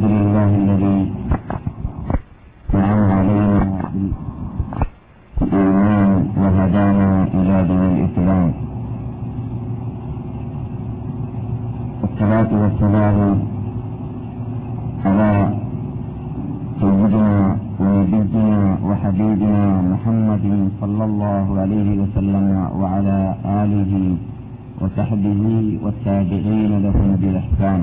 الحمد لله الذي نعم علينا بالإيمان وهدانا إلى دين الإسلام. والصلاة والسلام على سيدنا ونبينا وحبيبنا محمد صلى الله عليه وسلم وعلى آله وصحبه والتابعين لهم بالإحسان.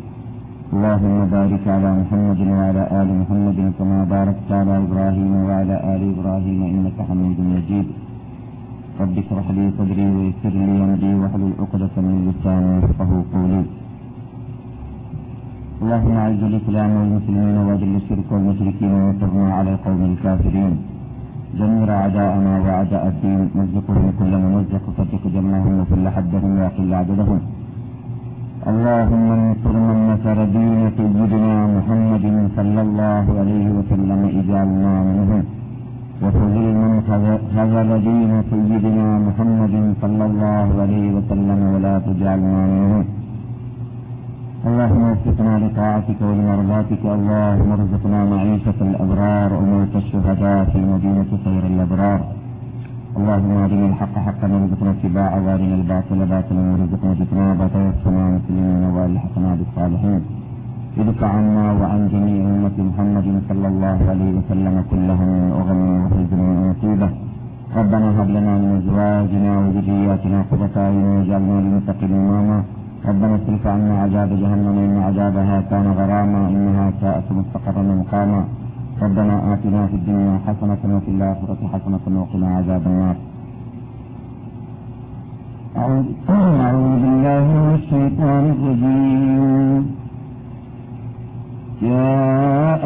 اللهم بارك على محمد وعلى آل محمد كما باركت على إبراهيم وعلى آل إبراهيم إنك حميد مجيد. رب اشرح لي صدري ويسر لي أمري واحلل عقدة من لساني يفقهوا قولي. اللهم أعز الإسلام والمسلمين وأذل الشرك والمشركين وانصرنا على القوم الكافرين. دمر أعداءنا وأعداء الدين مزقهم كل ممزق فتك جمعهم وكل حدهم وأقل عددهم. اللهم انصر من نصر دين سيدنا محمد صلى الله عليه وسلم اجعلنا منهم وخذل من خذل دين سيدنا محمد صلى الله عليه وسلم ولا تجعلنا منهم اللهم وفقنا لطاعتك ولمرضاتك. اللهم ارزقنا معيشة الأبرار وموت الشهداء في مدينة خير الأبرار. اللهم أرنا الحق حقا وارزقنا اتباعه وأرنا الباطل باطلا وارزقنا اجتنابه توفنا مسلمين والحقنا بالصالحين. ادفع عنا وعن جميع أمة محمد صلى الله عليه وسلم كلهم أغم وحزن ومصيبة. ربنا هب لنا من أزواجنا وذرياتنا قرة أعين واجعلنا للمتقين إماما. ربنا اصرف عنا عذاب جهنم إن عذابها كان غراما إنها ساءت مستقرا ومقاما. ربنا آتنا في الدنيا حسنة وفي الآخرة حسنة وقنا عذاب النار. أعوذ بالله من الشيطان الرجيم. يا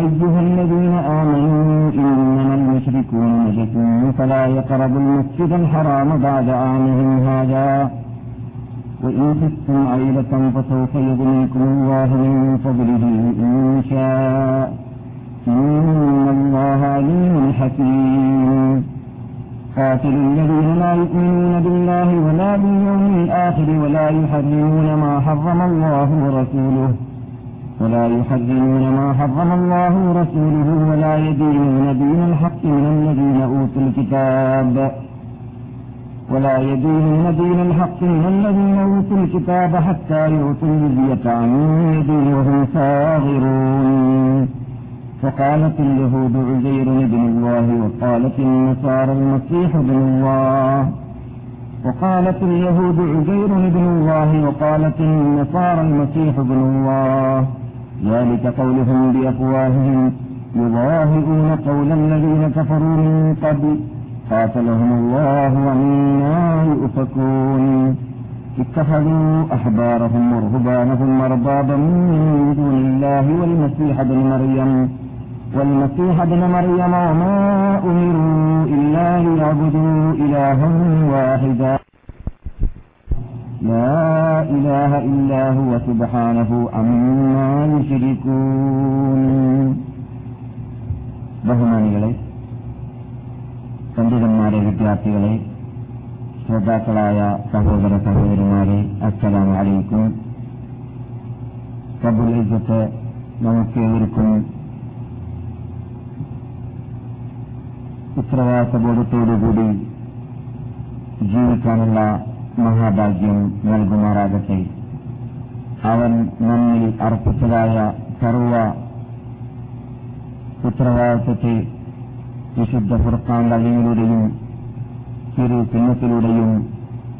أيها الذين آمنوا إنما المشركون نجس فلا يقربوا المسجد الحرام بعد عامهم هذا. وإن خفتم عيلة فسوف يغنيكم الله من فضله إن شاء. إن الله عليم حكيم. قاتل الذين لا يؤمنون بالله ولا باليوم الآخر ولا يحرمون ما حرم الله ورسوله. ولا يحرمون ما حرم الله ورسوله ولا يدينون دين الحق من الذين أوتوا الكتاب. ولا يدينون دين الحق من الذين أوتوا الكتاب حتى يؤتوا الجزية عن يد وهم صاغرون فقالت اليهود عزير بن الله وقالت النصارى المسيح بن الله. وقالت اليهود عزير بن الله وقالت النصارى المسيح بن الله. ذلك قولهم بأفواههم يضاهئون قول الذين كفروا من قبل. قاتلهم الله وعنا يؤفكون. اتخذوا أحبارهم ورهبانهم أربابا من دون الله والمسيح بن مريم. والمسيح ابن مريم وما أمروا إلا ليعبدوا إلها واحدا لا إله إلا هو سبحانه عما يشركون ബഹുമാനികളെ പണ്ഡിതന്മാരെ വിദ്യാർത്ഥികളെ ശ്രോതാക്കളായ സഹോദര സഹോദരിമാരെ അസ്സലാം അലൈക്കും കബുൽ ഇസ്സത്ത് നമുക്ക് ഏവർക്കും ഉത്തരവാദിത്തബോധത്തോടുകൂടി ജീവിക്കാനുള്ള മഹാഭാഗ്യം നൽകുമാറാകട്ടെ. അവൻ നമ്മിൽ അർപ്പിച്ചതായ സർവ ഉത്തരവാദിത്വത്തെ വിശുദ്ധ ഫുർഖാൻ അലിയിലൂടെയും ചെറു ചിഹ്നത്തിലൂടെയും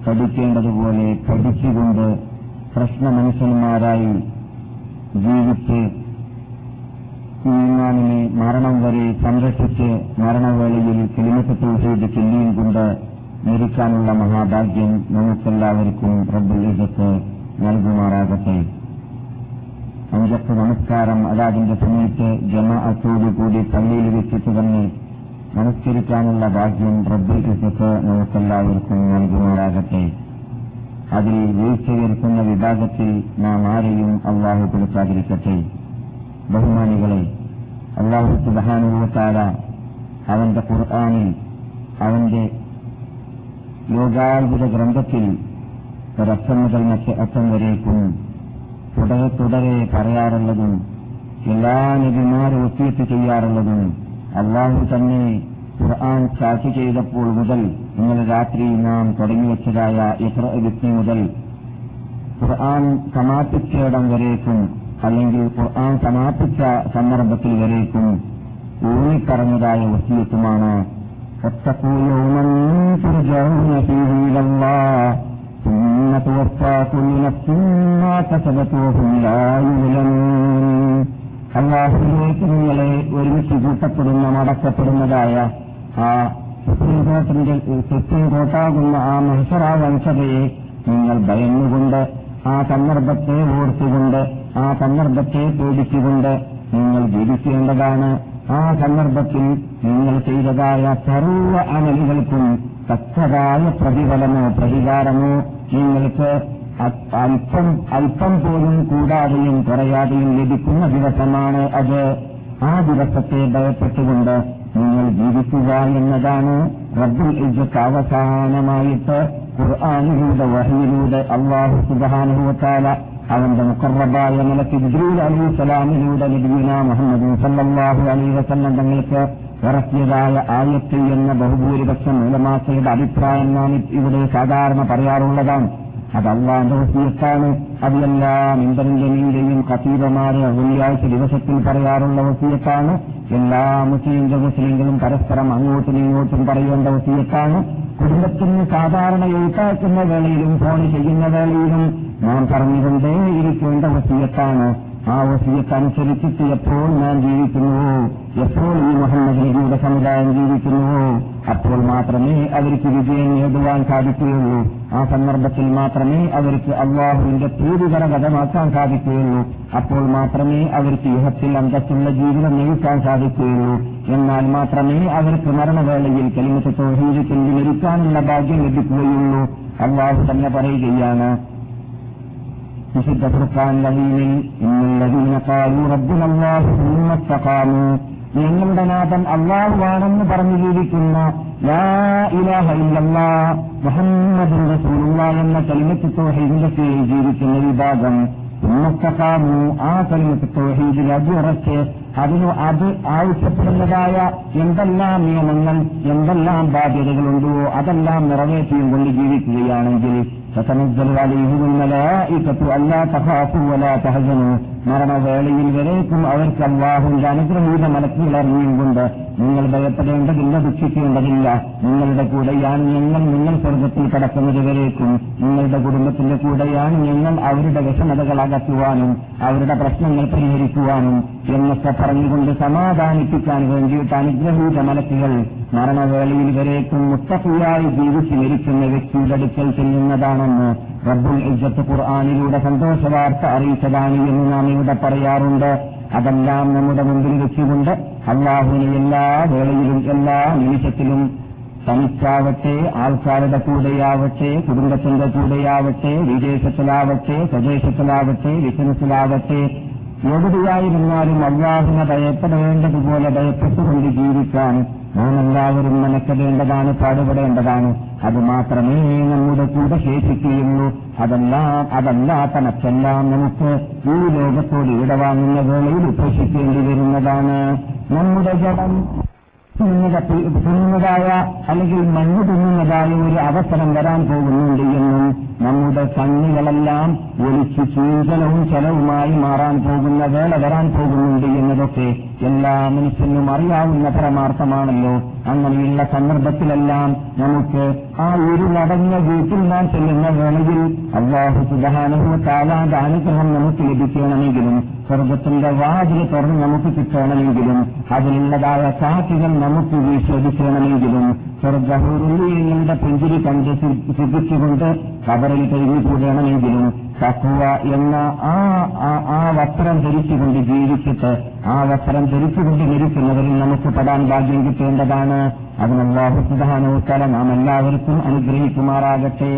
പഠിക്കേണ്ടതുപോലെ പഠിച്ചുകൊണ്ട് പ്രശ്നമനുഷ്യന്മാരായി ജീവിച്ച് ഈമാനിനെ മരണം വരെ സംരക്ഷിച്ച് മരണവേളയിൽ കിളിമത്ത് തൗഹീദ് കിള്ളിയും കൊണ്ട് മരിക്കാനുള്ള മഹാഭാഗ്യം നമുക്കെല്ലാവർക്കും റബ്ബുൽ നൽകുമാറാകട്ടെ. അഞ്ചക്ക് നമസ്കാരം അതാതിന്റെ സമയത്ത് ജമാഅത്തോടുകൂടി പള്ളിയിൽ വെച്ചിട്ട് തന്നെ നമസ്കരിക്കാനുള്ള ഭാഗ്യം റബ്ബുൽ നമുക്കെല്ലാവർക്കും നൽകുമാറാകട്ടെ. അതിൽ വീഴ്ച വരുത്തുന്ന വിഭാഗത്തിൽ നാം ആരെയും അള്ളാഹു കൊടുക്കാതിരിക്കട്ടെ. ബഹുമാനികളെ അള്ളാഹു സുബാനുഭവത്താര അവന്റെ ഖുർആാനിൽ അവന്റെ ലോകാത്ഭുത ഗ്രന്ഥത്തിൽ ഒരറ്റം മുതൽ മറ്റ് അറ്റം വരേക്കും തുടരെ തുടരെ പറയാറുള്ളതും എല്ലാ നബിമാരും ഒത്തിയെത്തി ചെയ്യാറുള്ളതും അള്ളാഹു തന്നെ ഖുർആൻ ചാർച്ച ചെയ്തപ്പോൾ മുതൽ ഇന്നലെ രാത്രി നാം തുടങ്ങിവെച്ചതായ ഇത്ര വിത്തി മുതൽ ഖുർആൻ സമാപിച്ചയിടം വരേക്കും അല്ലെങ്കിൽ ഖുർആൻ സമാപിച്ച സന്ദർഭത്തിൽ വരേക്കും ഊന്നിക്കറഞ്ഞതായ വസീയത്തുമാണ് അള്ളാഹുലേക്ക് നിങ്ങളെ ഒരുമിച്ച് കൂട്ടപ്പെടുന്ന മടക്കപ്പെടുന്നതായ ആ സുപ്രീം കോർട്ടിന്റെ ആ മഹസറാ വംശതയെ നിങ്ങൾ ഭയന്നുകൊണ്ട് ആ സന്ദർഭത്തെ ഓർത്തുകൊണ്ട് ആ സന്ദർഭത്തെ പേടിച്ചുകൊണ്ട് നിങ്ങൾ ജീവിക്കേണ്ടതാണ്. ആ സന്ദർഭത്തിൽ നിങ്ങൾ ചെയ്തതായ സർവ അമലുകൾക്കും തക്കതായ പ്രതിഫലമോ പ്രതികാരമോ നിങ്ങൾക്ക് അല്പം അല്പം പോലും കൂടാതെയും കുറയാതെയും ലഭിക്കുന്ന ദിവസമാണ് അത്. ആ ദിവസത്തെ ഭയപ്പെട്ടുകൊണ്ട് നിങ്ങൾ ജീവിക്കുക എന്നതാണ് റബ്ബുൽ ഇജ്ജത്ത് അവസാനമായിട്ട് ഖുർആാനിലൂടെ വഹിയിലൂടെ അള്ളാഹു സുബാനുഭവത്താല അവന്റെ മുക്കറബായ നിലയ്ക്ക് ജിബ്രീൽ അലി സലാമിലൂടെ നബീന മുഹമ്മദ് സല്ലാഹു അലി വസല്ലം തങ്ങൾക്ക് ഇറക്കിയതായ ആയത്ത് എന്ന ബഹുഭൂരിപക്ഷം മൂലമാസയുടെ അഭിപ്രായം നാം ഇവിടെ സാധാരണ പറയാറുള്ളതാണ്. അത് അള്ളാന്റെ വസീയത്താണ്. അത് എല്ലാ മിന്തറിന്റെയും കത്തീബമാര് വെള്ളിയാഴ്ച ദിവസത്തിൽ പറയാറുള്ള വസീയത്താണ്. എല്ലാ മുസ്ലിം മുസ്ലിങ്ങളും പരസ്പരം അങ്ങോട്ടും ഇങ്ങോട്ടും പറയേണ്ട വസീയത്താണ്. കുടുംബത്തിന് സാധാരണ എഴുത്താക്കുന്ന വേളയിലും ഫോൺ ചെയ്യുന്ന വേളയിലും നാം പറഞ്ഞുകൊണ്ടേ ഇരിക്കേണ്ട വസീയത്താണ്. ആ വസീയത്തനുസരിച്ചിട്ട് എപ്പോൾ ഞാൻ ജീവിക്കുന്നുവോ? എപ്പോൾ ഈ മുഹമ്മദ് സമുദായം ജീവിക്കുന്നുവോ? അപ്പോൾ മാത്രമേ അവർക്ക് വിജയം നേടുവാൻ സാധിക്കുകയുള്ളൂ. ആ സന്ദർഭത്തിൽ മാത്രമേ അവർക്ക് അള്ളാഹുവിന്റെ പ്രീതികരഗതമാക്കാൻ സാധിക്കുകയുള്ളൂ. അപ്പോൾ മാത്രമേ അവർക്ക് യുഹത്തിൽ അന്തസ്സുള്ള ജീവിതം നയിക്കാൻ സാധിക്കുകയുള്ളൂ. എന്നാൽ മാത്രമേ അവർക്ക് മരണവേളയിൽ കലിമത്ത് തോഹീദ് പിന്തുണരിക്കാനുള്ള ഭാഗ്യം ലഭിക്കുകയുള്ളൂ. അള്ളാഹു തന്നെ പറയുകയാണ് വിശുദ്ധ ഖുർആൻ ലഹീനിൽ ഇന്നല്ലദീന ഖാലു റബ്ബുന അല്ലാഹു ثم استقاموا ഞങ്ങളുടെ നാഥൻ അള്ളാഹുവാണെന്ന് പറഞ്ഞു ജീവിക്കുന്ന ലാ ഇലാഹ ഇല്ലല്ലാ മുഹമ്മദ് റസൂലുള്ള എന്ന കലിമത്ത് തോഹീദിന്റെ കീഴിൽ ജീവിക്കുന്ന വിഭാഗം ഉമ്മത്തക്കാമു ആ കലിമത്ത് തോഹീദിൽ അടിയുറച്ച് അതിന് അത് ആവശ്യപ്പെടുന്നതായ എന്തെല്ലാം നിയമങ്ങൾ എന്തെല്ലാം ബാധ്യതകളുണ്ടോ അതെല്ലാം നിറവേറ്റിയും കൊണ്ട് ജീവിക്കുകയാണെങ്കിൽ فتنزل عليهم الملائكة ألا تخافوا ولا تحزنوا മരണവേളയിൽ വരേക്കും അവർക്ക് അള്ളാഹുന്റെ അനുഗ്രഹീത മലക്കുകൾ അറിഞ്ഞുകൊണ്ട് നിങ്ങൾ ഭയപ്പെടേണ്ടതില്ല ദുഃഖിക്കേണ്ടതില്ല. നിങ്ങളുടെ കൂടെയാണ് ഞങ്ങൾ നിങ്ങൾ സ്വർഗത്തിൽ കടക്കുന്നത് വരേക്കും നിങ്ങളുടെ കുടുംബത്തിന്റെ കൂടെയാണ് ഞങ്ങൾ അവരുടെ വിഷമതകൾ അകറ്റുവാനും അവരുടെ പ്രശ്നങ്ങൾ പരിഹരിക്കുവാനും എന്നൊക്കെ പറഞ്ഞുകൊണ്ട് സമാധാനിപ്പിക്കാൻ വേണ്ടിയിട്ട് അനുഗ്രഹീത മലക്കുകൾ മരണവേളയിൽ വരേക്കും മുത്തഫിയായി ജീവിച്ച് മരിക്കുന്ന വ്യക്തിയുടെ അടുക്കൽ ചെയ്യുന്നതാണെന്ന് റബ്ബുൽ ഇജ്ജത്ത് ഖുർആാനിലൂടെ സന്തോഷവാർത്ത അറിയിച്ചതാണ് എന്ന് നാം ഇവിടെ പറയാറുണ്ട്. അതെല്ലാം നമ്മുടെ മുമ്പിൽ വെച്ചുകൊണ്ട് അള്ളാഹുവിനെ എല്ലാ വേളയിലും എല്ലാ നിമിഷത്തിലും തനിച്ചാവട്ടെ ആൾക്കാരുടെ കൂടെയാവട്ടെ കുടുംബത്തിന്റെ കൂടെയാവട്ടെ വിദേശത്തിലാവട്ടെ സ്വദേശത്തിലാവട്ടെ ബിസിനസ്സിലാവട്ടെ എവിടെയായിരുന്നാലും അള്ളാഹുവിനെ ഭയപ്പെടേണ്ടതുപോലെ ഭയപ്പെട്ടുകൊണ്ട് ജീവിക്കാൻ നാം എല്ലാവരും മെനക്കെടേണ്ടതാണ് പാടുപെടേണ്ടതാണ്. അത് മാത്രമേ നമ്മുടെ കൂടെ ശേഷിക്കുകയുള്ളൂ. അതെല്ലാം അതല്ലാത്ത മറ്റെല്ലാം നമുക്ക് ഈ ലോകത്തോട് ഇടവാങ്ങുന്ന വേളയിൽ ഉപേക്ഷിക്കേണ്ടി വരുന്നതാണ്. നമ്മുടെ ജഡം തിന്നുന്നതായ അല്ലെങ്കിൽ മണ്ണ് തിന്നുന്നതായ ഒരു അവസരം വരാൻ പോകുന്നുണ്ട് എന്നും നമ്മുടെ കണ്ണുകളെല്ലാം ഒലിച്ച് ചൂചനവും ചെലവുമായി മാറാൻ പോകുന്ന വേള വരാൻ പോകുന്നുണ്ട് എന്നതൊക്കെ എല്ലാ മനുഷ്യനും അറിയാവുന്ന പരമാർത്ഥമാണല്ലോ. അങ്ങനെയുള്ള സന്ദർഭത്തിലെല്ലാം നമുക്ക് ആ ഒരു നടന്ന വീട്ടിൽ നാം ചെല്ലുന്ന വേളയിൽ അള്ളാഹു സുധാനവും താലാന്റെ അനുഗ്രഹം നമുക്ക് ലഭിക്കണമെങ്കിലും സ്വർഗത്തിന്റെ വാതിൽ തുറന്ന് നമുക്ക് കിട്ടണമെങ്കിലും അതിലുള്ളതായ സാക്ഷികൾ നമുക്ക് വീശ്വസിക്കണമെങ്കിലും സ്വർഗഹുരുള്ളിയുടെ പുഞ്ചിരി കണ്ട് സുഖിച്ചുകൊണ്ട് കബറിൽ കഴിഞ്ഞു കൂടണമെങ്കിലും തക്കുവ എന്ന ആ ആ വസ്ത്രം ധരിച്ചുകൊണ്ട് ജീവിച്ചിട്ട് ആ വസ്ത്രം ധരിച്ചുകൊണ്ട് മരിക്കുന്നവരിൽ നമുക്ക് പെടാൻ ഭാഗ്യം കിട്ടേണ്ടതാണ്. അതിനല്ലാഹു സുധാനോത്തര നാം എല്ലാവർക്കും അനുഗ്രഹിക്കുമാറാകട്ടെ.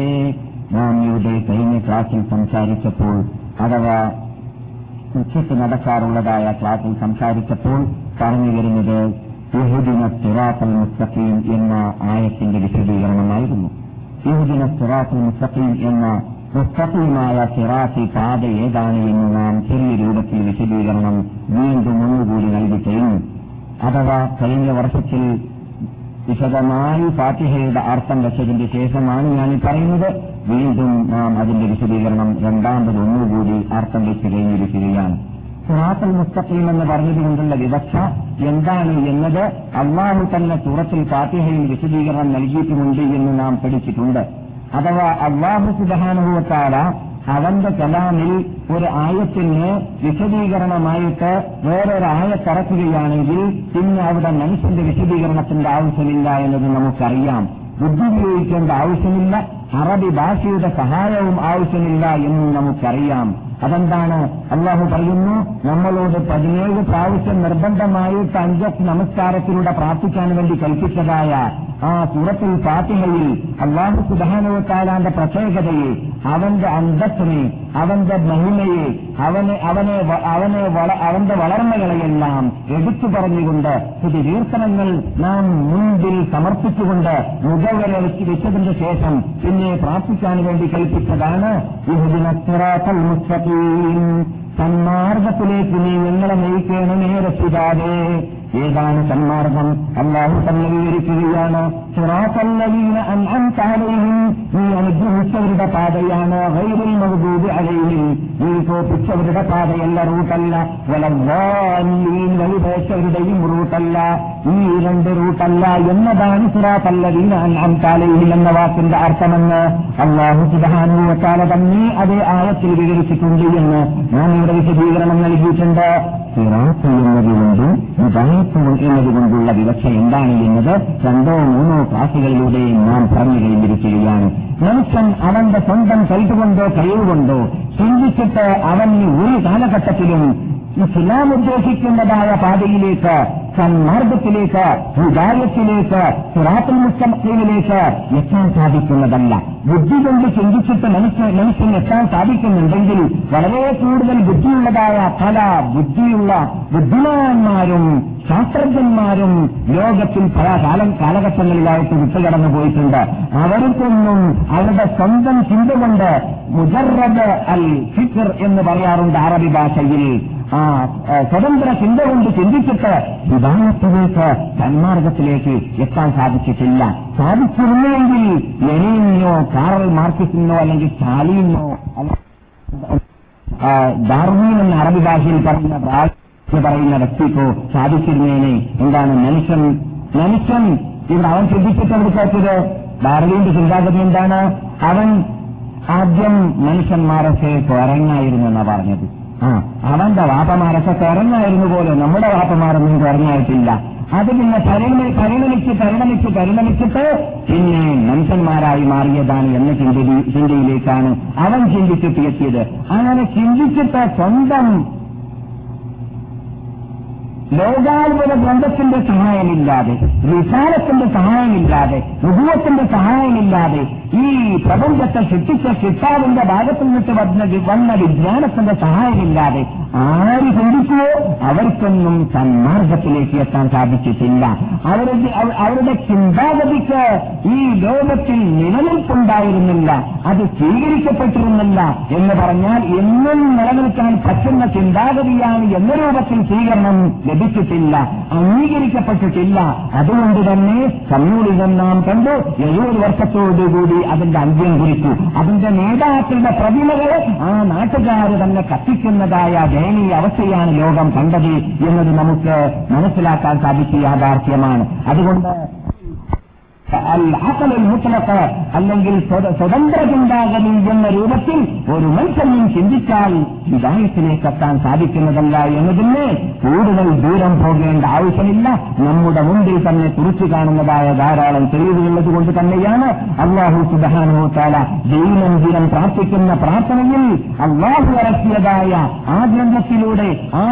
നാം കഴിഞ്ഞ ക്ലാസ്സിൽ സംസാരിച്ചപ്പോൾ അഥവാ ഉച്ചയ്ക്ക് നടക്കാറുള്ളതായ ക്ലാസ്സിൽ സംസാരിച്ചപ്പോൾ പറഞ്ഞു വരുന്നത് യഹുദിന സിറാത്തൽ മുസ്തഖീം എന്ന ആയത്തിന്റെ വിശദീകരണമായിരുന്നു. യഹുദിന സിറാത്തൽ മുസ്തഖീം എന്ന മുസ്തഖീമായ സിറാത്തി പാത ഏതാണ് എന്ന് നാം ചെറിയ രൂപത്തിൽ വിശദീകരണം വീണ്ടും ഒന്നുകൂടി നൽകി കഴിഞ്ഞു. അഥവാ കഴിഞ്ഞ വർഷത്തിൽ വിശദമായി ഫാത്തിഹയുടെ അർത്ഥം വെച്ചതിന്റെ ശേഷമാണ് ഞാൻ ഈ പറയുന്നത്. വീണ്ടും നാം അതിന്റെ വിശദീകരണം രണ്ടാമത് ഒന്നുകൂടി അർത്ഥം വെച്ച് കഴിഞ്ഞിരിക്കുകയാണ്. സുറാത്തൽ മുസ്തഖീം എന്ന് പറഞ്ഞതുകൊണ്ടുള്ള വിവക്ഷ എന്താണ് എന്നത് അള്ളാഹു തന്നെ സൂറത്തിൽ ഫാത്തിഹയിൽ വിശദീകരണം നൽകിയിട്ടുമുണ്ട് എന്ന് നാം പഠിച്ചിട്ടുണ്ട്. അഥവാ അള്ളാഹു സുബാനുഭവത്താല അവന്റെ കലാമിൽ ഒരു ആയത്തിന് വിശദീകരണമായിട്ട് വേറൊരു ആയത്തിറക്കുകയാണെങ്കിൽ പിന്നെ അവിടെ മനുഷ്യന്റെ വിശദീകരണത്തിന്റെ ആവശ്യമില്ല എന്നത് നമുക്കറിയാം. ബുദ്ധി ഉപയോഗിക്കേണ്ട ആവശ്യമില്ല അറബി ഭാഷയുടെ സഹായവും ആവശ്യമില്ല എന്ന് നമുക്കറിയാം. അതെന്താണ്? അള്ളാഹു പറയുന്നു നമ്മളോട് പതിനേഴ് പ്രാവശ്യം നിർബന്ധമായിട്ട് അഞ്ച നമസ്കാരത്തിലൂടെ പ്രാർത്ഥിക്കാൻ വേണ്ടി കൽപ്പിച്ചതായ ആ സൂറത്തുൽ ഫാത്തിഹയിൽ അള്ളാഹു സുബാനുവത്താലാന്റെ പ്രത്യേകതയെ അവന്റെ അന്തസ്സിനെ അവന്റെ മഹിമയെ അവനെ അവനെ അവനെ അവന്റെ വളർമ്മകളെയെല്ലാം എടുത്തു പറഞ്ഞുകൊണ്ട് പുതിയ കീർത്തനങ്ങൾ നാം മുൻപിൽ സമർപ്പിച്ചുകൊണ്ട് മുഖവരെ വെച്ചതിന് ശേഷം പിന്നെ പ്രാർത്ഥിക്കാൻ വേണ്ടി കൽപ്പിച്ചതാണ്. സന്മാർഗത്തിലേക്ക് നീ ഞങ്ങളെ നയിക്കണമേ രക്ഷിതാതെ ഏതാണ് സന്മാർഗം? അള്ളാഹു തന്നെ വിവരിക്കുകയാണ് നീ അനുഗ്രഹിച്ചവരുടെ പാതയാണ് വൈരൽ മഹബൂബ് അലയിൽ നീ കോപ്പിച്ചവരുടെ പാതയല്ല റൂട്ടല്ല. വലം വഴിപേച്ചവരുടെയും റൂട്ടല്ല. ഈ രണ്ട് റൂട്ടല്ല എന്നതാണ് സുറാത്തല്ലവീന അൻഅം താലയിൽ എന്ന വാക്കിന്റെ അർത്ഥമെന്ന് അള്ളാഹു സുബാനുവത്താല തന്നെ അതേ ആയത്തിൽ വിവരിച്ചിട്ടുണ്ട് എന്ന് ഞാൻ ഇവിടെ വിശദീകരണം നൽകിയിട്ടുണ്ട്. സിറാത്ത് എന്നതുകൊണ്ടും എന്നതുകൊണ്ടുള്ള വിവക്ഷ എന്താണ് എന്നത് രണ്ടോ മൂന്നോ ക്ലാസുകളിലൂടെയും നാം പറഞ്ഞു കഴിഞ്ഞിരിക്കുകയാണ്. മനുഷ്യൻ അവന്റെ സ്വന്തം കൈകൊണ്ടോ കഴിവുകൊണ്ടോ ചിന്തിച്ചിട്ട് അവന് ഒരു കാലഘട്ടത്തിലും ഇസ്ലാം ഉദ്ദേശിക്കുന്നതായ പാതയിലേക്ക് സന്മാർഗത്തിലേക്ക് വികാരത്തിലേക്ക് സുറാത്തുൽ മുസ്തഖീമിലേക്ക് എത്താൻ സാധിക്കുന്നതല്ല. ബുദ്ധി കൊണ്ട് ചിന്തിച്ചിട്ട് മനുഷ്യ മനുഷ്യൻ എത്താൻ സാധിക്കുന്നുണ്ടെങ്കിൽ വളരെ കൂടുതൽ ബുദ്ധിയുള്ളതായ പല ബുദ്ധിയുള്ള ബുദ്ധിമാന്മാരും ശാസ്ത്രജ്ഞന്മാരും ലോകത്തിൽ പല കാലം കാലഘട്ടങ്ങളിലായിട്ട് വിട്ടുകടന്നു പോയിട്ടുണ്ട് അവർക്കൊന്നും അവരുടെ സ്വന്തം ചിന്ത കൊണ്ട് മുജറബ് അൽ ഫിക്കർ എന്ന് പറയാറുണ്ട് അറബി ഭാഷയിൽ. ആ സ്വതന്ത്ര ചിന്ത കൊണ്ട് ചിന്തിച്ചിട്ട് വിധാനത്തിലേക്ക് സന്മാർഗത്തിലേക്ക് എത്താൻ സാധിച്ചിട്ടില്ല. സാധിച്ചിരുന്നെങ്കിൽ ലെനിനോ കാറൽ മാർക്കിസിനോ അല്ലെങ്കിൽ സ്റ്റാലിനോ ഡാർവീൻ എന്ന അറബി ഭാഷയിൽ പറയുന്ന പറയുന്ന വ്യക്തിക്കോ സാധിച്ചിരുന്നേനെ. എന്താണ് മനുഷ്യൻ? മനുഷ്യൻ ഇവിടെ അവൻ ചിന്തിച്ചിട്ട് എടുക്കാത്തത് ഡാർവീന്റെ ചിന്താഗതി എന്താണ്? അവൻ ആദ്യം മനുഷ്യന്മാരൊക്കെ കുരങ്ങായിരുന്നു എന്നാ പറഞ്ഞത്. ആ അവന്റെ വാപ്പമാരൊക്കെ കുരങ്ങായിരുന്നു പോലെ. നമ്മുടെ വാപ്പമാരൊന്നും കുരങ്ങായിട്ടില്ല അത് പിന്നെ പരിണമി പരിണമിച്ച് പരിണമിച്ച് പരിണമിച്ചിട്ട് പിന്നെ മനുഷ്യന്മാരായി മാറിയതാണ് എന്ന ചിന്തയിലേക്കാണ് അവൻ ചിന്തിച്ചിട്ട് എത്തിയത് അങ്ങനെ ചിന്തിച്ചിട്ട് സ്വന്തം ലോകാത്ഭുത ഗ്രന്ഥത്തിന്റെ സഹായമില്ലാതെ വിശാലത്തിന്റെ സഹായമില്ലാതെ നുഭവത്തിന്റെ സഹായമില്ലാതെ ഈ പ്രപഞ്ചത്തെ സൃഷ്ടിച്ച ശിക്ഷാവിന്റെ ഭാഗത്തു നിന്നിട്ട് വന്ന വന്ന വിജ്ഞാനത്തിന്റെ സഹായമില്ലാതെ ആര് ചിന്തിക്കുവോ അവർക്കൊന്നും സന്മാർഗത്തിലേക്ക് എത്താൻ സാധിച്ചിട്ടില്ല. അവരുടെ അവരുടെ ചിന്താഗതിക്ക് ഈ ലോകത്തിൽ നിലനിൽപ്പുണ്ടായിരുന്നില്ല. അത് സ്വീകരിക്കപ്പെട്ടിരുന്നില്ല എന്ന് പറഞ്ഞാൽ എന്നും നിലനിൽക്കാൻ പറ്റുന്ന ചിന്താഗതിയാണ് എന്ന രൂപത്തിൽ സ്വീകരണം ലഭിച്ചിട്ടില്ല അംഗീകരിക്കപ്പെട്ടിട്ടില്ല. അതുകൊണ്ട് തന്നെ കമ്മ്യൂണിസം നാം കണ്ടു എഴുപത് വർഷത്തോടുകൂടി അതിന്റെ അന്ത്യം കുറിച്ചു. അതിന്റെ നേതാക്കളുടെ പ്രതിമകൾ ആ നാട്ടുകാർ തന്നെ കത്തിക്കുന്നതായ ദയനീയ അവസ്ഥയാണ് ലോകം കണ്ടത് എന്നത് നമുക്ക് മനസ്സിലാക്കാൻ സാധിച്ച യാഥാർത്ഥ്യമാണ്. അതുകൊണ്ട് മുത്തലക്ക് അല്ലെങ്കിൽ സ്വതന്ത്ര ചിന്താഗതി എന്ന രൂപത്തിൽ ഒരു മനുഷ്യനും ചിന്തിച്ചാൽ വിധാനത്തിലേക്ക് എത്താൻ സാധിക്കുന്നതല്ല എന്നതിന് കൂടുതൽ ദൂരം പോകേണ്ട ആവശ്യമില്ല. നമ്മുടെ മുമ്പിൽ തന്നെ കുറിച്ചു കാണുന്നതായ ധാരാളം തെളിവുകളുള്ളത് കൊണ്ട് തന്നെയാണ് അള്ളാഹു സുബാനുത്താല ദൈനംദിനം പ്രാർത്ഥിക്കുന്ന പ്രാർത്ഥനയിൽ അള്ളാഹു ഇറക്കിയതായ ആ ഗ്രന്ഥത്തിലൂടെ ആ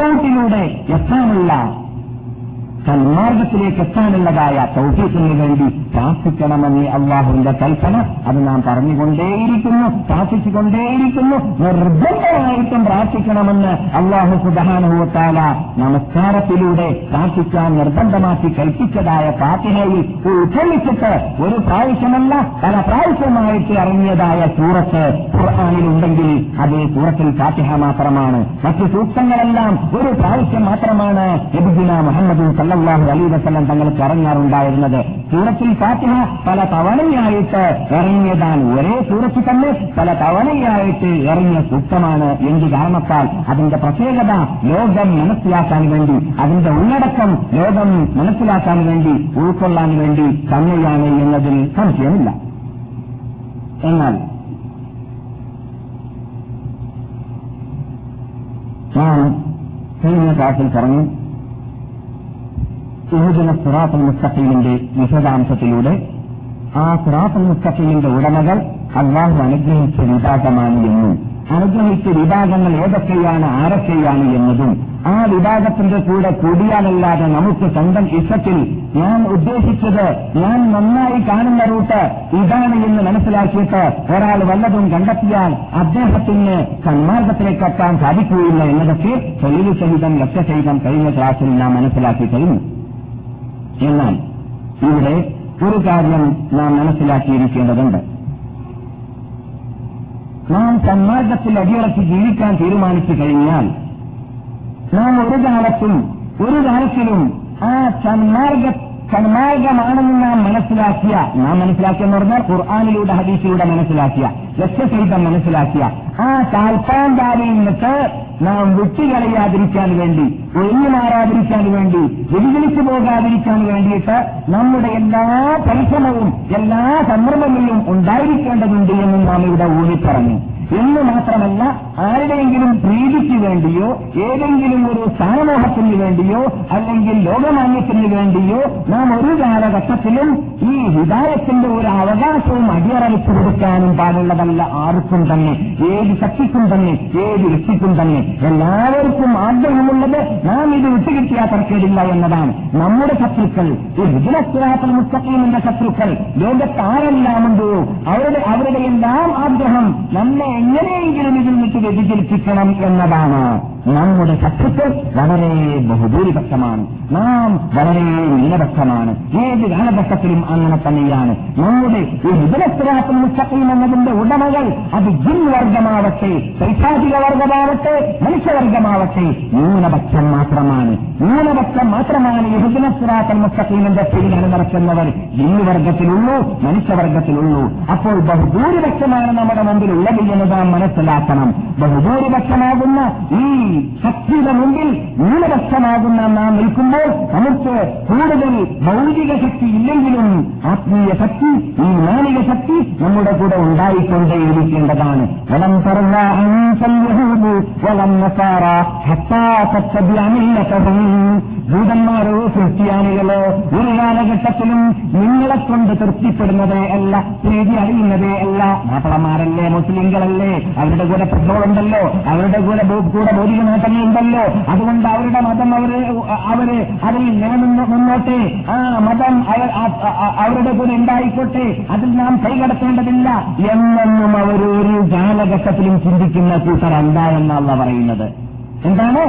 റൂട്ടിലൂടെ എത്താനുള്ള സന്മാർഗത്തിലേക്ക് എത്താനുള്ളതായ സൗഹൃദത്തിന് വേണ്ടി പ്രാർത്ഥിക്കണമെന്ന് അള്ളാഹുവിന്റെ കൽപ്പന. അത് നാം പറഞ്ഞുകൊണ്ടേയിരിക്കുന്നു പ്രാർത്ഥിച്ചുകൊണ്ടേയിരിക്കുന്നു. നിർബന്ധമായിട്ടും പ്രാർത്ഥിക്കണമെന്ന് അള്ളാഹു സുധാനുഭവത്താല നമസ്കാരത്തിലൂടെ പ്രാർത്ഥിക്കാൻ നിർബന്ധമാക്കി കൽപ്പിച്ചതായ പ്രാർത്ഥനയിൽ ഉൾക്കൊള്ളിച്ചിട്ട് ഒരു പ്രാവശ്യമല്ല പല പ്രാവശ്യമായിട്ട് ഇറങ്ങിയതായ സൂറത്ത് ഖുർആാനിലുണ്ടെങ്കിൽ അത് സൂറത്തിൽ ഫാത്തിഹ മാത്രമാണ്. മറ്റ് സൂക്തങ്ങളെല്ലാം ഒരു പ്രാവശ്യം മാത്രമാണ് എബുദിന മുഹമ്മദ് സല്ലാഹു അലി വസ്ലം തങ്ങൾക്ക് ഇറങ്ങാറുണ്ടായിരുന്നത് സൂറത്തിൽ ഫാത്തിഹ പല തവണയായിട്ട് ഇറങ്ങിയതാണ്. ഒരേ സൂറത്തിൽ തന്നെ പല തവണയായിട്ട് ഇറങ്ങിയ സൂക്തമാണ്. എന്ത് കാരണത്താൽ അതിന്റെ പ്രത്യേകത ലോകം മനസ്സിലാക്കാൻ വേണ്ടി അതിന്റെ ഉള്ളടക്കം ലോകം മനസ്സിലാക്കാൻ വേണ്ടി ഉൾക്കൊള്ളാൻ വേണ്ടി തന്നെയാണ് എന്നതിൽ സംശയമില്ല. എന്നാൽ ഞാൻ കഴിഞ്ഞ പറഞ്ഞു യുവജന സുറാഫൽ മുസ്തഖീമിന്റെ വിശദാംശത്തിലൂടെ ആ സുറാഫൽ മുസ്തഖീമിന്റെ ഉടമകൾ അള്ളാഹു അനുഗ്രഹിച്ച വിഭാഗമാണ് എന്നും. അനുഗ്രഹിച്ച വിഭാഗങ്ങൾ ഏതൊക്കെയാണ് ആരൊക്കെയാണ് എന്നതും ആ വിഭാഗത്തിന്റെ കൂടെ കൂടിയാലല്ലാതെ നമുക്ക് സ്വന്തം ഇഷ്ടത്തിൽ ഞാൻ ഉദ്ദേശിച്ചത് ഞാൻ നന്നായി കാണുന്ന റൂട്ട് ഇതാണ് എന്ന് മനസ്സിലാക്കിയിട്ട് ഒരാൾ വല്ലതും കണ്ടെത്തിയാൽ അദ്ദേഹത്തിന് സന്മാർഗത്തിലേക്ക് എത്താൻ സാധിക്കുകയില്ല എന്നതൊക്കെ തൊഴിൽ സഹിതം ലക്ഷ്യസഹിതം കഴിഞ്ഞ ക്ലാസ്സിൽ നാം മനസ്സിലാക്കി കഴിഞ്ഞു എന്നാൽ ഇവിടെ ഒരു കാര്യം നാം മനസ്സിലാക്കിയിരിക്കേണ്ടതുണ്ട്. നാം സന്മാർഗത്തിൽ അടിയറച്ച് ജീവിക്കാൻ തീരുമാനിച്ചു കഴിഞ്ഞാൽ നാം ഒരു കാലത്തും ഒരു കാലത്തിലും ആ സന്മാർഗ സന്മാർഗമാണെന്ന് നാം മനസ്സിലാക്കിയ നാം മനസ്സിലാക്കിയെന്ന് പറഞ്ഞാൽ ഖുർആാനിലൂടെ ഹദീസിലൂടെ മനസ്സിലാക്കിയ ലക്ഷ്യസഹിതം മനസ്സിലാക്കിയ ആ താൽപ്പാന്താരിൽ നിന്നിട്ട് നാം വിട്ടുകളയാതിരിക്കാൻ വേണ്ടി ഒഴിഞ്ഞു മാറാതിരിക്കാൻ വേണ്ടി വ്യതിചലിച്ചു പോകാതിരിക്കാൻ വേണ്ടിയിട്ട് നമ്മുടെ എല്ലാ പരിശ്രമവും എല്ലാ സന്ദർഭങ്ങളിലും ഉണ്ടായിരിക്കേണ്ടതുണ്ട് എന്നും നാം ഇവിടെ ഊന്നിപ്പറഞ്ഞു. എന്ന് മാത്രമല്ല ആരുടെയെങ്കിലും പ്രീതിക്ക് വേണ്ടിയോ ഏതെങ്കിലും ഒരു സ്ഥാനമോഹത്തിന് വേണ്ടിയോ അല്ലെങ്കിൽ ലോകമാന്യത്തിന് വേണ്ടിയോ നാം ഒരു കാലഘട്ടത്തിലും ഈ ഹിതായത്തിന്റെ ഒരു അവകാശവും അടിയറവിച്ചു കൊടുക്കാനും പാടുള്ളതല്ല ആർക്കും തന്നെ ഏത് ശക്തിക്കും തന്നെ ഏത് വ്യക്തിക്കും തന്നെ. എല്ലാവർക്കും ആഗ്രഹമുള്ളത് നാം ഇത് വിട്ടുകിട്ടിയാൽ തർക്കേടില്ല എന്നതാണ്. നമ്മുടെ ശത്രുക്കൾ ഈ ഹിജുലസ്ലാത്തൽ മുസ്തഖീമിന്റെ ശത്രുക്കൾ ലോകത്ത് ആരെല്ലാമുണ്ടോ അവരുടെ അവരുടെ എല്ലാം ആഗ്രഹം നമ്മെ എങ്ങനെയെങ്കിലും ഇതിൽ നിന്ന് വ്യതിചലിപ്പിക്കണം എന്നതാണ്. നമ്മുടെ ശത്രുക്കൾ വളരെ ബഹുഭൂരിപക്ഷമാണ്. നാം വളരെ ന്യൂനപക്ഷമാണ്. ഏത് കാലഘട്ടത്തിലും അങ്ങനെ തന്നെയാണ്. നമ്മുടെ ഈ വിജലസ്രാത്തിൽ മുസ്തഖീം എന്നതിന്റെ ഉടമകൾ അത് ജിൻ വർഗമാവട്ടെ പൈശാചിക വർഗമാവട്ടെ മനുഷ്യവർഗമാവട്ടെ ന്യൂനപക്ഷം മാത്രമാണ്. ന്യൂനപക്ഷം മാത്രമാണ് ഈ ഹിജുലസ്രാത്തൽ മുസ്തഖീമിന്റെ പേരിലാണ് നടക്കുന്നവർ. ജിന്നുവർഗത്തിലുള്ളൂ മനുഷ്യവർഗത്തിലുള്ളൂ. അപ്പോൾ ബഹുഭൂരിപക്ഷമാണ് നമ്മുടെ മുമ്പിൽ ഉള്ളത് എന്ന് നാം മനസ്സിലാക്കണം. ബഹുഭൂരിപക്ഷമാകുന്ന ഈ ശക്തിയുടെ മുമ്പിൽ ന്യൂനപക്ഷമാകുന്ന നാം നിൽക്കുമ്പോൾ നമുക്ക് കൂടുതൽ ഭൗതിക ശക്തി ഇല്ലെങ്കിലും ആത്മീയ ശക്തി ഈ മാനിക ശക്തി നമ്മുടെ കൂടെ ഉണ്ടായിക്കൊണ്ടേയിരിക്കേണ്ടതാണ്. വലം പറഞ്ഞ വലം നസാറ ഭൂതന്മാരോ ക്രിസ്ത്യാനികളോ ഒരു കാലഘട്ടത്തിലും നിങ്ങളെ കൊണ്ട് തൃപ്തിപ്പെടുന്നതേ അല്ല പ്രീതി അറിയുന്നതേ അല്ല. മാപ്പിളമാരല്ലേ മുസ്ലിങ്ങളല്ലേ? അവരുടെ കൂടെ പെട്രോൾ ഉണ്ടല്ലോ. അവരുടെ കൂടെ കൂടെ ഭൗതിക നേട്ടങ്ങളുണ്ടല്ലോ അതുകൊണ്ട് അവരുടെ മതം അവർ അവർ അതിൽ നിലനിന്ന് മുന്നോട്ടെ ആ മതം അവരുടെ കൂടെ ഉണ്ടായിക്കോട്ടെ. അതിൽ നാം കൈകടത്തേണ്ടതില്ല എന്നൊന്നും അവരൊരു കാലഘട്ടത്തിലും ചിന്തിക്കുന്ന കൂട്ടർ എന്താ എന്നാണ് പറയുന്നത്. എന്താണ്?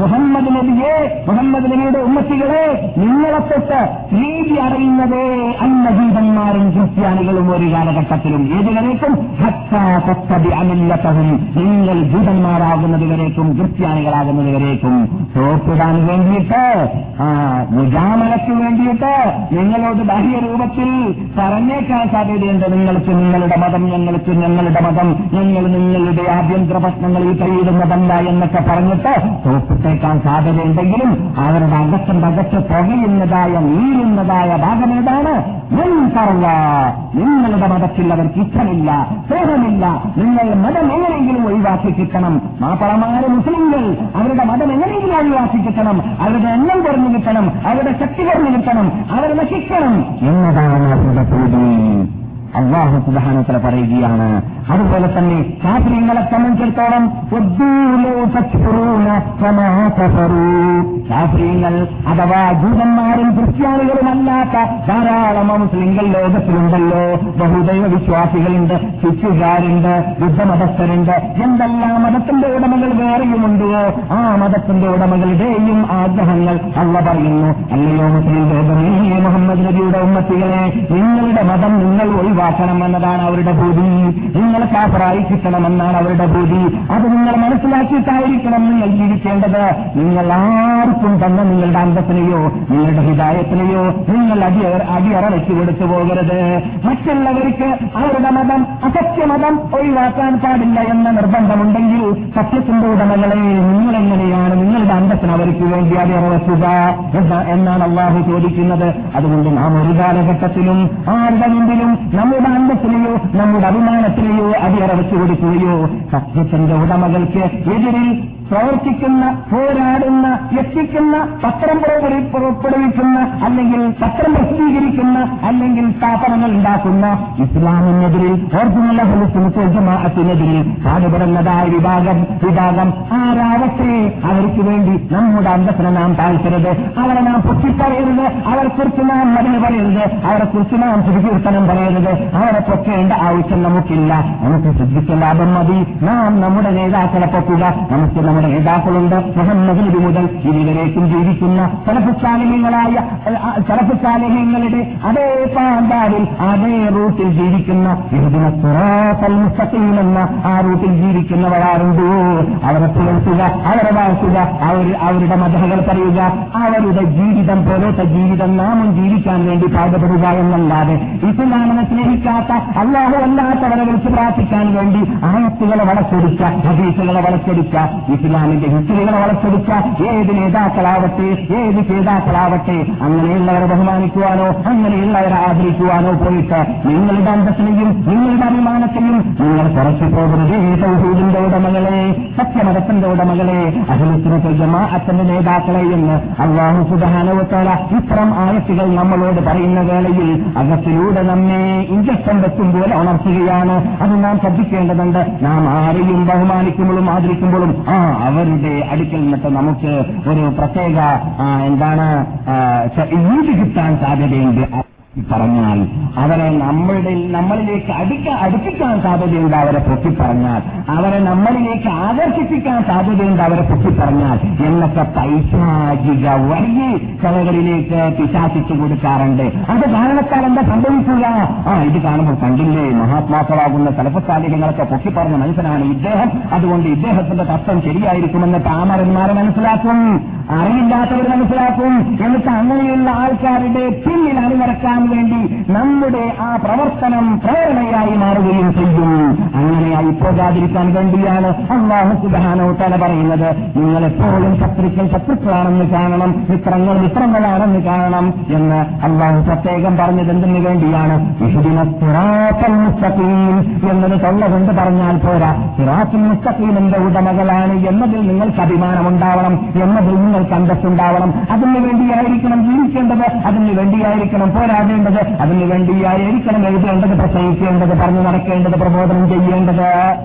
മുഹമ്മദ് നബിയെ മുഹമ്മദ് നബിയുടെ ഉമ്മത്തികളെ നിങ്ങളെ തൊട്ട് നീതി അറിയുന്നതേ അന്നജീവന്മാരും ക്രിസ്ത്യാനികളും ഒരു കാലഘട്ടത്തിലും ഏതുവരേക്കും ഹത്താമില്ലത്തഹും നിങ്ങൾ ജൂതന്മാരാകുന്നത് വരേക്കും ക്രിസ്ത്യാനികളാകുന്നത് വരേക്കും. സോപ്പിടാൻ വേണ്ടിയിട്ട് മുജാമലയ്ക്ക് വേണ്ടിയിട്ട് നിങ്ങളോട് ബാഹ്യ രൂപത്തിൽ പറഞ്ഞേക്കാൻ സാധ്യതയുണ്ട്. നിങ്ങൾക്ക് നിങ്ങളുടെ മതം ഞങ്ങൾക്ക് ഞങ്ങളുടെ മതം ഞങ്ങൾ നിങ്ങളുടെ ആഭ്യന്തര പ്രശ്നങ്ങളിൽ കഴിയുന്നതല്ല എന്നൊക്കെ പറഞ്ഞിട്ട് തോപ്പിട്ടേക്കാൻ സാധ്യതയുണ്ടെങ്കിലും അവരുടെ അകത്തും അകത്ത് പുകയുന്നതായ നീരുന്നതായ ഭാഗം ഏതാണ്? നിങ്ങളുടെ മതത്തിൽ അവർക്ക് ഇഷ്ടമില്ല സ്നേഹമില്ല. നിങ്ങൾ മതം എങ്ങനെയെങ്കിലും ഒഴിവാക്കി കിട്ടണം. മാപ്പളമാരെ മുസ്ലിങ്ങൾ അവരുടെ മതം എങ്ങനെയെങ്കിലും ഒഴിവാക്കി കിട്ടണം. അവരുടെ എണ്ണം കുറഞ്ഞു കിട്ടണം. അവരുടെ ശക്തി കുറഞ്ഞു കിട്ടണം. അവരെ നശിക്കണം എന്നതാണ് അവരുടെ പൂതി അള്ളാഹു സുധാനത്തിൽ പറയുകയാണ് അതുപോലെ തന്നെ ശാസ്ത്രീയങ്ങളെ സംബന്ധിച്ചിടത്തോളം ശാസ്ത്രീയങ്ങൾ അഥവാ ജൂതന്മാരും ക്രിസ്ത്യാനികളുമല്ലാത്ത ധാരാളം മുസ്ലിങ്ങൾ ലോകത്തിലുണ്ടല്ലോ. ബഹുദൈവ വിശ്വാസികളുണ്ട് ശിക്ഷുകാരുണ്ട് യുദ്ധമതസ്ഥരുണ്ട് എന്തെല്ലാം മതത്തിന്റെ ഉടമകൾ വേറെയുമുണ്ടോ ആ മതത്തിന്റെ ഉടമകളുടെയും ആഗ്രഹങ്ങൾ അല്ല പറയുന്നു. അല്ലയോ മുസ്ലിം ലോകമേ മുഹമ്മദ് നബിയുടെ ഉമ്മത്തികളെ നിങ്ങളുടെ മതം നിങ്ങൾ ഒഴിവാക്കണം എന്നതാണ് അവരുടെ ഭൂമി. നിങ്ങൾ കാപ്പറായി കിട്ടണമെന്നാണ് അവരുടെ ഭൂതി അത് നിങ്ങൾ മനസ്സിലാക്കിയിട്ടായിരിക്കണം നിങ്ങൾ ജീവിക്കേണ്ടത്. നിങ്ങൾ ആർക്കും തന്നെ നിങ്ങളുടെ അന്തത്തിനെയോ നിങ്ങളുടെ ഹിതായത്തിനെയോ നിങ്ങൾ അടിയ അടിയറ വെച്ചു കൊടുത്തു പോകരുത്. മറ്റുള്ളവർക്ക് അവരുടെ മതം അസത്യമതം ഒഴിവാക്കാൻ പാടില്ല എന്ന നിർബന്ധമുണ്ടെങ്കിൽ സത്യത്തിന്റെ ഉടമകളെ നിങ്ങളെങ്ങനെയാണ് നിങ്ങളുടെ അന്തത്തിന് അവർക്ക് വേണ്ടി അടിയറ വെക്കുക എന്നാണ് അള്ളാഹു ചോദിക്കുന്നത്. അതുകൊണ്ട് നാം ഒരു കാലഘട്ടത്തിലും ആരുടെ മുമ്പിലും നമ്മുടെ അന്തത്തിനെയോ നമ്മുടെ അഭിമാനത്തിനെയോ അടിയറ വെച്ചു കൊടുക്കുകയോ സത്യത്തിന്റെ ഉടമകൾക്ക് എതിരിൽ പ്രവർത്തിക്കുന്ന പോരാടുന്ന എത്തിക്കുന്ന പത്രം പുറപ്പെടുവിക്കുന്ന അല്ലെങ്കിൽ പത്രം പ്രസിദ്ധീകരിക്കുന്ന അല്ലെങ്കിൽ സ്ഥാപനങ്ങൾ ഉണ്ടാക്കുന്ന ഇസ്ലാമിനെതിരിൽ ജമാഅത്തിനെതിരിൽ പാടുപെടുന്നതായ വിഭാഗം വിഭാഗം ആരാവട്ടെ? അവർക്ക് വേണ്ടി നമ്മുടെ അന്തസ്സിനെ നാം താഴ്ത്തരുത് അവരെ നാം പൊട്ടിപ്പറയരുത്. അവരെക്കുറിച്ച് നാം മതിന് പറയരുത്. അവരെക്കുറിച്ച് നാം സുഖീർത്തനം പറയരുത്. അവരെ പൊക്കേണ്ട ആവശ്യം നമുക്കില്ല. നമുക്ക് ശ്രദ്ധിച്ച ലാഭം മതി. നാം നമ്മുടെ നേതാക്കളെ പൊക്കുക. നമുക്ക് നമ്മുടെ നേതാക്കളുണ്ട്. മുഹമ്മദ് നബി മുതൽ ഇതുവരേക്കും ജീവിക്കുന്ന ചലപ്പുശാലിഹ്യങ്ങളായ ചലപ്പുശാലിഹ്യങ്ങളുടെ അതേ പാമ്പാടിൽ അതേ റൂട്ടിൽ ജീവിക്കുന്ന ഇതിന എന്ന ആ റൂട്ടിൽ ജീവിക്കുന്നവരാരുണ്ട്. അവരെ പുലർത്തുക അവരെ വാഴ്ത്തുക അവർ അവരുടെ മതകൾ പറയുക അവരുടെ ജീവിതം പോലത്തെ ജീവിതം നാമും ജീവിക്കാൻ വേണ്ടി പാടുപെടുക എന്നല്ലാതെ ഇസ്ലാമിനെ സ്നേഹിക്കാത്ത അല്ലാതെ അല്ലാത്തവരെ വിളിച്ച് പ്രാർത്ഥിക്കാൻ വേണ്ടി ആയത്തുകളെ വളച്ചൊടിച്ച ഹദീസുകളെ വളച്ചൊടിച്ച ഇസ്ലാമിന്റെ ഹിസ്റ്ററികൾ വളച്ചൊടിച്ച ഏത് നേതാക്കളാവട്ടെ ഏത് നേതാക്കളാവട്ടെ അങ്ങനെയുള്ളവരെ ബഹുമാനിക്കുവാനോ അങ്ങനെയുള്ളവരെ ആദരിക്കുവാനോ പോയിട്ട് നിങ്ങളുടെ അന്തസ്സിനെയും നിങ്ങളുടെ അഭിമാനത്തെയും നിങ്ങൾ കുറച്ചു പോകുന്നത് സൗഹീദിന്റെ ഉടമകളെ സത്യമതത്തിന്റെ ഉടമകളെ അഖിലത്തിന് ജമാഅത്തിന്റെ നേതാക്കളെ എന്ന് അള്ളാഹു സുധാനവത്താല ഇത്തരം ആയത്തുകൾ നമ്മളോട് പറയുന്ന വേളയിൽ അകത്തിലൂടെ നമ്മെ ഇഞ്ചക്ഷൻ പോലെ ഉണർത്തുകയാണ്. അത് നാം ശ്രദ്ധിക്കേണ്ടതുണ്ട്. നാം ആരെയും ബഹുമാനിക്കുമ്പോഴും ആദരിക്കുമ്പോഴും ആ അവരുടെ അടുക്കൽ നിന്നിട്ട് നമുക്ക് ഒരു പ്രത്യേക എന്താണ് കിട്ടാൻ സാധ്യതയുണ്ട്. പറഞ്ഞാൽ അവരെ നമ്മളുടെ നമ്മളിലേക്ക് അടുക്ക അടുപ്പിക്കാൻ സാധ്യതയുണ്ട് അവരെ പൊക്കി പറഞ്ഞാൽ. അവരെ നമ്മളിലേക്ക് ആകർഷിപ്പിക്കാൻ സാധ്യതയുണ്ട് അവരെ പൊക്കി പറഞ്ഞാൽ. എന്നൊക്കെ പൈശാചിക വഴി ചിലകളിലേക്ക് പിശാസിച്ചു കൊടുക്കാറുണ്ട്. അത് കാരണത്താൽ എന്താ സംഭവിക്കുക? ആ ഇത് കാണുമ്പോൾ കണ്ടില്ലേ? മഹാത്മാക്കളാകുന്ന തലപ്പസ്ഥാനികങ്ങളൊക്കെ പൊക്കി പറഞ്ഞ മനുഷ്യനാണ് ഇദ്ദേഹം. അതുകൊണ്ട് ഇദ്ദേഹത്തിന്റെ തത്വം ശരിയായിരിക്കുമെന്ന് താമരന്മാരെ മനസ്സിലാക്കും. അറിയില്ലാത്തവർ മനസ്സിലാക്കും. എന്നിട്ട് അങ്ങനെയുള്ള ആൾക്കാരുടെ പിന്നിൽ അണിനിരക്കാൻ വേണ്ടി നമ്മുടെ ആ പ്രവർത്തനം പ്രേരണയായി മാറുകയും ചെയ്യും. അങ്ങനെയായി പോകാതിരിക്കാൻ വേണ്ടിയാണ് അള്ളാഹു സുബാനോ തല പറയുന്നത്. നിങ്ങൾ എപ്പോഴും ശത്രുക്കൾ ശത്രുക്കളാണെന്ന് കാണണം മിത്രങ്ങൾ മിത്രങ്ങളാണെന്ന് കാണണം എന്ന് അള്ളാഹു പ്രത്യേകം പറഞ്ഞത് എന്തിനു വേണ്ടിയാണ് എന്നത് തൊള്ള പറഞ്ഞാൽ പോരാ. സിറാത്തുൽ മുസ്തഖീമിന്റെ ഉടമകളാണ് എന്നതിൽ നിങ്ങൾക്ക് അഭിമാനമുണ്ടാവണം എന്നതിൽ നിങ്ങൾക്ക് അന്തസ്സുണ്ടാവണം. അതിനു വേണ്ടിയായിരിക്കണം ജീവിക്കേണ്ടത് അതിനു വേണ്ടിയായിരിക്കണം പോരാടേണ്ടത് അതിനു ആയിരിക്കണം എഴുതേണ്ടത് പ്രസംഗിക്കേണ്ടത് പറഞ്ഞു നടക്കേണ്ടത് പ്രബോധനം ചെയ്യേണ്ടത്?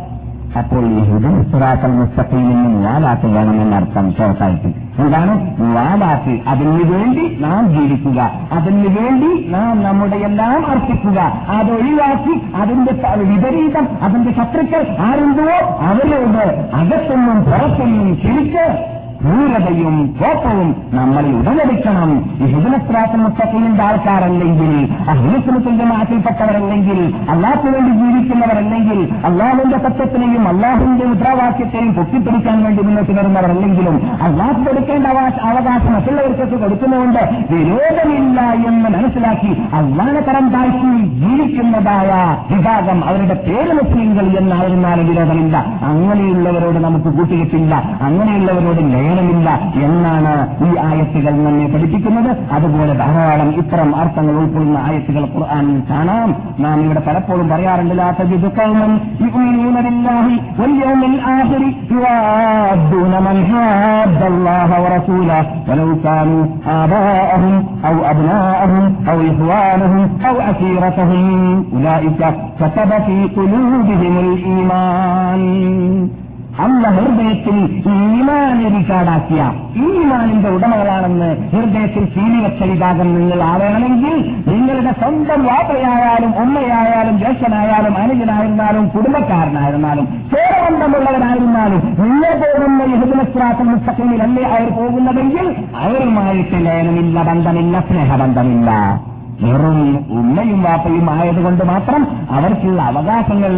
അപ്പോൾ ഈ ഹിദുസ്റാക്കൽ മുസ്തഖയിൽ നിന്നും വാലാത്ത് വേണമെന്നർത്ഥം സൊസൈറ്റി എന്താണ്? വാലാത്ത് അതിനു വേണ്ടി നാം ജീവിക്കുക. അതിനു വേണ്ടി നാം നമ്മുടെ എല്ലാം അർപ്പിക്കുക. അതൊഴിവാക്കി അതിന്റെ വിപരീതം അതിന്റെ ശത്രുക്കൾ ആരുണ്ടോ അവരോട് അകത്തൊന്നും പുറത്തൊന്നും ചിരിച്ച് ക്രൂരതയും കോപ്പവും നമ്മളെ ഉടലടിക്കണം. ഈ മുത്തഖീന്റെ ആൾക്കാരല്ലെങ്കിൽ അഹിലസുലത്തിന്റെ മാറ്റിൽപ്പെട്ടവരല്ലെങ്കിൽ അള്ളാഹ്ക്ക് വേണ്ടി ജീവിക്കുന്നവരല്ലെങ്കിൽ അള്ളാഹുവിന്റെ സത്യത്തിനെയും അള്ളാഹുവിന്റെ മുദ്രാവാക്യത്തെയും പൊട്ടിപ്പിടിക്കാൻ വേണ്ടി മുന്നോട്ട് വരുന്നവരല്ലെങ്കിലും അള്ളാഹ് കൊടുക്കേണ്ട അവകാശ- മറ്റുള്ളവർക്കൊക്കെ കൊടുക്കുന്നതുകൊണ്ട് വിരോധമില്ല എന്ന് മനസ്സിലാക്കി അള്ളാഹ തരം താഴ്ച ജീവിക്കുന്നതായ വിഭാഗം അവരുടെ പേര് മുസ്ലിങ്ങൾ എന്നായിരുന്നാലും വിരോധമില്ല. അങ്ങനെയുള്ളവരോട് നമുക്ക് കൂട്ടുകെട്ടില്ല. അങ്ങനെയുള്ളവരോട് ലയനമില്ല എന്നാണ് ഈ ആയത്തുകൾ നമ്മെ പഠിപ്പിക്കുന്നത് അതുപോലെ ധാരാളം ഇത്തരം അർത്ഥങ്ങൾ ഉൾക്കൊള്ളുന്ന ആയത്തുകൾ ഖുർആനിൽ കാണാം നാം ഇവിടെ പലപ്പോഴും പറയാറുണ്ട് ലാ തജിദു ഖൗമൻ യുഅ്മിനൂന ബില്ലാഹി വൽ യൗമിൽ ആഖിരി യുവാദ്ദൂന മൻ ഹാദ്ദ അല്ലാഹ വറസൂലഹു ولو كانوا آباءهم أو أبناءهم أو إخوانهم أو أسيرتهم أولئك كتب في قلوبهم الإيمان അല്ല ഹൃദയത്തിൽ ഈമാൻ റിക്കാർഡാക്കിയ ഈമാനിന്റെ ഉടമകളാണെന്ന് ഹൃദയത്തിൽ സീലി വെച്ച വിഭാഗം നിങ്ങൾ ആവണമെങ്കിൽ നിങ്ങളുടെ സ്വന്തം വാപ്പയായാലും ഉമ്മയായാലും ജ്യേഷ്ഠനായാലും അനുജനായിരുന്നാലും കുടുംബക്കാരനായിരുന്നാലും ചേരബന്ധമുള്ളവരായിരുന്നാലും നിങ്ങൾ പോകുന്ന യഹുദിനസ്രാത്തം മുസ്തഖീമിലല്ലേ അവർ പോകുന്നതെങ്കിൽ അവരുമായിട്ട് ലയനമില്ല ബന്ധമില്ല സ്നേഹബന്ധമില്ല. വെറും ഉമ്മയും വാപ്പയും ആയതുകൊണ്ട് മാത്രം അവർക്കുള്ള അവകാശങ്ങൾ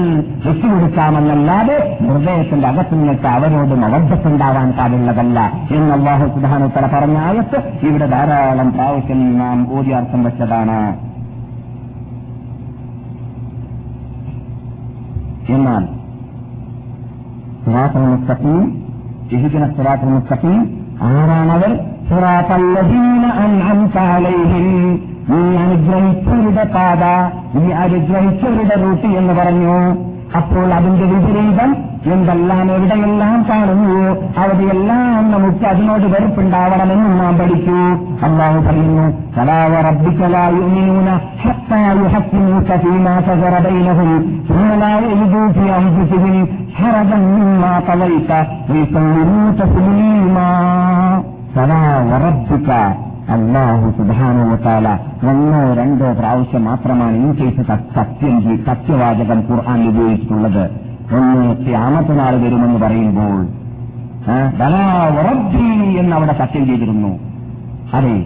വെച്ചുകൊടുക്കാമെന്നല്ലാതെ ഹൃദയത്തിന്റെ അകത്ത് നിന്നിട്ട് അവരോട് മവദ്ധത്തുണ്ടാവാൻ പാടുള്ളതല്ല എന്ന് അള്ളാഹു സുധാനോത്തര പറഞ്ഞ ആയത്ത് ഇവിടെ ധാരാളം പ്രാവശ്യം നാം ഊര്യാർത്ഥം വെച്ചതാണ്. എന്നാൽ സുറാത്തുൽ മുസ്തഖീം ഇഹ്ദിന ആരാണവർ? സുറാത്തല്ലദീന അൻഅംത അലൈഹിം നീ അനുഗ്രഹിച്ചവരുടെ പാത നീ അനുഗ്രഹിച്ചവരുടെ റൂട്ട് എന്ന് പറഞ്ഞു. അപ്പോൾ അതിന്റെ വിപരീതം എന്തെല്ലാം എവിടെയെല്ലാം കാണുന്നു അവിടെയെല്ലാം നമുക്ക് അതിനോട് വെറുപ്പുണ്ടാവണമെന്നും നാം പഠിച്ചു. അള്ളാഹു പറയുന്നു സലാവ റബ്ബിക്കലായുമിനൂന അള്ളാഹു സുധാനോത്താല ഒന്നോ രണ്ടോ പ്രാവശ്യം മാത്രമാണ് ഈ കേസ് സത്യം സത്യവാചകം ഖുർആാനിൽ ഉപയോഗിച്ചിട്ടുള്ളത്. ഒന്ന് ക്യാമത്തനാൾ വരുമെന്ന് പറയുമ്പോൾ എന്ന് അവിടെ സത്യം ചെയ്തിരുന്നു. അതെ.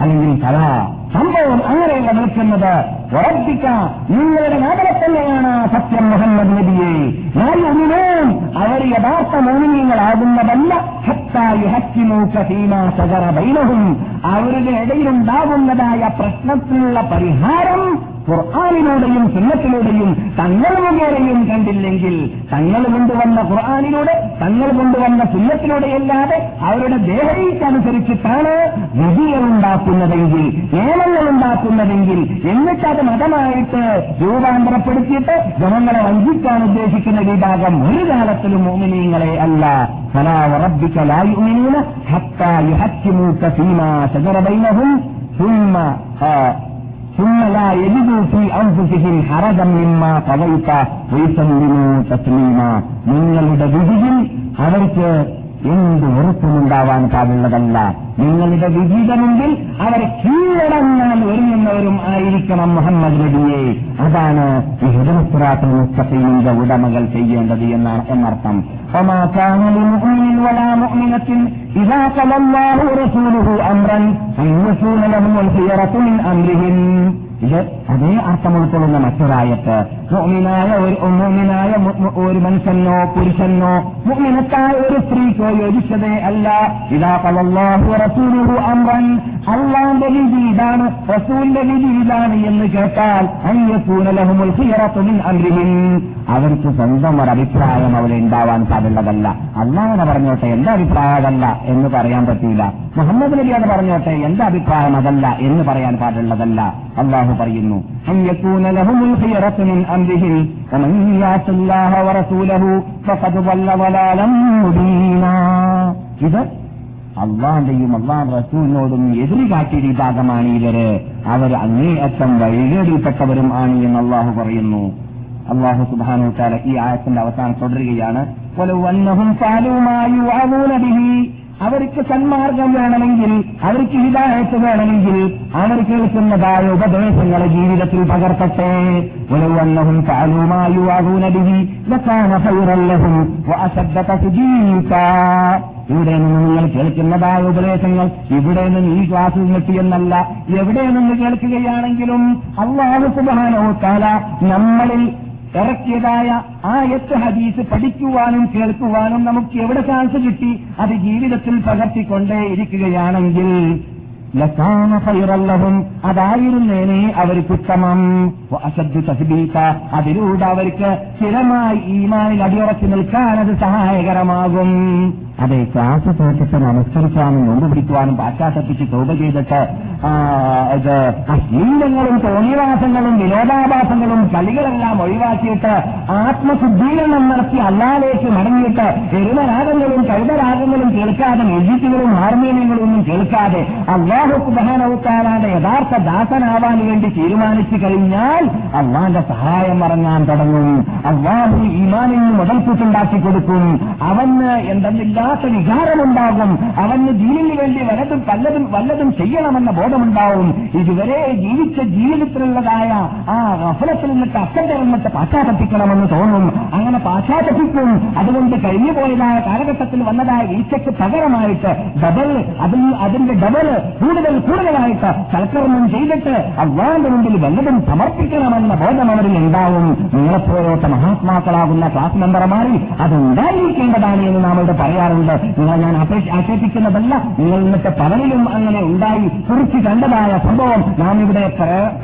അല്ലെങ്കിൽ കലാ സംഭവം അങ്ങനെയല്ല നിൽക്കുന്നത് ഉറപ്പിക്ക നിങ്ങളുടെ നാമനെ തന്നെയാണ് സത്യം മുഹമ്മദ് നബിയെ. നാലുമിനും അവർ യഥാർത്ഥ മോഹിനിയങ്ങളാകുന്നതല്ല ഹത്തായി ഹക്കിമൂക്ക സീമാ സജറ ബൈനഹും. അവരുടെ ഇടയിലുണ്ടാകുന്നതായ പ്രശ്നത്തിനുള്ള പരിഹാരം ഖുർആാനിലൂടെയും സുന്നത്തിലൂടെയും തങ്ങൾ മുഖേനയും കണ്ടില്ലെങ്കിൽ തങ്ങൾ കൊണ്ടുവന്ന ഖുർആാനിലൂടെ തങ്ങൾ കൊണ്ടുവന്ന സുന്നത്തിലൂടെയല്ലാതെ അവരുടെ ദേഹരീക്കനുസരിച്ചിട്ടാണ് വിധികൾ ഉണ്ടാക്കുന്നതെങ്കിൽ നിയമങ്ങൾ ഉണ്ടാക്കുന്നതെങ്കിൽ എന്നിട്ട് അത് മതമായിട്ട് രൂപാന്തരപ്പെടുത്തിയിട്ട് ജനങ്ങളെ വഞ്ചിക്കാൻ ഉദ്ദേശിക്കുന്ന വിഭാഗം ഒരു കാലത്തിലും മോമിനീങ്ങളെ അല്ല فلا وربك لا يؤمنون حتى يحكموك فيما شجر بينهم ثم آه ثم لا يجدوا في أنفسهم حرجا مما قضيت ويسلموا تسليما നിങ്ങളുടെ വിധിയിൽ അവർക്ക് എന്ത് വെറുപ്പുമുണ്ടാവാൻ പാടുള്ളതല്ല നിങ്ങളുടെ വിധിയുടെ മുമ്പിൽ അവർ കീഴടങ്ങാൻ ഒരുങ്ങുന്നവരും ആയിരിക്കണം മുഹമ്മദ് നബിയെ അതാണ് ഈ ഹുദനസ്രാത്തിൽ മുസ്തഖീമിന്റെ ഉടമകൾ ചെയ്യേണ്ടത് എന്നാണ് എന്നർത്ഥം وما كان لمؤمن ولا مؤمنة إذا قضى الله ورسوله أمرا أن يكون لهم الخيرة من أمرهم ഇത് അതേ അർത്ഥം ഉൾക്കൊള്ളുന്ന മറ്റൊരായത്ത്. മുഅ്മിനായ ഒരു മുഹ്മിനായ ഒരു മനുഷ്യനോ പുരുഷനോ മുഅ്മിനത്തായ ഒരു സ്ത്രീക്കോ യോജിച്ചതേ അല്ല. ഇതാ പലല്ലാഹു അംറൻ. അള്ളാന്റെ വിധി ഇതാണ്. റസൂലിന്റെ വിധി ഇതാണ് എന്ന് കേട്ടാൽ അയ്യക്കൂന ലഹുമുൽ ഖിയറത്തു മിൻ അംരിഹിം അവർക്ക് സ്വന്തം ഒരു അഭിപ്രായം അവിടെ ഉണ്ടാവാൻ പാടുള്ളതല്ല അള്ളാഹനെ പറഞ്ഞോട്ടെ എന്റെ അഭിപ്രായം എന്ന് പറയാൻ പറ്റില്ല മുഹമ്മദ് നബി അത് പറഞ്ഞോട്ടെ എന്റെ അഭിപ്രായം അതല്ല എന്ന് പറയാൻ പാടുള്ളതല്ല അള്ളാഹു അള്ളാഹു പറയുന്നു. ഇത് അള്ളാന്റെയും അള്ളാൻ റസൂലിനോടും എതിരി കാട്ടിയ വിഭാഗമാണ് ഇവർ. അവർ അങ്ങേയറ്റം വഴിയേടിയിൽപ്പെട്ടവരും ആണ് എന്ന് അള്ളാഹു പറയുന്നു. അള്ളാഹു സുബാനു ഈ ആയത്തിന്റെ അവസാനം തുടരുകയാണ്. അവർക്ക് സന്മാർഗം വേണമെങ്കിൽ അവർക്ക് ഹിതായത്ത് വേണമെങ്കിൽ അവർ കേൾക്കുന്നതായ ഉപദേശങ്ങളെ ജീവിതത്തിൽ പകർത്തട്ടെ. ഒരു കാലുമായുവാകൂനബിഹി ഇവിടെ നിന്ന് നിങ്ങൾ കേൾക്കുന്നതായ ഉപദേശങ്ങൾ ഇവിടെ നിന്ന് ഈ ക്ലാസ്സിൽ കിട്ടിയെന്നല്ല എവിടെ നിന്ന് കേൾക്കുകയാണെങ്കിലും അള്ളാഹു സുബാനോ കാല നമ്മളിൽ ഇറക്കിയതായ ആ എട്ട് ഹദീസ് പഠിക്കുവാനും കേൾക്കുവാനും നമുക്ക് എവിടെ ചാൻസ് കിട്ടി? അത് ജീവിതത്തിൽ പകർത്തിക്കൊണ്ടേ ഇരിക്കുകയാണെങ്കിൽ ും അതായിരുന്നേനെ അവർക്ക് ഉത്തമം. അസദ് തസ്ബീത്ത അതിലൂടെ അവർക്ക് സ്ഥിരമായി ഈമാനിൽ അടിയുറച്ചു നിൽക്കാൻ അത് സഹായകരമാകും. അതെ ക്ലാസ് തോറ്റിട്ട് നമസ്കരിക്കാനും നോമ്പ് പിടിക്കുവാനും പാശ്ചാത്തപ്പിച്ച് തോപ ചെയ്തിട്ട് ഇത് അശ്ലീലങ്ങളും തോന്നിവാസങ്ങളും വിനോദാഭാസങ്ങളും കളികളെല്ലാം ഒഴിവാക്കിയിട്ട് ആത്മശുദ്ധീകരണം നടത്തി അല്ലാലേക്ക് മടങ്ങിയിട്ട് എരുമരാഗങ്ങളും കഴുതരാഗങ്ങളും കേൾക്കാതെ മ്യൂസിക്കുകളും ഹാർമോണിയങ്ങളും ഒന്നും കേൾക്കാതെ അള്ളാഹു സുബാനവുത്താലാന്റെ യഥാർത്ഥ ദാസനാവാൻ വേണ്ടി തീരുമാനിച്ചു കഴിഞ്ഞാൽ അള്ളാന്റെ സഹായം മറങ്ങാൻ തുടങ്ങും. അള്ളാഹു ഈമാനിന് മുതൽക്കൂട്ടുണ്ടാക്കി കൊടുക്കും. അവന് എന്തെന്നില്ലാത്ത വികാരമുണ്ടാകും അവന് ദീനിന് വേണ്ടി വലതും പലതും വല്ലതും ചെയ്യണമെന്ന ബോധമുണ്ടാവും. ഇതുവരെ ജീവിച്ച ജീവിതത്തിലുള്ളതായ ആ അഫലത്തിൽ നിന്നിട്ട് അക്കന്റെ നിന്നിട്ട് പാശ്ചാത്തപ്പിക്കണമെന്ന് തോന്നും. അങ്ങനെ പാശ്ചാത്തപ്പിക്കും അതുകൊണ്ട് കഴിഞ്ഞു പോയതായ കാലഘട്ടത്തിൽ വന്നതായ വീഴ്ചയ്ക്ക് പകരമായിട്ട് ഡബിൾ അതിൽ അതിന്റെ ഡബിൾ കൂടുതൽ കൂടുതലായിട്ട് സൽക്കർമ്മം ചെയ്തിട്ട് അള്ളാന്റെ മുമ്പിൽ വല്ലതും സമർപ്പിക്കണമെന്ന ബോധം അവരിൽ ഉണ്ടാവും. നിങ്ങളെപ്പോലത്തെ മഹാത്മാക്കളാകുന്ന ക്ലാസ് മെമ്പർമാരിൽ അത് ഉണ്ടായിരിക്കേണ്ടതാണ് എന്ന് നാം ഇവിടെ പറയാറുണ്ട്. നിങ്ങൾ ഞാൻ ആക്ഷേപിക്കുന്നതല്ല നിങ്ങൾ ഇന്നത്തെ പകലിലും അങ്ങനെ ഉണ്ടായി കുറിച്ച് കണ്ടതായ സംഭവം നാം ഇവിടെ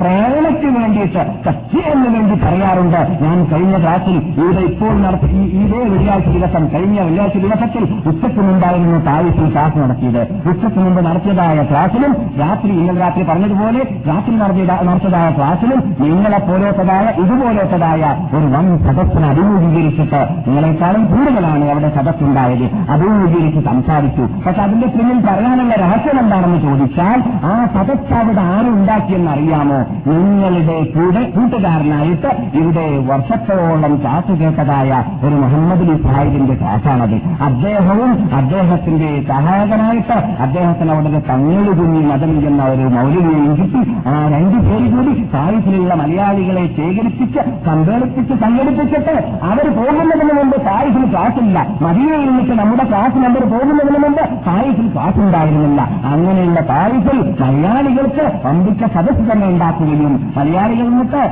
പ്രേരണയ്ക്ക് വേണ്ടിയിട്ട് സത്യത്തിന് വേണ്ടി പറയാറുണ്ട്. ഞാൻ കഴിഞ്ഞ ക്ലാസ്സിൽ ഇവിടെ ഇപ്പോൾ നടത്തി ഇതേ വെള്ളിയാഴ്ച ദിവസം കഴിഞ്ഞ വെള്ളിയാഴ്ച ദിവസത്തിൽ ഉച്ചയ്ക്ക് മുമ്പായിരുന്നു താരിഫിൽ ക്ലാസ് നടത്തിയത്. ഉച്ചയ്ക്ക് മുമ്പ് നടത്തിയതായ ക്ലാസ്സിലും രാത്രി ഇന്നലെ രാത്രി പറഞ്ഞതുപോലെ രാത്രി നടത്തിയതായ ക്ലാസ്സിലും നിങ്ങളെ പോലത്തതായ ഇതുപോലത്തതായ ഒരു വൻ സദസ്സിനെ അഭിമുഖീകരിച്ചിട്ട് നിങ്ങളെക്കാളും കൂടുതലാണ് അവിടെ സദസ്സുണ്ടായത്. അഭിമുഖീകരിച്ച് സംസാരിച്ചു. പക്ഷെ അതിന്റെ പിന്നിൽ പറയാനുള്ള രഹസ്യം എന്താണെന്ന് ചോദിച്ചാൽ ആ പദച്ചാവിടെ ആരുണ്ടാക്കിയെന്നറിയാമോ നിങ്ങളുടെ കൂടെ കൂട്ടുകാരനായിട്ട് ഇവിടെ വർഷത്തോളം ക്ലാസ് കേട്ടതായ ഒരു മുഹമ്മദ് അലി സാഹിബിന്റെ ക്ലാസ്സാണത് അദ്ദേഹവും അദ്ദേഹത്തിന്റെ സഹായകനായിട്ട് അദ്ദേഹത്തിന് അവിടെ തങ്ങളു കുഞ്ഞി മതം എന്ന ഒരു മൗലികയും കിട്ടി ആ രണ്ടു പേര് കൂടി സാഹിബിലുള്ള മലയാളികളെ ശേഖരിപ്പിച്ച് സമ്മേളിപ്പിച്ച് സംഘടിപ്പിച്ചിട്ട് അവർ പോകുന്നതിന് മുമ്പ് സാഹിബിന് ക്ലാസ്സില്ല മതിയെ എന്നിട്ട് നമ്മുടെ ക്ലാസ് നമ്പർ പോകുന്നതിന് മുമ്പ് സാഹിബിൽ ക്ലാസ് ഉണ്ടായിരുന്നില്ല. അങ്ങനെയുള്ള താരിഫിൽ മലയാളികൾക്ക് പമ്പിച്ച സദസ് തന്നെ ഉണ്ടാക്കുകയും മലയാളികൾ നിന്നിട്ട്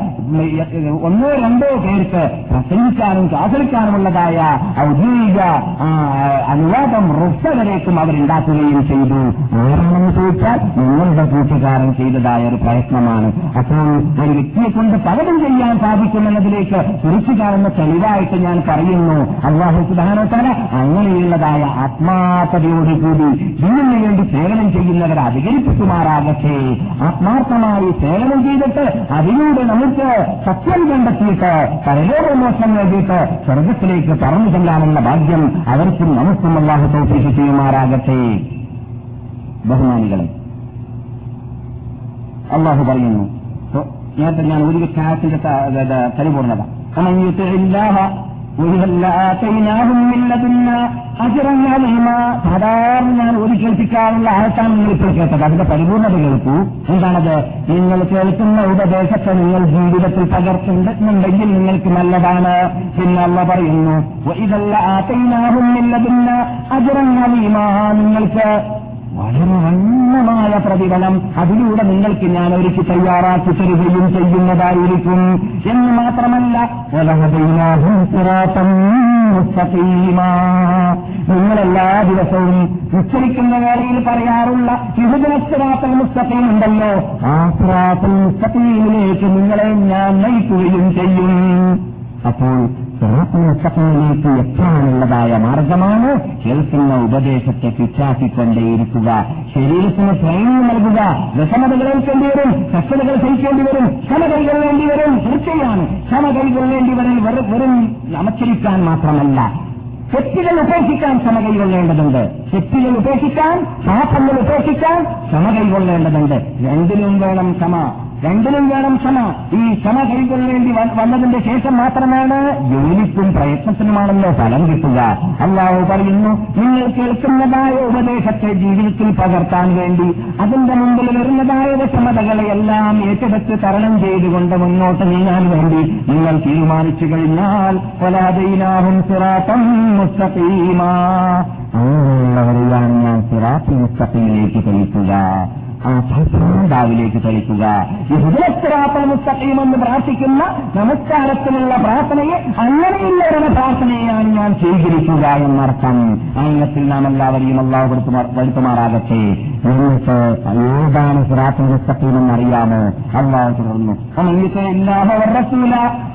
ഒന്നോ രണ്ടോ പേർക്ക് പ്രസംഗിക്കാനും കാസലിക്കാനുമുള്ളതായ ഔദ്യോഗിക അനുവാദം റുസവരേക്കും അവരുണ്ടാക്കുകയും ചെയ്തു. ആരാണെന്ന് ചോദിച്ചാൽ നിങ്ങളുടെ കൂട്ടുകാരൻ ചെയ്തതായ ഒരു പ്രയത്നമാണ്. അപ്പോൾ ഒരു വ്യക്തിയെ കൊണ്ട് പലതും ചെയ്യാൻ സാധിക്കുമെന്നതിലേക്ക് കുറിച്ചു കാണുന്ന തെളിവായിട്ട് ഞാൻ പറയുന്നു. അള്ളാഹു സുധാനത്തല അങ്ങനെയുള്ളതായ ആത്മാർത്ഥതയോടുകൂടി ദീനിന് വേണ്ടി സേവനം ചെയ്യുന്നവരെ അധികരിപ്പിക്കുമാറാകട്ടെ. ആത്മാർത്ഥമായി സേവനം ചെയ്തിട്ട് അതിലൂടെ നമുക്ക് സത്യം കണ്ടെത്തിയിട്ട് പരലോകമോശം നേടിയിട്ട് സ്വർഗത്തിലേക്ക് പറഞ്ഞു ചെല്ലാനുള്ള ഭാഗ്യം അവർക്കും നമുക്കും അള്ളാഹു തോഫിക്ക് ചെയ്യുമാറാകട്ടെ. ബഹുമാനികളെ അള്ളാഹു പറയുന്നു നേരത്തെ ഞാൻ ഒരു വിഖ്യാത്തിന്റെ പരിപൂർണത സാധാരണ ഞാൻ ഒരു കേൾപ്പിക്കാനുള്ള ആൾക്കാണ് നിങ്ങൾ ഇപ്പോൾ കേട്ടത്. അതിന്റെ പരിപൂർണത കേൾക്കൂ. എന്താണത്? നിങ്ങൾ കേൾക്കുന്ന ഉപദേശത്തെ നിങ്ങൾ ജീവിതത്തിൽ പകർത്തുന്നുണ്ടെങ്കിൽ നിങ്ങൾക്ക് നല്ലതാണ്. പിന്നെ അല്ല പറയുന്നു ഇതല്ല അജറങ്ങലീമാ നിങ്ങൾക്ക് വളരെ നന്നമായ പ്രതിഫലം അതിലൂടെ നിങ്ങൾക്ക് ഞാൻ ഒരുക്കി തയ്യാറാക്കി തരികയും ചെയ്യുന്നതായിരിക്കും. എന്ന് മാത്രമല്ല നിങ്ങളെല്ലാ ദിവസവും ഉച്ചരിക്കുന്ന വേളയിൽ പറയാറുള്ള യുവജനസ്വരാത്തൽ മുസ്തഫീം ഉണ്ടല്ലോ. ആ സ്രാത്തൽ മുസ്തഫീമിലേക്ക് നിങ്ങളെ ഞാൻ നയിക്കുകയും ചെയ്യും. അപ്പോൾ സിറാത്തുൽ എത്താനുള്ളതായ മാർഗമാണ് കേൾക്കുന്ന ഉപദേശത്തെ പിച്ചാക്കിക്കൊണ്ടേയിരിക്കുക. ശരീരത്തിന് ട്രെയിനിങ് നൽകുക. വിഷമതകൾ ഏൽക്കേണ്ടി വരും കഷ്ടതകൾ സഹിക്കേണ്ടി വരും ക്ഷമ കൈകൊള്ളേണ്ടി വരും. തീർച്ചയാണ്. ക്ഷമ കൈകൊള്ളേണ്ടി വരും വെറും വെറും നമസ്കരിക്കാൻ മാത്രമല്ല. തെറ്റുകൾ ഉപേക്ഷിക്കാൻ ക്ഷമ കൈകൊള്ളേണ്ടതുണ്ട് തെറ്റുകൾ ഉപേക്ഷിക്കാൻ പാപങ്ങൾ ഉപേക്ഷിക്കാൻ ക്ഷമ കൈകൊള്ളേണ്ടതുണ്ട് രണ്ടിനും വേണം ക്ഷമ. രണ്ടിനും വേണം ക്ഷമ. ഈ ക്ഷമ കൈകൊള്ളേണ്ടി വന്നതിന്റെ ശേഷം മാത്രമാണ് ജോലിക്കും പ്രയത്നത്തിനുമാണല്ലോ ഫലം കിട്ടുക. അള്ളാഹു പറയുന്നു നിങ്ങൾ കേൾക്കുന്നതായ ഉപദേശത്തെ ജീവിതത്തിൽ പകർത്താൻ വേണ്ടി അതിന്റെ മുമ്പിൽ വരുന്നതായ വിഷമതകളെയെല്ലാം ഏറ്റെടുത്ത് തരണം ചെയ്തുകൊണ്ട് മുന്നോട്ട് നീങ്ങാൻ വേണ്ടി നിങ്ങൾ തീരുമാനിച്ചു കഴിഞ്ഞാൽ കൊലാതയിലാവും സിറാത്തം മുസ്തഖീമാ. അങ്ങനെയുള്ളവരെയാണ് ഞാൻ സിറാത്തി മുസ്തഖീമിലേക്ക് തെളിക്കുക ആ സഹസ്രാന്താവിലേക്ക് തെളിക്കുക എന്ന് പ്രാർത്ഥിക്കുന്ന നമസ്കാരത്തിലുള്ള പ്രാർത്ഥനയെ അങ്ങനെയുള്ളവരുടെ പ്രാർത്ഥനയാണ് ഞാൻ സ്വീകരിക്കുക എന്നർത്ഥം. ആയത്തിൽ നാം എല്ലാവരെയും അള്ളാഹു വരുത്തുമാറാകട്ടെ. എന്നിട്ട് ഏതാണ് സിറാത്തുൽ അറിയാമോ അള്ളാഹു തുടർന്നു.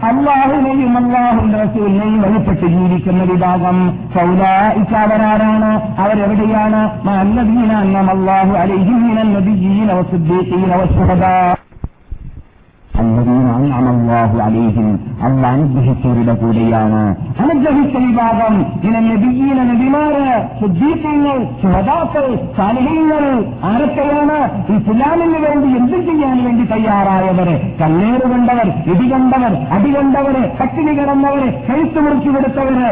അള്ളാഹുനെയും അള്ളാഹുന്റെ റസൂലിനെയും വഴിപ്പെട്ട് ജീവിക്കുന്ന വിഭാഗം സൗലായിക്ക് അവരാരാണ്? അവരെവിടെയാണ്? അല്ലദീന അല്ലാഹു അലൈഹിം മിനൻ النبيين والصديقين والشهداء. അന്ന് അനുഗ്രഹിച്ചവരുടെ കൂടെയാണ്. അനുഗ്രഹിച്ച വിഭാഗം ഇന നബിയില നബിമാര് ശുദ്ധീകങ്ങൾ ശുഹദാക്കൾ സാലഹീങ്ങൾ ആരൊക്കെയാണ് ഇസ്ലാമിന് വേണ്ടി എന്ത് ചെയ്യാൻ വേണ്ടി തയ്യാറായവര് കണ്ണീർ കണ്ടവർ ഇടി കണ്ടവർ അടി കണ്ടവര് കട്ടിണി കിടന്നവര് കഴുത്ത് മുറിച്ചു കൊടുത്തവര്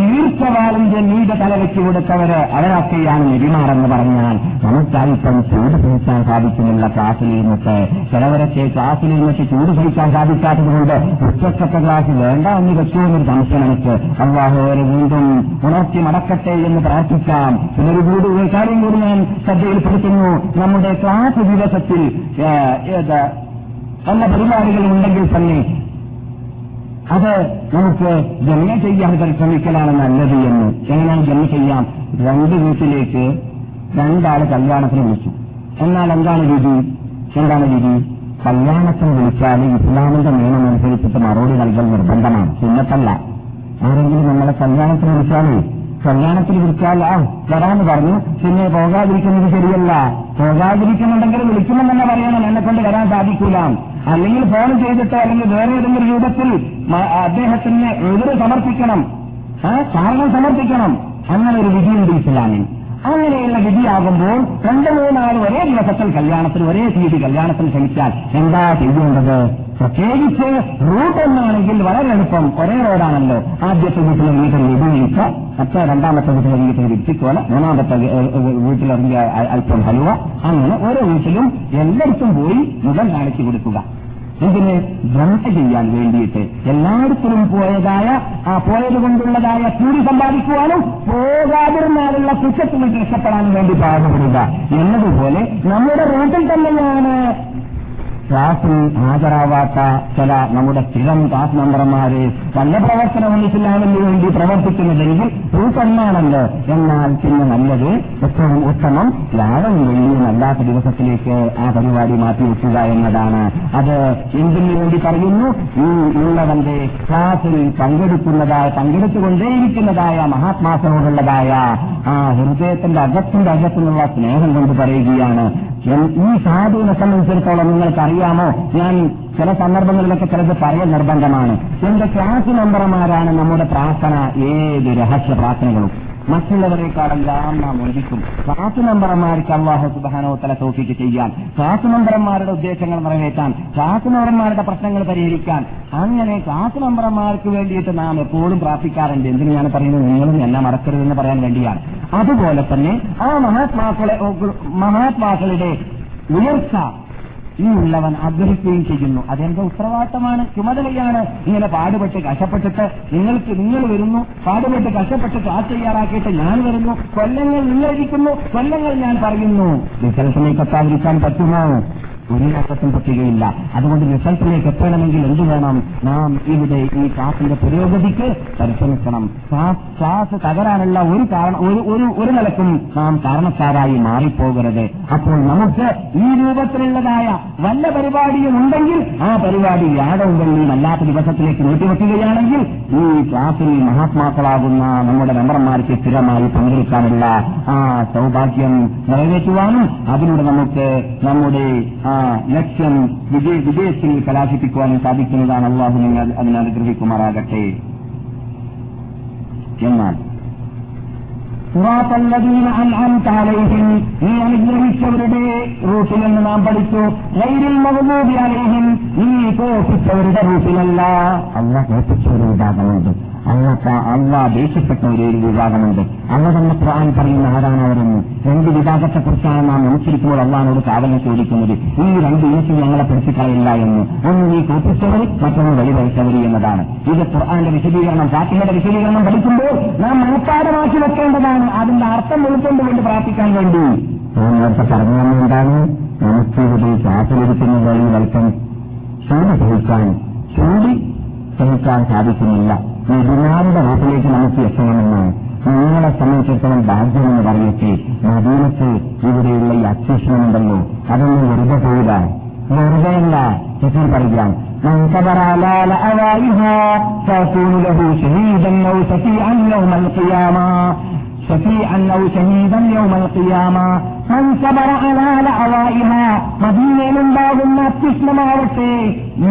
ഈർച്ചവാളിന്റെ നീട തല കൊടുത്തവര് അവരൊക്കെയാണ് നബിമാരെന്ന് പറഞ്ഞാൽ നമുക്കായിപ്പം ചൂട് തീർക്കാൻ സാധിക്കുന്നില്ല ക്ലാസ്സിൽ ഇരുന്നിട്ട് ചിലവരൊക്കെ ക്ലാസ്സിൽ ഇരുന്നിട്ട് ചൂട് സഹിക്കാൻ സാധിക്കാത്തതുകൊണ്ട് ഉച്ചക്കത്തെ ക്ലാസ് വേണ്ട എന്ന് വെച്ചുവെന്നൊരു സംശയം എനിക്ക് അള്ളാഹു വീണ്ടും ഉണർത്തി മടക്കട്ടെ എന്ന് പ്രാർത്ഥിക്കാം. പിന്നൊരു കൂടി കാര്യം കൂടി ഞാൻ ശ്രദ്ധയിൽപ്പെടുത്തുന്നു. നമ്മുടെ ക്ലാസ് ദിവസത്തിൽ പല പരിപാടികൾ ഉണ്ടെങ്കിൽ തന്നെ അത് നമുക്ക് ജന്മ ചെയ്യാൻ പരിശ്രമിക്കലാണ് നല്ലത് എന്ന്. എങ്ങനെയാണ് ജന്മ ചെയ്യാം? രണ്ട് വീട്ടിലേക്ക് രണ്ടാൾ കല്യാണത്തിന് വിളിച്ചു. എന്നാൽ എന്താണ് രീതി? എന്താണ് വിധി കല്യാണത്തിന് വിളിച്ചാൽ ഇസ്ലാമിന്റെ നിയമം അനുസരിച്ചിട്ട് മറുപടി നൽകൽ നിർബന്ധമാണ്. സുന്നത്തല്ല. ആരെങ്കിലും നമ്മളെ കല്യാണത്തിന് വിളിച്ചാലേ കല്യാണത്തിന് വിളിച്ചാൽ ആ വരാന്ന് പറഞ്ഞു പിന്നെ പോകാതിരിക്കുന്നത് ശരിയല്ല. പോകാതിരിക്കുന്നുണ്ടെങ്കിൽ വിളിക്കുമെന്നെ പറയണം. എന്നെ കൊണ്ട് വരാൻ സാധിക്കൂല. അല്ലെങ്കിൽ ഫോൺ ചെയ്തിട്ട് അല്ലെങ്കിൽ വേറെ ഏതെങ്കിലും രൂപത്തിൽ അദ്ദേഹത്തിന് എതിര് സമർപ്പിക്കണം. കാരണം സമർപ്പിക്കണം. അങ്ങനെ ഒരു വിധിയുണ്ട് ഇസ്ലാമിൽ അങ്ങനെയുള്ള വിധിയാകുമ്പോൾ രണ്ട് മൂന്നാൽ ഒരേ ദിവസത്തിൽ കല്യാണത്തിന് ഒരേ തീയതി കല്യാണത്തിന് ക്ഷണിച്ചാൽ എന്താ ചെയ്യേണ്ടത്? പ്രത്യേകിച്ച് റൂട്ട് ഒന്നാണെങ്കിൽ വളരെ എളുപ്പം. ഒരേ റോഡാണല്ലോ. ആദ്യത്തെ വീട്ടിൽ ഇറങ്ങിയിട്ട് വീട് വീഴ്ച മറ്റേ രണ്ടാമത്തെ വീട്ടിൽ ഇറങ്ങിയിട്ട് വിറ്റിക്കോല മൂന്നാമത്തെ വീട്ടിലിറങ്ങിയ അല്പം ഹലുവ. അങ്ങനെ ഓരോ വീട്ടിലും എല്ലായിടത്തും പോയി മുഖം കാണിച്ചു കൊടുക്കുക. ഇതിന് ഭ്രമ ചെയ്യാൻ വേണ്ടിയിട്ട് എല്ലായിടത്തിലും പോയതായ ആ പോയത് കൊണ്ടുള്ളതായ കൂടി സമ്പാദിക്കുവാനും പോകാതിരുന്നാലുള്ള കുറ്റത്തിൽ രക്ഷപ്പെടാനും വേണ്ടി പാടുപെടുക. എന്നതുപോലെ നമ്മുടെ റൂട്ടിൽ തന്നെയാണ് ക്ലാസ്സിൽ ഹാജരാവാത്ത ചില നമ്മുടെ സ്ഥിരം ക്ലാസ് മെമ്പർമാര് നല്ല പ്രവർത്തനം ഇസ്ലാമിന് വേണ്ടി പ്രവർത്തിക്കുന്നതെങ്കിൽ റൂട്ടൊന്നാണല്ലോ എന്നാൽ പിന്നെ നല്ലത് ഏറ്റവും ഉത്തമം. വ്യാഴം വെള്ളിയും അല്ലാത്ത ദിവസത്തിലേക്ക് ആ പരിപാടി മാറ്റിവെക്കുക എന്നതാണ്. അത് എന്തിനു വേണ്ടി പറയുന്നു? ഈ ഉള്ളവന്റെ ക്ലാസിൽ പങ്കെടുക്കുന്നതായ പങ്കെടുത്തുകൊണ്ടേയിരിക്കുന്നതായ മഹാത്മാക്കളോടുള്ളതായ ആ ഹൃദയത്തിന്റെ അകത്തിന്റെ അകത്തുനിന്നുള്ള സ്നേഹം കൊണ്ട് പറയുകയാണ്. ഈ സാധുവിനെ സംബന്ധിച്ചിടത്തോളം നിങ്ങൾക്കറിയാമോ? ഞാൻ ചില സന്ദർഭങ്ങളിലൊക്കെ ചിലത് പറയൽ നിർബന്ധമാണ്. എന്റെ ക്ലാസ് മെമ്പർമാരാണ് നമ്മുടെ പ്രാർത്ഥന ഏത് രഹസ്യ പ്രാർത്ഥനകളും. മറ്റുള്ളവരെക്കാളെല്ലാം നാം ഒഴിക്കും ക്ലാസ് മെമ്പർമാർക്ക് അള്ളാഹു സുബാനോ തല തോഫിക്ക് ചെയ്യാൻ ക്ലാസ് മെമ്പർമാരുടെ ഉദ്ദേശങ്ങൾ നിറവേറ്റാൻ ക്ലാസ് മെമ്പർമാരുടെ പ്രശ്നങ്ങൾ പരിഹരിക്കാൻ അങ്ങനെ ക്ലാസ് മെമ്പർമാർക്ക് വേണ്ടിയിട്ട് നാം എപ്പോഴും പ്രാർത്ഥിക്കാറുണ്ട്. എന്തിനാണ് പറയുന്നത്? നിങ്ങളും എന്നെ മറക്കരുതെന്ന് പറയാൻ വേണ്ടിയാണ്. അതുപോലെ തന്നെ ആ മഹാത്മാക്കളെ മഹാത്മാക്കളുടെ ഉയർച്ച ഈ ഉള്ളവൻ ആഗ്രഹിക്കുകയും ചെയ്യുന്നു. അതെന്റെ ഉത്തരവാദിത്തമാണ്. ചുമതലയാണ് ഇങ്ങനെ പാടുപെട്ട് കഷ്ടപ്പെട്ടിട്ട് നിങ്ങൾക്ക് നിങ്ങൾ വരുന്നു. പാടുപെട്ട് കഷ്ടപ്പെട്ട് ക്ലാസ് തയ്യാറാക്കിയിട്ട് ഞാൻ വരുന്നു. കൊല്ലങ്ങൾ നിങ്ങളിരിക്കുന്നു. കൊല്ലങ്ങൾ ഞാൻ പറയുന്നു. റിസൾട്ടിലേക്ക് എത്താതിരിക്കാൻ പറ്റുമോ? ഒരു നേട്ടത്തും പറ്റുകയില്ല. അതുകൊണ്ട് റിസൾട്ടിലേക്ക് എത്തണമെങ്കിൽ എന്തു വേണം? നാം ഇവിടെ ഈ ക്ലാസിന്റെ പുരോഗതിക്ക് പരിശ്രമിക്കണം. ക്ലാസ് തകരാനുള്ള ഒരു കാരണം ഒരു ഒരു നിലക്കും നാം കാരണക്കാരായി മാറിപ്പോകരുത്. അപ്പോൾ നമുക്ക് ഈ രൂപത്തിലുള്ളതായ വല്ല പരിപാടിയും ഉണ്ടെങ്കിൽ ആ പരിപാടി വ്യാഴവും വെള്ളിയും അല്ലാത്ത ദിവസത്തിലേക്ക് നീട്ടിവെക്കുകയാണെങ്കിൽ ഈ ക്ലാസ്സിൽ മഹാത്മാക്കളാകുന്ന നമ്മുടെ മെമ്പർമാർക്ക് സ്ഥിരമായി പങ്കെടുക്കാനുള്ള ആ സൗഭാഗ്യം നിറവേറ്റുവാനും അതിലൂടെ നമുക്ക് നമ്മുടെ ആ ലക്ഷ്യം വിജയ വിജയത്തിൽ കലാശിപ്പിക്കുവാനും സാധിക്കുന്നതാണ് അള്ളാഹു നിങ്ങൾ അതിനനുഗ്രഹിക്കുമാറാകട്ടെ എന്നാൽ അലൈഹിം നീ അനുഗ്രഹിച്ചവരുടെ റൂട്ടിലെന്ന് നാം പഠിച്ചു. ലൈരിൽ മഗ്ദൂബി അലൈഹിം നീ കോപ്പിച്ചവരുടെ റൂട്ടിലല്ല അല്ല കോപിച്ച അല്ല അല്ല ദേഷ്യപ്പെട്ട ഒരു വിഭാഗമുണ്ട്. അല്ല തന്നെ ഖുർആൻ പറയുന്ന ആരാണ് അവരെന്ന്? രണ്ട് വിഭാഗത്തെക്കുറിച്ചാണ് നാം മനസ്സിരിക്കുമ്പോൾ അള്ളഹാനോട് കാവലം ചോദിക്കുന്നത്. ഈ രണ്ട് ഇനത്തിൽ ഞങ്ങളെ പഠിച്ചിട്ടില്ല എന്ന്. ഒന്ന് നീ കോപ്പിച്ചവർ മറ്റൊന്ന് വെളിവഴിച്ചവർ എന്നതാണ്. ഇത് ഖുർആന്റെ വിശദീകരണം ഫാത്തിമയുടെ വിശദീകരണം പഠിക്കുമ്പോൾ നാം മനഃപ്പാടമാക്കി വെക്കേണ്ടതാണ്. അതിന്റെ അർത്ഥം ഉൾക്കൊണ്ടുകൊണ്ട് പ്രാർത്ഥിക്കാൻ വേണ്ടി? ഞാൻ നേരത്തെ പറഞ്ഞു എന്താണ്? നമുക്ക് ഇവിടെ ക്ലാസ്സിലിരിക്കുന്ന വഴി വൽക്കം ചൂട് സഹിക്കാൻ ചൂടി സഹിക്കാൻ സാധിക്കുന്നില്ല. നബിമാരുടെ വീട്ടിലേക്ക് നമുക്ക് എത്തണമെന്നാണ് നിങ്ങളെ സംബന്ധിച്ചിടത്തോളം ഭാഗ്യമെന്ന് പറയട്ടെ നദീനത്ത് ഇവിടെയുള്ള ഈ അന്വേഷണമുണ്ടല്ലോ അതൊന്നും വെറുതെ പോയില്ല വെറുതെയല്ല തെറ്റിൽ പറയാം من صبر على لأوائها فيكون له شهيدا أو شفيعا يوم القيامة ഷഫീഅൻ ഔ ഷഹീദൻ യൗമൽ ഖിയാമ മൻ സബറ അലാ ലഅവാഇഹ മദീനയിലുണ്ടാകുന്ന അത്യുഷ്ണമാവട്ടെ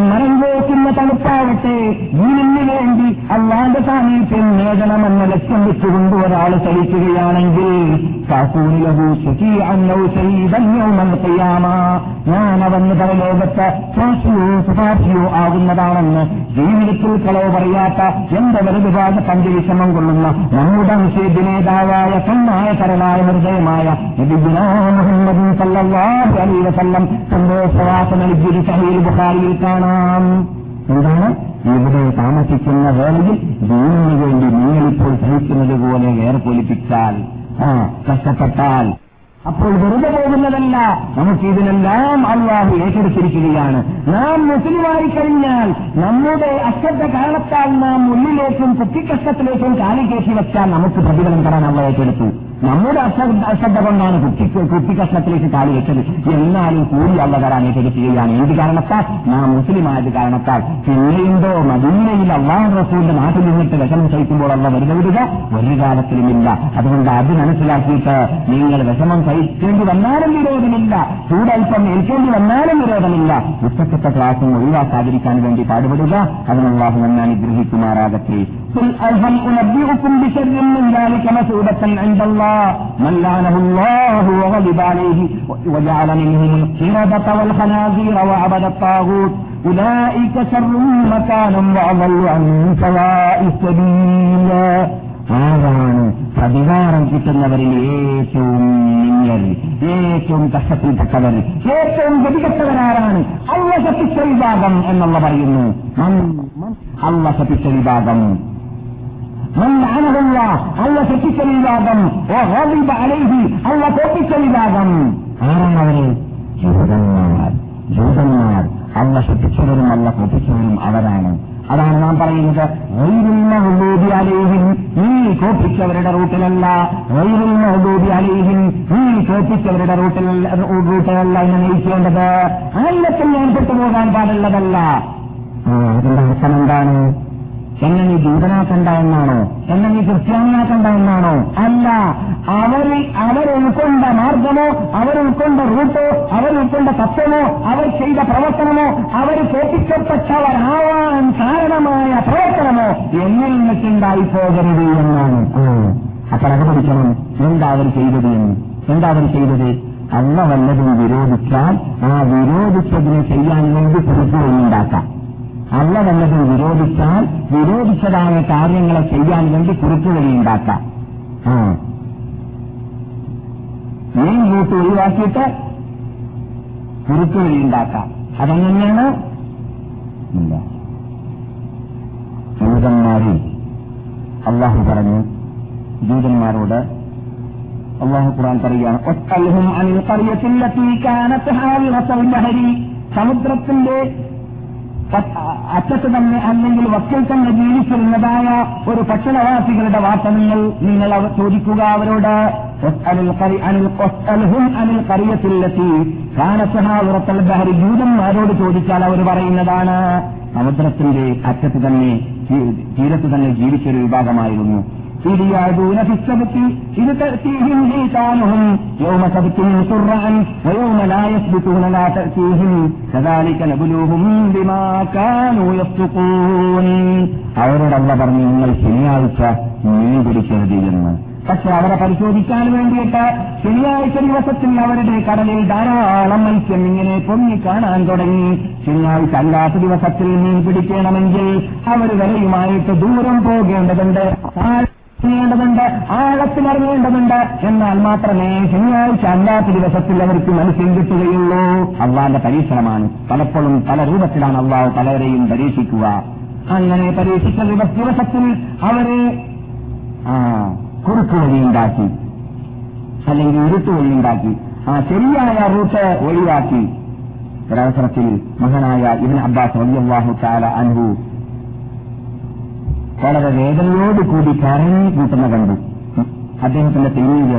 മരം കോക്കുന്ന തണുപ്പാവട്ടെ ദീനിന് വേണ്ടി അള്ളാന്റെ സാമീപ്യം നേടണമെന്ന ലക്ഷ്യം വെച്ചുകൊണ്ട് ഒരാൾ സഹിക്കുകയാണെങ്കിൽ ഞാൻ അവന് പരലോകത്ത് സാക്ഷിയോ സുഭാഷിയോ ആകുന്നതാണെന്ന് ജീവിതത്തിൽ കളവ് പറയാത്ത എന്റെ വലതുഭാഗ പഞ്ചവിഷമം കൊള്ളുന്ന നമ്മുടെ നിഷേധ നേതാവായ കണ്ണായ കരളായ ഹൃദയമായ മുഹമ്മദ് സന്തോഷവാസ നൽകിയൊരു സഹീൽ ബുഹാരിയിൽ കാണാം. എന്താണ്? ഇവിടെ താമസിക്കുന്ന വേളയിൽ ദീനിനു വേണ്ടി നിങ്ങളിപ്പോൾ സഹിക്കുന്നത് പോലെ വേർപൊലിപ്പിച്ചാൽ ആ കഷ്ടപ്പെട്ടാൽ അപ്പോൾ വെറുതെ പോകുന്നതല്ല. നമുക്ക് ഇതിനെല്ലാം അള്ളാഹു ഏറ്റെടുത്തിരിക്കുകയാണ്. നാം മുസ്ലിമായി കഴിഞ്ഞാൽ നമ്മുടെ അശ്രദ്ധ കാരണത്താൽ നാം ഉള്ളിലേക്കും കുട്ടിക്കഷ്ടത്തിലേക്കും കാലി കയറ്റി വെച്ചാൽ നമുക്ക് പ്രതിഫലം തരാൻ അള്ള ഏറ്റെടുത്തു. നമ്മുടെ അശ്രദ്ധ കൊണ്ടാണ് കുട്ടി കുട്ടിക്കഷ്ണത്തിലേക്ക് കാലി വെച്ചത്. എന്നാലും കൂടി അള്ള തരാൻ ഏറ്റെടുക്കുകയാണ് എന്ത് കാരണത്താൽ? നാം മുസ്ലിമായത് കാരണത്താൽ. പിന്നെയുണ്ടോ? മദീനയിൽ അള്ളാഹു റസൂലിന്റെ നാട്ടിൽ നിന്നിട്ട് വിഷമം സഹിക്കുമ്പോൾ അള്ള വരുന്ന വിടുക? ഒരു കാലത്തിലുമില്ല അതുകൊണ്ട് അത് മനസ്സിലാക്കിയിട്ട് നിങ്ങൾ വിഷമം സഹിക്കേണ്ടി വന്നാലും വിരോധമില്ല. ചൂടൽപ്പം ഏൽക്കേണ്ടി വന്നാലും വിരോധമില്ല. ഉച്ചക്കത്തെ ക്ലാസും ഒഴിവാക്കാതിരിക്കാൻ വേണ്ടി പാടുപെടുക. അതിനുള്ള ഞാൻ അനുഗ്രഹിക്കുമാറാകട്ടെ. قل هل أنبئكم بشر من ذلك مثوبة عند الله من لعنه الله وغضب عليه وجعل منهم القردة والخنازير وعبد الطاغوت أولئك شر مكانا وأضل عن سواء السبيل ആരാണ് പ്രതികാരം കിട്ടുന്നവരിൽ ഏറ്റവും മിന്നൽ ഏറ്റവും കഷ്ടത്തിൽപ്പെട്ടവർ ഏറ്റവും ഗതികെട്ടവരാരാണ് അള്ള ശപ്പിച്ച വിഭാഗം എന്നുള്ള പറയുന്നു അള്ള ശപ്പിച്ച വിഭാഗം من لعنه الله الله ശിക്ഷിച്ച വിഭാഗം وغضب عليه الله കോപ്പിച്ച വിഭാഗം ആരാണ് അവര് ജൂതന്മാർ ജൂതന്മാർ അള്ള ശിക്ഷിച്ചവരും അള്ള കോപ്പിച്ചവരും അവരാണ് അതാണ് നാം പറയുന്നത് വൈരുൽ മഹബൂബി അലേഹിം നീ കോപ്പിച്ചവരുടെ റൂട്ടിലല്ല വൈരുൽ മഹബൂബി അലേഹിം നീ കോപ്പിച്ചവരുടെ റൂട്ടിലല്ല റൂട്ടിലല്ല എന്ന് നയിക്കേണ്ടത് ആയിരത്തിൽ ഞാൻ പെട്ടുപോകാൻ പാടുള്ളതല്ല അതിന്റെ അർത്ഥം എന്താണ് എന്നെ നീ ജൂതനാക്കണ്ട എന്നാണോ എന്നെ നീ ക്രിസ്ത്യാനിയാക്കണ്ട എന്നാണോ അല്ല അവർ ഉൾക്കൊണ്ട മാർഗമോ അവരുൾക്കൊണ്ട റൂട്ടോ അവർ ഉൾക്കൊണ്ട തത്വമോ അവർ ചെയ്ത പ്രവർത്തനമോ അവർ കേൾപ്പിക്കപ്പെട്ടവരാവാൻ കാരണമായ പ്രവർത്തനമോ എന്നിൽ നിന്നുണ്ടായി പോകരുത് എന്നാണ്. അപ്പോൾ അത് പഠിക്കണം എന്താ അവർ ചെയ്തത് എന്ന്? എന്താ അവർ ചെയ്തത്? അല്ല വല്ലതും വിരോധിച്ചാൽ ആ വിരോധിച്ചതിനെ ചെയ്യാൻ വേണ്ടി കുറിപ്പുകളുണ്ടാക്കാം അല്ല വല്ലതും വിരോധിച്ചാൽ വിരോധിച്ചതായ കാര്യങ്ങളെ ചെയ്യാൻ വേണ്ടി കുറിപ്പുവഴി ഉണ്ടാക്കാം ആ. മെയിൻ റൂട്ട് ഒഴിവാക്കിയിട്ട് കുറിപ്പുവഴി ഉണ്ടാക്കാം അതെങ്ങനെയാണ്? ഇല്ല. ജൂതന്മാരിൽ അള്ളാഹു പറഞ്ഞു ജൂതന്മാരോട് അള്ളാഹു ഖുർആൻ പറയുകയാണ് ഒട്ടൽഹും അനിൽ തീ കാനത്ത് ഹരി സമുദ്രത്തിന്റെ അറ്റത്ത് തന്നെ അല്ലെങ്കിൽ വക്കിൽ തന്നെ ജീവിച്ചിരുന്നതായ ഒരു ഭക്ഷണവാസികളുടെ വാർത്തനങ്ങൾ നിങ്ങൾ ചോദിക്കുക അവരോട്. അനിൽ കറിയത്തിലെത്തി കാനസഹാവുറത്തൽ ജൂതന്മാരോട് ചോദിച്ചാൽ അവർ പറയുന്നതാണ് സമുദ്രത്തിന്റെ അറ്റത്ത് തന്നെ തീരത്ത് തന്നെ ജീവിച്ചൊരു വിഭാഗമായിരുന്നു. يعدون في السبت إذ تأتيهم حيتانهم يوم سبتهم شرعا ويوم لا يثبتون لا تأتيهم كذلك نبلوهم بما كانوا يفسقون അവരോട് അല്ല പറഞ്ഞു നിങ്ങൾ ശനിയാഴ്ച മീൻ പിടിക്കരുത് എന്ന് പക്ഷെ അവരെ പരിശോധിക്കാൻ വേണ്ടിയിട്ട് ശനിയാഴ്ച ദിവസത്തിൽ അവരുടെ കടലിൽ ധാരാളം മത്സ്യം ഇങ്ങനെ പൊങ്ങി കാണാൻ തുടങ്ങി ശനിയാഴ്ച അല്ലാത്ത ദിവസത്തിൽ മീൻ പിടിക്കണമെങ്കിൽ അവർ വലയുമായിട്ട് ദൂരം പോകേണ്ടതുണ്ട് േണ്ടതുണ്ട് ആഴത്തിലറിയേണ്ടതുണ്ട്. എന്നാൽ മാത്രമേ ശനിയാഴ്ച അല്ലാത്ത ദിവസത്തിൽ അവർക്ക് മനസ്സിൽ കിട്ടുകയുള്ളൂ. അള്ളാന്റെ പരീക്ഷണമാണ്. പലപ്പോഴും പല രൂപത്തിലാണ് അള്ളാഹ് പലരെയും പരീക്ഷിക്കുക. അങ്ങനെ പരീക്ഷിച്ച ദിവസ- ദിവസത്തിൽ അവരെ കുറുക്ക് വഴിയുണ്ടാക്കി അല്ലെങ്കിൽ ഇരുട്ട് വഴിയുണ്ടാക്കി ആ ശരിയായ റൂട്ട് ഒഴിവാക്കി. ഒരവസരത്തിൽ മഹാനായ ഇബിൻ അബ്ബാസ് റളിയല്ലാഹു തആല അൻഹു വളരെ വേദനയോടുകൂടി കരഞ്ഞു കൂട്ടുന്ന കണ്ടു അദ്ദേഹത്തിന്റെ തെരുവിൽ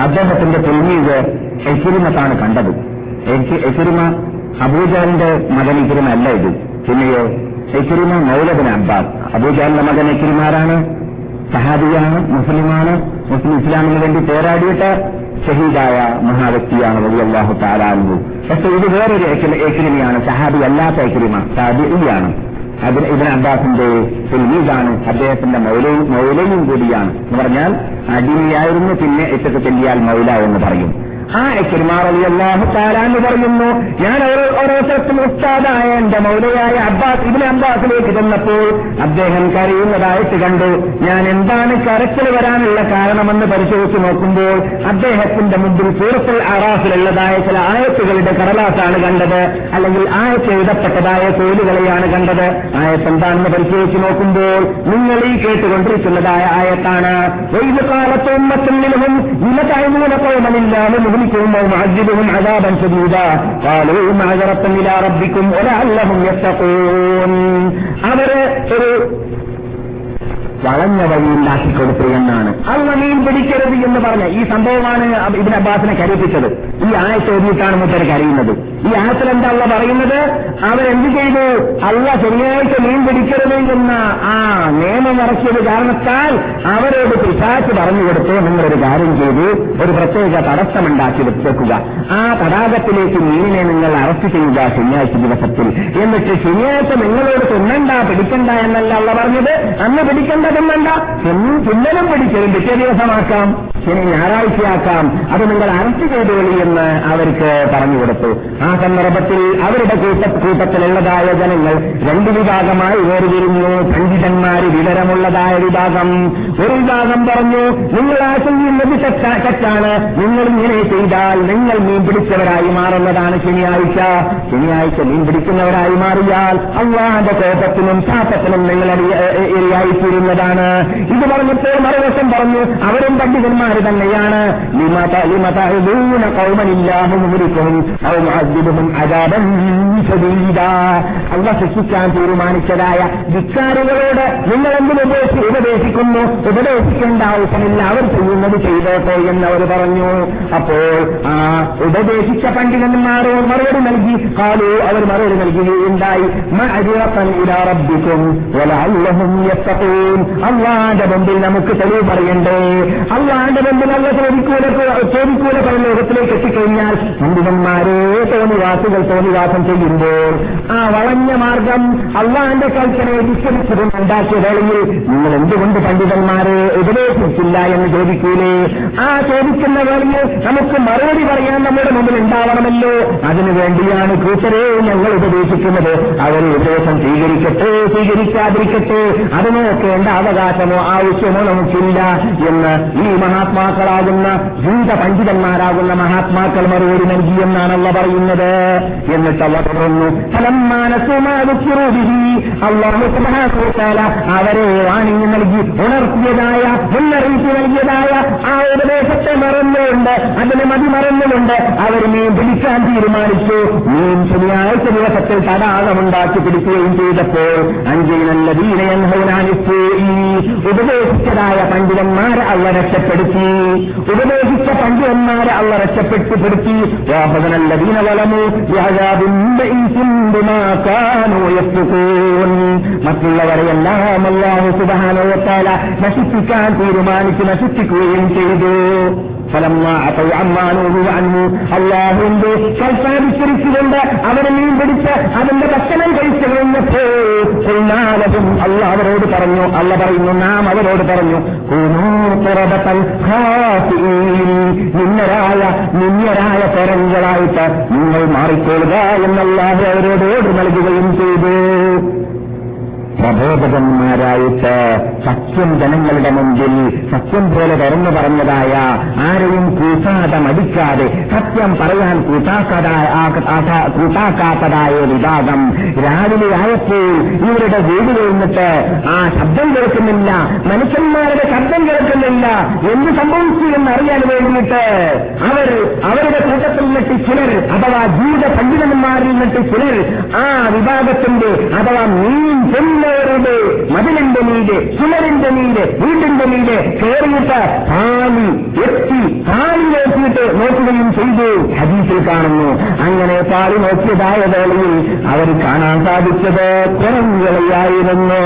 അദ്ദേഹത്തിന്റെ തെൽമീത് എസിരിമത്താണ് കണ്ടത്. എസിരിമ അബൂജാലിന്റെ മകൻ ഇക്കിരിമ അല്ല ഇത്. പിന്നെയോ എക്കിരിമ മൗലബിൻ അബ്ബാസ്. അബൂജാലിന്റെ മകൻ എക്കിരിമാരാണ് സഹാബിയാണ് മുസ്ലിമാണ് മുസ്ലിം ഇസ്ലാമിന് വേണ്ടി പോരാടിയിട്ട് ഷഹീദായ മഹാവ്യക്തിയാണ് റബി അള്ളാഹു അൻഹു. പക്ഷെ ഇത് വേറൊരു ഏക്കിരിമിയാണ് സഹാബി അല്ലാത്ത ഏക്രിമ സാബിയാണ് അതിന് ഇബിൻ അബ്ബാസിന്റെ ഫിൽമീദാണ് അദ്ദേഹത്തിന്റെ മൗലയും മൗലയും കൂടിയാണ്. എന്ന് പറഞ്ഞാൽ അടിമയായിരുന്നു പിന്നെ ഇത്തക്ക് ചെല്ലിയാൽ മൗല എന്ന് പറയും. ആ താലാന്ന് പറയുന്നു. ഞാൻ ഓരോരുത്തർക്കും ഉസ്താദായ എന്റെ മൗലയായ അബ്ബാസ് ഇതിലെ അബ്ബാസിലേക്ക് ചെന്നപ്പോൾ അദ്ദേഹം കരയുന്നതായിട്ട് കണ്ടു. ഞാൻ എന്താണ് കരച്ചിൽ വരാനുള്ള കാരണമെന്ന് പരിശോധിച്ച് നോക്കുമ്പോൾ അദ്ദേഹത്തിന്റെ മുമ്പിൽ സൂറത്തുൽ അറാഫിലുള്ളതായ ചില ആയത്തുകളുടെ കടലാസാണ് കണ്ടത്. അല്ലെങ്കിൽ ആയത്ത് എഴുതപ്പെട്ടതായ തോലുകളെയാണ് കണ്ടത്. ആയത്ത് എന്താണെന്ന് പരിശോധിച്ച് നോക്കുമ്പോൾ നിങ്ങൾ ഈ കേട്ടുകൊണ്ടിരിക്കുന്നതായ ആയത്താണ്. വൈദ് കാലത്ത് ഉമ്മത്തും നിലതായ്മൂല കോമനില്ലാതെ مهلكهم أو معذبهم عذابا شديدا قالوا معذرة إلى ربكم ولعلهم يتقون അവര് ഒരു വളഞ്ഞ വഴി ഉണ്ടാക്കി കൊടുത്തു എന്നാണ് അള്ള മീൻ പിടിക്കരുത് എന്ന് പറഞ്ഞ ഈ സംഭവമാണ് ഇബിൻ അബ്ബാസിനെ കരയിപ്പിച്ചത് ഈ ആയത്ത് ഓതിയിട്ടാണ് മുത്തരെ കരയുന്നത്. ഈ ആയത്തിൽ എന്താ അള്ള പറയുന്നത്? അവരെന്ത് ചെയ്തു? അള്ള ശനിയാഴ്ച മീൻ പിടിക്കരുത് എന്ന ആ നിയമം ഇറക്കിയത് കാരണത്താൽ അവരോട് പിശാച്ച് പറഞ്ഞു കൊടുത്തു. നിങ്ങളൊരു കാര്യം ചെയ്തു. ഒരു പ്രത്യേക തടസ്സമുണ്ടാക്കി വെച്ചേക്കുക. ആ തടാകത്തിലേക്ക് മീനിനെ നിങ്ങൾ അറസ്റ്റ് ചെയ്യുക ശനിയാഴ്ച ദിവസത്തിൽ. എന്നിട്ട് ശനിയാഴ്ച നിങ്ങളോട് തിന്നണ്ട പിടിക്കണ്ട എന്നല്ല അള്ള പറഞ്ഞത്. അന്ന് പിടിക്കണ്ട തിന്നണ്ട തിന്നലും പിടിക്കലും പിറ്റേ ദിവസമാക്കാം. ശനി ഞായറാഴ്ചയാക്കാം. അത് നിങ്ങൾ അറസ്റ്റ് ചെയ്തുകൊള്ളി എന്ന് അവർക്ക് പറഞ്ഞു കൊടുത്തു. ആ സന്ദർഭത്തിൽ അവരുടെ കൂട്ട കൂട്ടത്തിലുള്ളതായ ജനങ്ങൾ രണ്ട് വിഭാഗമായി വേർതിരിഞ്ഞു പണ്ഡിതന്മാര് വിവരമുള്ളതായ വിഭാഗം. ഒരു വിഭാഗം പറഞ്ഞു നിങ്ങൾ ആ ചെയ്യുന്നത് തെറ്റാണ്. നിങ്ങൾ ഇങ്ങനെ ചെയ്താൽ നിങ്ങൾ മീൻ പിടിച്ചവരായി മാറുന്നതാണ് ശനിയാഴ്ച. ശനിയാഴ്ച മീൻ പിടിക്കുന്നവരായി മാറിയാൽ അള്ളാന്റെ കോപത്തിനും ശാപത്തിനും നിങ്ങൾ ഇരയായിത്തീരുന്നതാണ് ഇത് പറഞ്ഞപ്പോൾ മറുവശം പറഞ്ഞു അവരും പണ്ഡിതന്മാർ തന്നെയാണ്. അവ ശിക്ഷിക്കാൻ തീരുമാനിച്ചതായ ധിക്കാരികളോട് നിങ്ങൾ എന്തിനു ഉപദേശിക്കുന്നു? ഉപദേശിക്കേണ്ട ആവശ്യമില്ല അവർ ചെയ്യുന്നത് ചെയ്തോട്ടെ എന്ന് അവർ പറഞ്ഞു. അപ്പോൾ ആ ഉപദേശിച്ച പണ്ഡിതന്മാരോട് മറുപടി നൽകി. കാലു അവർ മറുപടി നൽകുകയുണ്ടായി. റബ്ബിക്കും അള്ളാന്റെ മുമ്പിൽ നമുക്ക് തെളിവ് പറയണ്ടേ? അള്ളാന്റെ മുമ്പിൽ അല്ല ചോദിക്കൂല ചോദിക്കൂല പല ലോകത്തിലേക്ക് എത്തിക്കഴിഞ്ഞാൽ പണ്ഡിതന്മാരെ തോന്നിവാസികൾ തോന്നിവാസം ചെയ്യുമ്പോൾ ആ വളഞ്ഞ മാർഗം അള്ളാന്റെ കൽപ്പനയെ വിസ്തരിച്ചതും ഉണ്ടാക്കിയ വേളയിൽ നിങ്ങൾ എന്തുകൊണ്ട് പണ്ഡിതന്മാരെ ഉപദേശിച്ചില്ല എന്ന് ചോദിക്കൂലേ? ആ ചോദിക്കുന്ന വേളയിൽ നമുക്ക് മറുപടി പറയാൻ നമ്മുടെ മുമ്പിൽ ഉണ്ടാവണമല്ലോ. അതിനുവേണ്ടിയാണ് കൂട്ടരെ ഞങ്ങൾ ഉപദേശിക്കുന്നത്. അവരെ ഉപദേശം സ്വീകരിക്കട്ടെ സ്വീകരിക്കാതിരിക്കട്ടെ. അത് നോക്കേണ്ട അവകാശമോ ആവശ്യമോ നമുക്കില്ല എന്ന് ഈ മഹാത്മാക്കളാകുന്ന ജീവിത പണ്ഡിതന്മാരാകുന്ന മഹാത്മാക്കൾ മറുപടി നൽകി എന്നാണല്ല പറയുന്നത്. എന്നിട്ട് അവർ തുടർന്നു അള്ളാഹുല അവരെ വാണിങ്ങി നൽകി ഉണർത്തിയതായ മുന്നറിയിപ്പ് നൽകിയതായ ആ ഉപദേശത്തെ മറന്നുകൊണ്ട് അതിന് മതി മറന്നുകൊണ്ട് അവർ മീൻ പിടിക്കാൻ തീരുമാനിച്ചു. മീൻ ശനിയാഴ്ച ദിവസത്തിൽ തടാകമുണ്ടാക്കി പിടിക്കുകയും ചെയ്തപ്പോൾ അഞ്ചിനല്ലതീനയൻ ഹൗനാനിപ്പോയി ഉപദേശിച്ചതായ പണ്ഡിതന്മാരെ അവ രക്ഷപ്പെടുത്തി. ഉപദേശിച്ച പണ്ഡിതന്മാരെ അവ രക്ഷപ്പെടുത്തിപ്പെടുത്തി. വാഹകനല്ലതീന വളമു മറ്റുള്ളവരെയെല്ലാം അല്ലാഹു സുബാനോത്താല നശിപ്പിക്കാൻ തീരുമാനിച്ച് നശിപ്പിക്കുകയും ചെയ്തു. അള്ളാഹുവിന്റെ കൽപ്പാനുസരിച്ചുകൊണ്ട് അവരെ മീൻ പിടിച്ച് അതിന്റെ ഭക്ഷണം കഴിച്ചു കഴിഞ്ഞപ്പോൾ അള്ളാഹ് അവരോട് പറഞ്ഞു അല്ല പറയുന്നു നാം അവരോട് പറഞ്ഞു നിന്നരായ നിന്നരായ തരങ്ങളായിട്ട് നിങ്ങൾ മാറിക്കൊള്ളുക എന്നല്ലാതെ അവരോട് ഓർഡർ നൽകുകയും ചെയ്തു. പ്രബോധകന്മാരായിട്ട് സത്യം ജനങ്ങളുടെ മുമ്പിൽ സത്യം പോലെ തുറന്നു പറഞ്ഞതായ ആരെയും കൂട്ടാതെ മടിക്കാതെ സത്യം പറയാൻ കൂട്ടാക്കാത്തതായ വിഭാഗം രാവിലെ ആയപ്പോൾ ഇവരുടെ വീട് കഴിഞ്ഞിട്ട് ആ ശബ്ദം കേൾക്കുന്നില്ല മനുഷ്യന്മാരുടെ ശബ്ദം കേൾക്കുന്നില്ല എന്ത് സംഭവിച്ചു എന്ന് അറിയാൻ വേണ്ടിയിട്ട് അവർ അവരുടെ കൂട്ടത്തിൽ നിന്നിട്ട് ചിലർ അഥവാ ജീവിത പണ്ഡിതന്മാരിൽ നിന്നിട്ട് ചിലർ ആ വിഭാഗത്തിന്റെ അഥവാ മീൻ ചെന്നവരുടെ മതിലിന്റെ മീതെ ചുമരിന്റെ മീതെ വീടിന്റെ മീതെ കയറിയിട്ട് താലി എത്തി. താലി നോക്കിയിട്ട് നോക്കുകയും ചെയ്തു. ഹദീസിൽ കാണുന്നു അങ്ങനെ താലി നോക്കിയതായ വേളയിൽ അവർ കാണാൻ സാധിച്ചത് കുരങ്ങുകളെയായിരുന്നു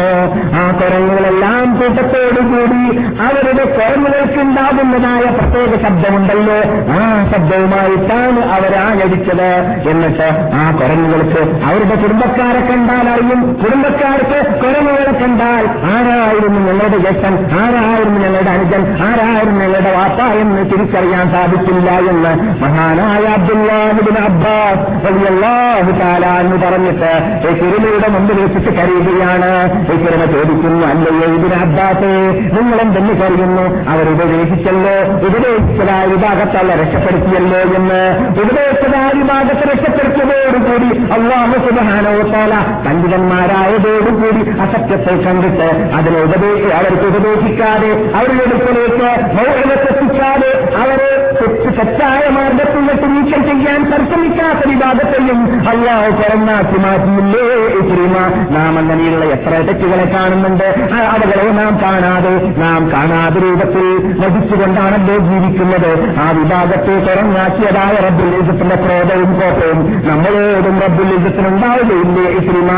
ആ കുരങ്ങുകളെല്ലാം കൂട്ടത്തോടുകൂടി അവരുടെ കുരങ്ങുകൾക്കുണ്ടാകുന്നതായ പ്രത്യേക ശബ്ദമുണ്ടല്ലോ. ആ ശബ്ദവുമായിട്ടാണ് അവരാഞ്ഞടിച്ചത് എന്നിട്ട് ആ കുരങ്ങുകൾക്ക് അവരുടെ കുടുംബക്കാരെ കണ്ടാൽ അറിയും. കുടുംബക്കാർക്ക് കുരങ്ങുകളെ കണ്ടാൽ ആരായിരുന്നു ഞങ്ങളുടെ ജ്യേഷ്ഠൻ? ആരായിരുന്നു ഞങ്ങളുടെ അനുജൻ? ആരായിരുന്നു ഞങ്ങളുടെ വാപ്പ എന്ന് തിരിച്ചറിയാൻ സാധിക്കില്ല എന്ന് മഹാനായ അബ്ദുല്ലാഹുബിൻ അബ്ബാസ് റളിയല്ലാഹു താല എന്ന് പറഞ്ഞിട്ട് ഈ തിരുമയുടെ മുമ്പിൽ വെച്ചിട്ട് കരയുകയാണ്. ഈ തിരുമ ചോദിക്കുന്നു അല്ലയോ ഇതിന് അബ്ബാസേ നിങ്ങളും തന്നെ കരുതുന്നു അവർ ഉപദേശിച്ചല്ലോ ഉപദേശിച്ചതായ വിഭാഗത്തല്ല രക്ഷപ്പെടുത്തിയല്ലോ എന്ന്. ഉപദേശിച്ചതായ വിഭാഗത്തെ രക്ഷപ്പെടുത്തിയതോടുകൂടി അള്ളാഹു സുബാനോത്താല പണ്ഡിതന്മാരായതോടുകൂടി അസത്യത്തെ കണ്ടിട്ട് അതിനെ ഉപദേശി അവർക്ക് ഉപദേശിക്കാതെ അവരുടെ അടുക്കലേക്ക് മൗനത്തെത്തിക്കാതെ അവരെ തെറ്റായ മാർഗത്തിൽ നിന്നിട്ട് നീക്കം ചെയ്യാൻ പരിശ്രമിക്കാത്ത വിഭാഗത്തെയും അള്ളാഹു പുറന്നാക്കി മാറ്റിയില്ലേ ശ്രീമ നാം അങ്ങനെയുള്ള എത്ര തെറ്റുകളെ കാണുന്നുണ്ട്. അവകളെ നാം കാണാതെ നാം കാണാതെ രൂപത്തിൽ നടിച്ചുകൊണ്ടാണല്ലോ ജീവിക്കുന്നത്. ആ വിഭാഗത്തെ തുറന്നാക്കിയതായ റബ്ബുൽ യുദ്ധത്തിന്റെ ക്രോധവും കോപ്പവും നമ്മളോടും റബ്ബുൽ യുദ്ധത്തിനുണ്ടാവുകയില്ലേ ഇത്തിരിമ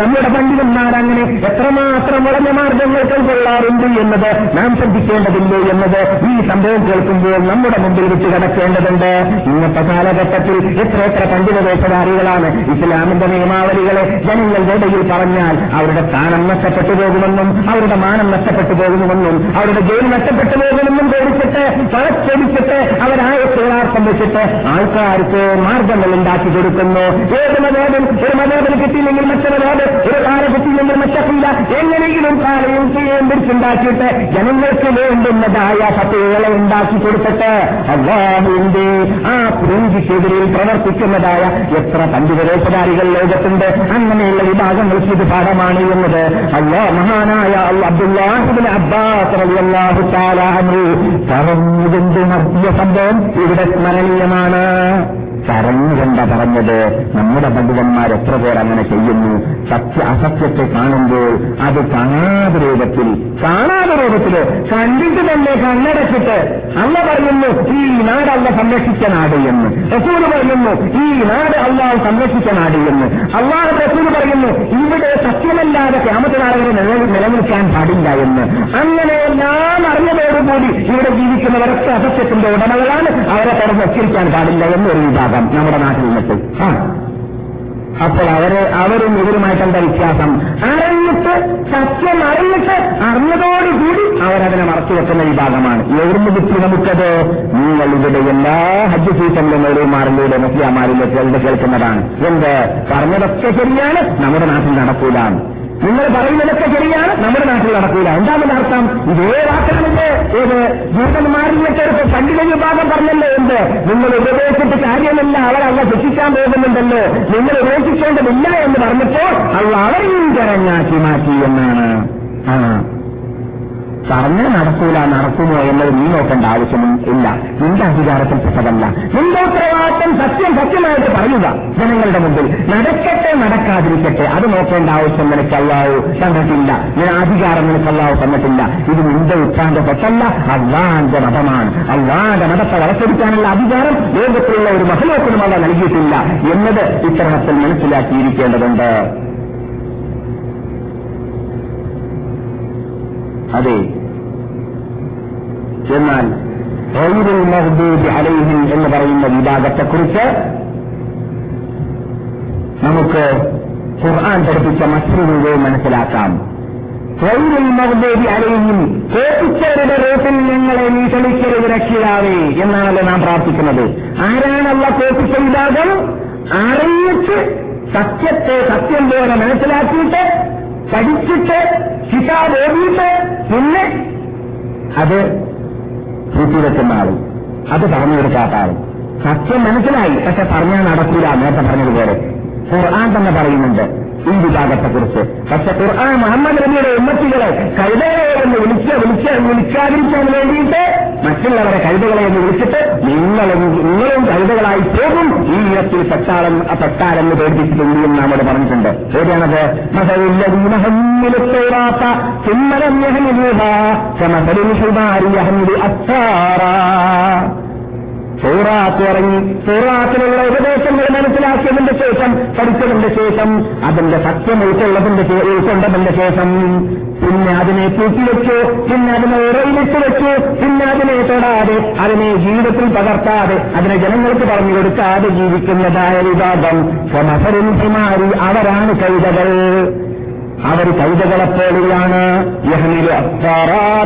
നമ്മുടെ പണ്ഡിതന്മാർ അങ്ങനെ എത്രമാത്രം വളഞ്ഞ മാർഗങ്ങൾ കൈകൊള്ളാറുണ്ട് എന്നത് നാം ശ്രദ്ധിക്കേണ്ടതില്ലേ എന്നത് ഈ സംഭവം കേൾക്കുമ്പോൾ നമ്മുടെ മുമ്പിൽ വെച്ച് കിടക്കേണ്ടതുണ്ട്. ഇന്നത്തെ കാലഘട്ടത്തിൽ എത്ര എത്ര പണ്ഡിത വേഷധാരികളാണ് ഇസ്ലാമിന്റെ നിയമാവലികളെ ജനങ്ങളുടെ ഇടയിൽ പറഞ്ഞാൽ അവരുടെ സ്ഥാനം നഷ്ടപ്പെട്ടു പോകുമെന്നും അവരുടെ മാനം നഷ്ടപ്പെട്ടു പോകുമെന്നും അവരുടെ ജോലി നഷ്ടപ്പെട്ടു പോകുമെന്നും പേടിച്ചിട്ട് പഴച്ചൊടിച്ചിട്ട് സേവാർത്ഥം വെച്ചിട്ട് ആൾക്കാർക്ക് മാർഗങ്ങൾ ഉണ്ടാക്കി കൊടുക്കുന്നു. ഏത് മതേബിൽ ഒരു മതേബിന് കിട്ടിയില്ലെങ്കിൽ മറ്റൊരു മതേബ് ഒരു കാല കിട്ടിയില്ലെങ്കിൽ മറ്റില്ല എങ്ങനെയെങ്കിലും കാലയും ചെയ്യേണ്ടിട്ടുണ്ടാക്കിയിട്ട് ജനങ്ങൾക്ക് വേണ്ടുന്നതായ പട്ടികകളെ ഉണ്ടാക്കി കൊടുത്തിട്ട് അള്ളാഹുവിന്റെ ആ പ്രീതിക്കെതിരിൽ പ്രവർത്തിക്കുന്നതായ എത്ര പഞ്ചുപദേശകാരികൾ ലോകത്തുണ്ട്. അങ്ങനെയുള്ള വിഭാഗങ്ങൾക്ക് ഇത് പാഠമാണ് എന്നത്. അല്ല മഹാനായ അബ്ദുല്ലാഹിബിൻ അബ്ബാസ് അൻഹു പറഞ്ഞുകൊണ്ട് നടത്തിയ സംഭവം? ഇവിടെ സ്മരണീയമാണ്. കരഞ്ഞുകൊണ്ട പറഞ്ഞത് നമ്മുടെ പണ്ഡിതന്മാർ എത്ര പേർ അങ്ങനെ ചെയ്യുന്നു? സത്യ അസത്യത്തെ കാണുമ്പോൾ അത് കാണാതെ രൂപത്തിൽ കാണാതെ രൂപത്തിൽ കണ്ടിട്ട് തന്നെ കണ്ണടച്ചിട്ട് അല്ല പറയുന്നു ഈ നാട് അല്ല സംരക്ഷിച്ച നാട് എന്ന്. റസൂൽ പറയുന്നു ഈ നാട് അള്ളാഹ് സംരക്ഷിച്ച നാട് എന്ന്. അള്ളാഹ് റസൂൽ പറയുന്നു ഇവിടെ സത്യമല്ലാതെ ക്യാമത്തിനാളുകൾ നിലനിൽക്കാൻ പാടില്ല എന്ന്. അങ്ങനെ എല്ലാം അറിഞ്ഞതോടുകൂടി ഇവിടെ ജീവിക്കുന്നവരൊക്കെ അസത്യത്തിന്റെ ഉടമകളാണ്. അവരെ തുറന്ന് വച്ചിരിക്കാൻ പാടില്ല എന്നൊരു വിഭാഗം. നമ്മുടെ നാട്ടിൽ നിന്നിട്ട്. അപ്പോൾ അവർ അവരും ഇവരുമായിട്ട് എന്താ വ്യത്യാസം അറിഞ്ഞിട്ട് സത്യം അറിഞ്ഞിട്ട് അറിഞ്ഞതോടുകൂടി അവരതിനെ മറച്ചു വെക്കുന്ന വിഭാഗമാണ്. എവിടുന്ന് കിട്ടി നമുക്കത്? നിങ്ങൾ ഇവിടെ എല്ലാ ഹജ്ജ് സീസണിലും മൗലവിമാരിലൂടെ മുസ്ലിമാരിലൂടെ കേൾക്കുന്നതാണ്. എന്ത്? പറഞ്ഞതൊക്കെ ശരിയാണ്. നമ്മുടെ നാട്ടിൽ നടക്കൂലാണ്. നിങ്ങൾ പറയുന്നതൊക്കെ ശരിയാണ്. നമ്മുടെ നാട്ടിൽ നടക്കൂല. എന്താണെന്ന് അർത്ഥം? ഇതേ വാക്കാണെന്ന് ഏത് ജൂതന്മാരിലൊക്കെ ഒരു പണ്ഡിത വിഭാഗം പറഞ്ഞല്ലോ എന്ത്? നിങ്ങൾ ഉപദേശിച്ചിട്ട് കാര്യമില്ല. അവരല്ല ശിക്ഷിക്കാൻ പോകുന്നുണ്ടല്ലോ. നിങ്ങൾ ഉപേക്ഷിക്കേണ്ടതില്ല എന്ന് പറഞ്ഞപ്പോൾ അവൾ അവരെയും കരഞ്ഞാക്കി മാറ്റി എന്നാണ്. ആ. പറഞ്ഞ് നടക്കൂല നടക്കുമോ എന്നത് നീ നോക്കേണ്ട ആവശ്യമൊന്നും ഇല്ല. നിന്റെ അധികാരത്തിൽ പെട്ടതല്ല. നിന്റെ ഉത്തരവാദിത്തം സത്യം സത്യമായിട്ട് പറയുക. ജനങ്ങളുടെ മുമ്പിൽ നടക്കട്ടെ നടക്കാതിരിക്കട്ടെ. അത് നോക്കേണ്ട ആവശ്യം നിനക്ക് തന്നിട്ടില്ല. ഞാൻ അധികാരം നിനക്ക് അല്ലാവൂ തന്നിട്ടില്ല. ഇത് നിന്റെ ഉത്സാഹപ്പെട്ടല്ല അള്ളാന്റെ മതമാണ്. അള്ളാന്റെ മതത്തെ വളർത്തിരിക്കാനുള്ള അധികാരം ലോകത്തിലുള്ള ഒരു മഹലോക്കിനും നൽകിയിട്ടില്ല എന്നത് ഇത്തരത്തിൽ മനസ്സിലാക്കിയിരിക്കേണ്ടതുണ്ട്. അതെ. എന്നാൽ ഗൈറുൽ മഹ്ദൂബി അലൈഹിം എന്ന് പറയുന്ന വിഭാഗത്തെക്കുറിച്ച് നമുക്ക് ഖുർആൻ പഠിപ്പിച്ച മറ്റൊരു മനസ്സിലാക്കാം. ഗൈറുൽ മഹ്ദൂബി അലൈഹിം കേൾപ്പിച്ചവരുടെ റൂട്ടിൽ ഞങ്ങളെ നീ ക്ഷണിക്കരുത് രക്ഷിതാവേ എന്നാണല്ലോ നാം പ്രാർത്ഥിക്കുന്നത്. ആരാണല്ല കേൾപ്പിച്ച വിഭാഗം? അറിയിച്ച് സത്യത്തെ സത്യം പോലെ മനസ്സിലാക്കിയിട്ട് പഠിച്ചിട്ട് കിതാബ് ഓടിയിട്ട് പിന്നെ അത് കൂട്ടിവെക്കുന്ന മാറും. അത് പറഞ്ഞു കൊടുക്കാത്താവും സത്യം മനസ്സിലായി. പക്ഷെ പറഞ്ഞാൽ നടക്കൂല. നേരത്തെ പറഞ്ഞതുപോലെ. ഖുർആൻ തന്നെ പറയുന്നുണ്ട്. ഈ വിഭാഗത്തെക്കുറിച്ച്. പക്ഷെ ഖുർആൻ മുഹമ്മദ് നബിയുടെ ഉമ്മത്തികളെ കഴുതകളെ എന്ന് വിളിച്ച് വിളിച്ച് വിളിക്കാതിരിക്കാൻ വേണ്ടിയിട്ട് മറ്റുള്ളവരെ കഴുതകളെ എന്ന് വിളിച്ചിട്ട് നിങ്ങളും നിങ്ങളും കഴുതകളായി പോകും. ഈ ഇനത്തിൽ പെട്ടാളം പെട്ടാലെന്ന് പേടിപ്പിച്ചിട്ടുണ്ട് എന്ന് നമ്മോട് പറഞ്ഞിട്ടുണ്ട്. ശരിയാണത് യഹമിലു അച്ചാറാ സൂറാത്ത് ഇറങ്ങി. സൂറാത്തിലുള്ള ഉപദേശങ്ങൾ മനസ്സിലാക്കിയതിന്റെ ശേഷം പഠിച്ചതിന്റെ ശേഷം അതിന്റെ സത്യം ഉൾക്കൊള്ളതിന്റെ ഉൾക്കൊണ്ടതിന്റെ ശേഷം പിന്നെ അതിനെ കൂട്ടിവെച്ചു പിന്നെ അതിനെ ഉറയിലിട്ട് വെച്ചു പിന്നെ അതിനെ തൊടാതെ അതിനെ ജീവിതത്തിൽ പകർത്താതെ അതിനെ ജനങ്ങൾക്ക് പറഞ്ഞു കൊടുക്കാതെ ജീവിക്കുന്നതായ വിഭാഗം സമസരിമാരി അവരാണ് കൈതകൾ അവർ കൈതകളെപ്പോലെയാണ് യഹനിലെ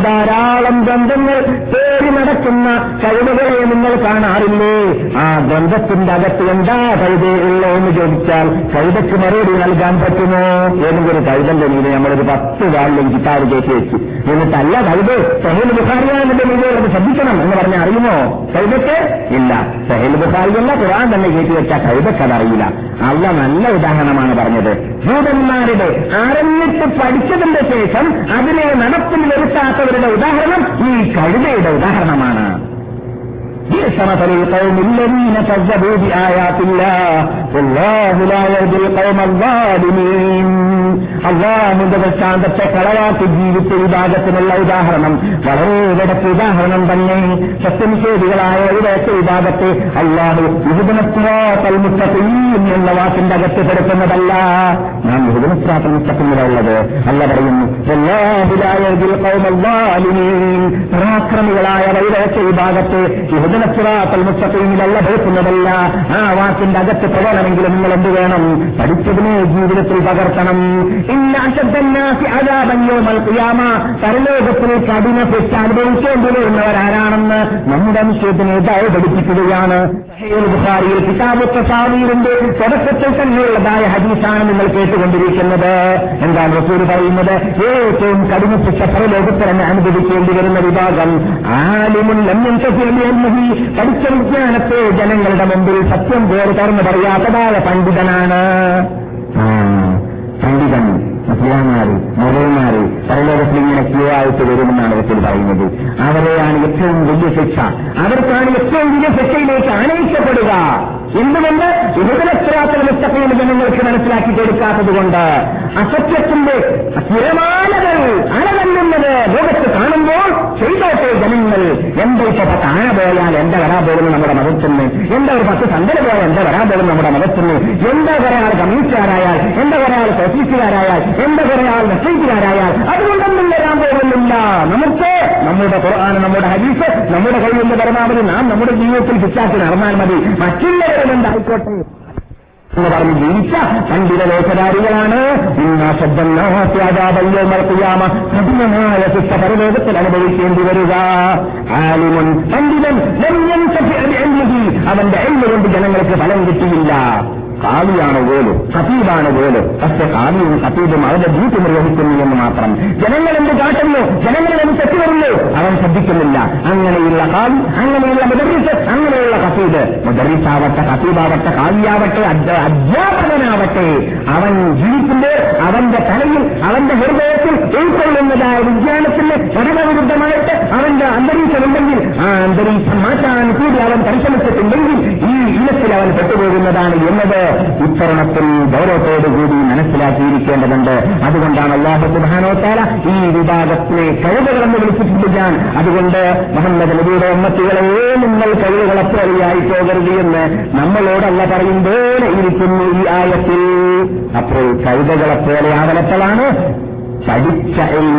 ധാരാളം ബന്ധങ്ങൾ തേടി നടക്കുന്ന കഴുതകളെ നിങ്ങൾ കാണാറില്ലേ? ആ ബന്ധത്തിന്റെ അകത്ത് എന്താ കൈത ഉള്ളോ എന്ന് ചോദിച്ചാൽ കൈതയ്ക്ക് മറുപടി നൽകാൻ പറ്റുമോ? ഏതെങ്കിലും കൈതന്റെ മീനെ നമ്മളൊരു പത്ത് കാലിലും കിട്ടാറ് കയറ്റി വെച്ചു. എന്നിട്ടല്ല കഴുത സഹേൽ ബുഖാരിയാണെന്റെ മീനെ അത് ശ്രദ്ധിക്കണം എന്ന് പറഞ്ഞാൽ അറിയുമോ? കൈതയ്ക്ക് ഇല്ല. സഹേൽ ബുഖാരിയല്ല ഖുർആൻ തന്നെ കയറ്റി വെച്ചാൽ കഴുതയ്ക്ക് അതറിയില്ല. അല്ല നല്ല ഉദാഹരണമാണ് പറഞ്ഞത്. ജൂതന്മാരുടെ അറിഞ്ഞിട്ട് പഠിച്ചതിന്റെ ശേഷം അതിനെ നടപ്പിൽ വരുത്താത്തവരുടെ ഉദാഹരണം ഈ കഴുതയുടെ ഉദാഹരണമാണ്. بئس مثل القوم الذين كذبوا بآيات الله والله لا يهدي القوم الظالمين അള്ളാഹുന്റെ ദൃഷ്ടാന്തത്തെ കളവാക്കി ജീവിച്ച വിഭാഗത്തിനുള്ള ഉദാഹരണം വളരെ വിടച്ച ഉദാഹരണം തന്നെ സത്യനിഷേധികളായ ഇവിടത്തെ വിഭാഗത്തെ അള്ളാഹു യുഹുദനസ്രാത്തൽ മുത്തഖീൻ എന്ന വാക്കിന്റെ അകത്ത് പെടുത്തുന്നതല്ല നാം യുഹുദനസ്രാത്തൽ മുത്തഖീനുള്ളത് അല്ല പറയുന്നു അല്ലാഹുലായതിൽ ഖൗമൽ പരാക്രമികളായ വൈദഗ്ധ വിഭാഗത്തെ യുഹുദനസ്രാത്തൽ മുത്തഖീനിലല്ല ഭയക്കുന്നതല്ല ആ വാക്കിന്റെ അകത്ത് പ്രകടനമെങ്കിലും നിങ്ങൾ എന്ത് വേണം? പഠിച്ചതിനെ ജീവിതത്തിൽ പകർത്തണം. പരലോകത്തിൽ കഠിന ശിക്ഷ അനുഭവിക്കേണ്ടി വരുന്നവരാരാണെന്ന് നമ്മുടെ നിഷേധനെ ഇതായി പഠിപ്പിക്കുകയാണ് കിതാബൊക്കെ കിതാബുത്ത തുടക്കത്തിൽ തന്നെയുള്ളതായ ഹദീസാണ് നിങ്ങൾ കേട്ടുകൊണ്ടിരിക്കുന്നത്. എന്താണ് റസൂൽ പറയുന്നത്? ഏറ്റവും കഠിന ശിക്ഷ പരലോകത്തിൽ തന്നെ അനുഭവിക്കേണ്ടി വരുന്ന വിഭാഗം ആലിമുൻ തഫിഅലിഹി പഠിച്ച വിജ്ഞാനത്തെ ജനങ്ങളുടെ മുമ്പിൽ സത്യം പേര് തുറന്നു പറയാത്തതായ പണ്ഡിതനാണ്. പണ്ഡിതൻ മുസ്ലിംമാര് മൗലന്മാര് ക്യൂ ആയിട്ട് വരുമെന്നാണ് അവർ പറയുന്നത്. അവരെയാണ് ഏറ്റവും വലിയ ശിക്ഷ. അവർക്കാണ് ഏറ്റവും വലിയ ശിക്ഷയിലേക്ക് ആനയിക്കപ്പെടുക. എന്തുകൊണ്ട്? വിഭജനസ്രാത്തിൽ മുസ്തഖീം ജനങ്ങൾക്ക് മനസ്സിലാക്കി കൊടുക്കാത്തത് കൊണ്ട് അസത്യത്തിന്റെ തിരമാലകൾ അലതല്ലുന്നത് ലോകത്ത് കാണുമ്പോൾ ചെയ്തോട്ടെ ജനങ്ങൾ. എന്റെ ഇപ്പൊ താഴെ പോയാൽ എന്താ വരാൻ പോകുന്നു നമ്മുടെ മതത്തിന്? എന്താ ഒരു പത്ത് സന്ദര പോയാൽ എന്താ വരാൻ പോകുന്നു നമ്മുടെ മതത്തിന്? എന്താ ഒരാൾ കമ്മ്യൂണിസ്റ്റുകാരായാൽ എന്താ ഒരാൾ സോഷ്യലിസ്റ്റുകാരായാൽ എന്താ കുറെ ആൾ നക്സൈറ്റുകാരായാൽ അതുകൊണ്ടൊന്നും വരാൻ പോകുന്നില്ല. നമുക്ക് നമ്മുടെ ഖുർആൻ നമ്മുടെ ഹദീസ് നമ്മുടെ കയ്യിലെ പരമാവധി നാം നമ്മുടെ ജീവിതത്തിൽ ഫിറ്റാക്കി നടന്നാൽ മതി. മറ്റുള്ളവരും എന്തായിക്കോട്ടെ എന്ന് പറഞ്ഞ് ജീവിച്ച പണ്ഡിത ലോകധാരികളാണ് നടത്തിയാമ കഠിനമായ ശിക്ഷ പരലോകത്തിൽ അനുഭവിക്കേണ്ടി വരിക. ആലിമുൻ പണ്ഡിതൻ അവന്റെ എണ്ണ കൊണ്ട് ജനങ്ങൾക്ക് ഫലം കിട്ടിയില്ല. കാവിയാണ് വേൽ സഫീബാണ് വേൽ. പക്ഷെ കാവിയും സഫീബും അവരുടെ ഡ്യൂട്ടി നിർവഹിക്കുന്നു എന്ന് മാത്രം. ജനങ്ങൾ എന്ത് കാട്ടുന്നു? ജനങ്ങൾ എന്ത് തെറ്റ് വരുന്നു? അവൻ ശ്രദ്ധിക്കുന്നില്ല. അങ്ങനെയുള്ള കാവി അങ്ങനെയുള്ള മുദറിസ് അങ്ങനെയുള്ള ഖത്തീബ് മുദറിസാവട്ടെ ഖത്തീബാവട്ടെ കാവിയാവട്ടെ അധ്യ- അധ്യാപകനാവട്ടെ. അവൻ ജീവിക്കുമ്പോൾ അവന്റെ തലയിൽ അവന്റെ ഹൃദയത്തിൽ ഉൾക്കൊള്ളുന്നതായ വിജ്ഞാനത്തിന് പഠനവിരുദ്ധമായിട്ട് അവന്റെ അന്തരീക്ഷമുണ്ടെങ്കിൽ ആ അന്തരീക്ഷം മാറ്റാൻ കൂടി അവൻ പരിശ്രമിച്ചിട്ടുണ്ടെങ്കിൽ ഈ അവൻ പെട്ടുപോകുന്നതാണ് എന്നത് ഇത്തരണത്തിൽ ഗൗരവത്തോടുകൂടി മനസ്സിലാക്കിയിരിക്കേണ്ടതുണ്ട്. അതുകൊണ്ടാണ് അള്ളാഹു സുബാനോത്താല ഈ വിഭാഗത്തിലെ കഴിവുകളെന്ന് വിളിച്ചിട്ടുണ്ട് ഞാൻ. അതുകൊണ്ട് മുഹമ്മദ് നബിയുടെ ഉമ്മത്തികളെ നിങ്ങൾ കഴിവുകളെപ്പോലെയായി പോകരുത് എന്ന് നമ്മളോടല്ല പറയുമ്പോൾ ഇരിക്കുന്നു ഈ ആയത്തിൽ. അപ്പോൾ കഴുതകളെപ്പോലെ ആവലത്തലാണ് പഠിച്ച ജനങ്ങളുടെ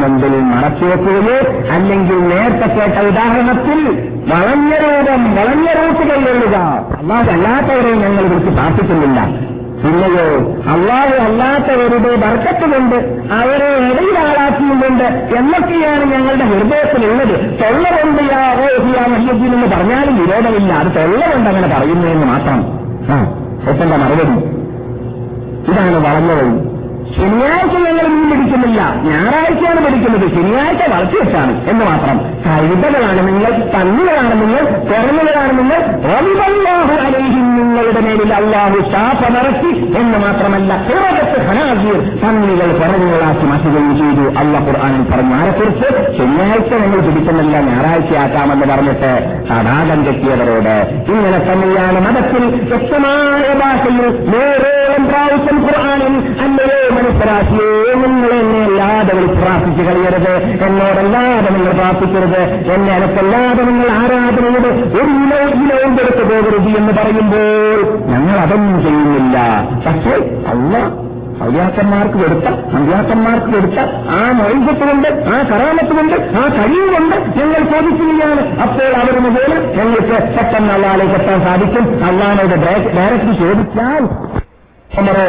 മുമ്പിൽ മറച്ചുവെക്കുകയോ അല്ലെങ്കിൽ നേരത്തെ കേട്ട ഉദാഹരണത്തിൽ വളഞ്ഞ രൂപം വളഞ്ഞ റൂട്ടുകൾ എഴുതുക. അല്ലാതെ അല്ലാത്തവരെ ഞങ്ങൾ വിളിച്ച് പ്രാർത്ഥിക്കുന്നില്ല പിന്നെയോ അള്ളാഹു അല്ലാത്തവരുടെ ബർക്കത്ത് കൊണ്ട് അവരെ ഇടയിലാളാക്കിയുകൊണ്ട് എന്നൊക്കെയാണ് ഞങ്ങളുടെ ഹൃദയത്തിലുള്ളത്. തൊള്ള കൊണ്ട് യാ റോഹിയ മഹ്യദ്ദീൻ എന്ന് പറഞ്ഞാലും വിരോധമില്ല. അത് തൊള്ള കൊണ്ട് അങ്ങനെ പറയുന്നു എന്ന് മാത്രം. ആ ഒപ്പം മറുപടി. ഇതാണ് വളഞ്ഞ വഴി. ശനിയാഴ്ച ഞങ്ങൾ മീൻ പിടിക്കുന്നില്ല ഞായറാഴ്ചയാണ് പിടിക്കുന്നത് ശനിയാഴ്ച വളച്ചു വെച്ചാണ് എന്ന് മാത്രം. കഴുതകളാണ് നിങ്ങൾ പന്നികളാണ് നിങ്ങൾ തുറന്നുകളാണ് നിങ്ങൾ. റബിബല്ലാഹു അലൈഹിം നിങ്ങളുടെ മേലിൽ അള്ളാഹു നടത്തി എന്ന് മാത്രമല്ല കുറവത്ത് ഹനാസീർ പന്നികൾ പുറകുകളാക്കി മാറ്റുകയും ചെയ്തു. അല്ല ഖുർആാനിൽ പറഞ്ഞു ആരെക്കുറിച്ച്? ശനിയാഴ്ച ഞങ്ങൾ പിടിക്കുന്നില്ല ഞായറാഴ്ചയാക്കാമെന്ന് പറഞ്ഞിട്ട് തടാകം കെട്ടിയവരോട് ഇങ്ങനെ തന്നെയാണ് മതത്തിൽ വ്യക്തമായ ഭാഷയിൽ നേരോളം പ്രാവശ്യം ഖുർആാനും അല്ലയോ മനസ്സിലാക്കിയേ നിങ്ങൾ എന്നെ അല്ലാതെ പ്രാർത്ഥിച്ചു കളയരുത്. എന്നോടല്ലാതെ നിങ്ങൾ പ്രാർത്ഥിക്കരുത്. എന്നെ അനക്കല്ലാതെ നിങ്ങൾ ആരാധനയോട് ഒരു ഇലോ ഇലവും കൊടുത്തു പോകരുത് എന്ന് പറയുമ്പോൾ ഞങ്ങൾ അതൊന്നും ചെയ്യുന്നില്ല. പക്ഷേ അല്ല ഔലിയാക്കന്മാർക്ക് കൊടുത്ത അമ്പ്യാക്കന്മാർക്ക് കൊടുത്ത ആ മൊഴിജത്ത് കൊണ്ട് ആ കരാമത്തുകൊണ്ട് ആ കഴിവ് കൊണ്ട് ഞങ്ങൾ ചോദിക്കുകയാണ്. അപ്പോൾ അവർ പോലും ഞങ്ങൾക്ക് പെട്ടെന്ന് അള്ളാലേക്ക് എത്താൻ സാധിക്കും. അള്ളാനോട് ഡയറക്റ്റ് ചോദിച്ചാൽ നമ്മുടെ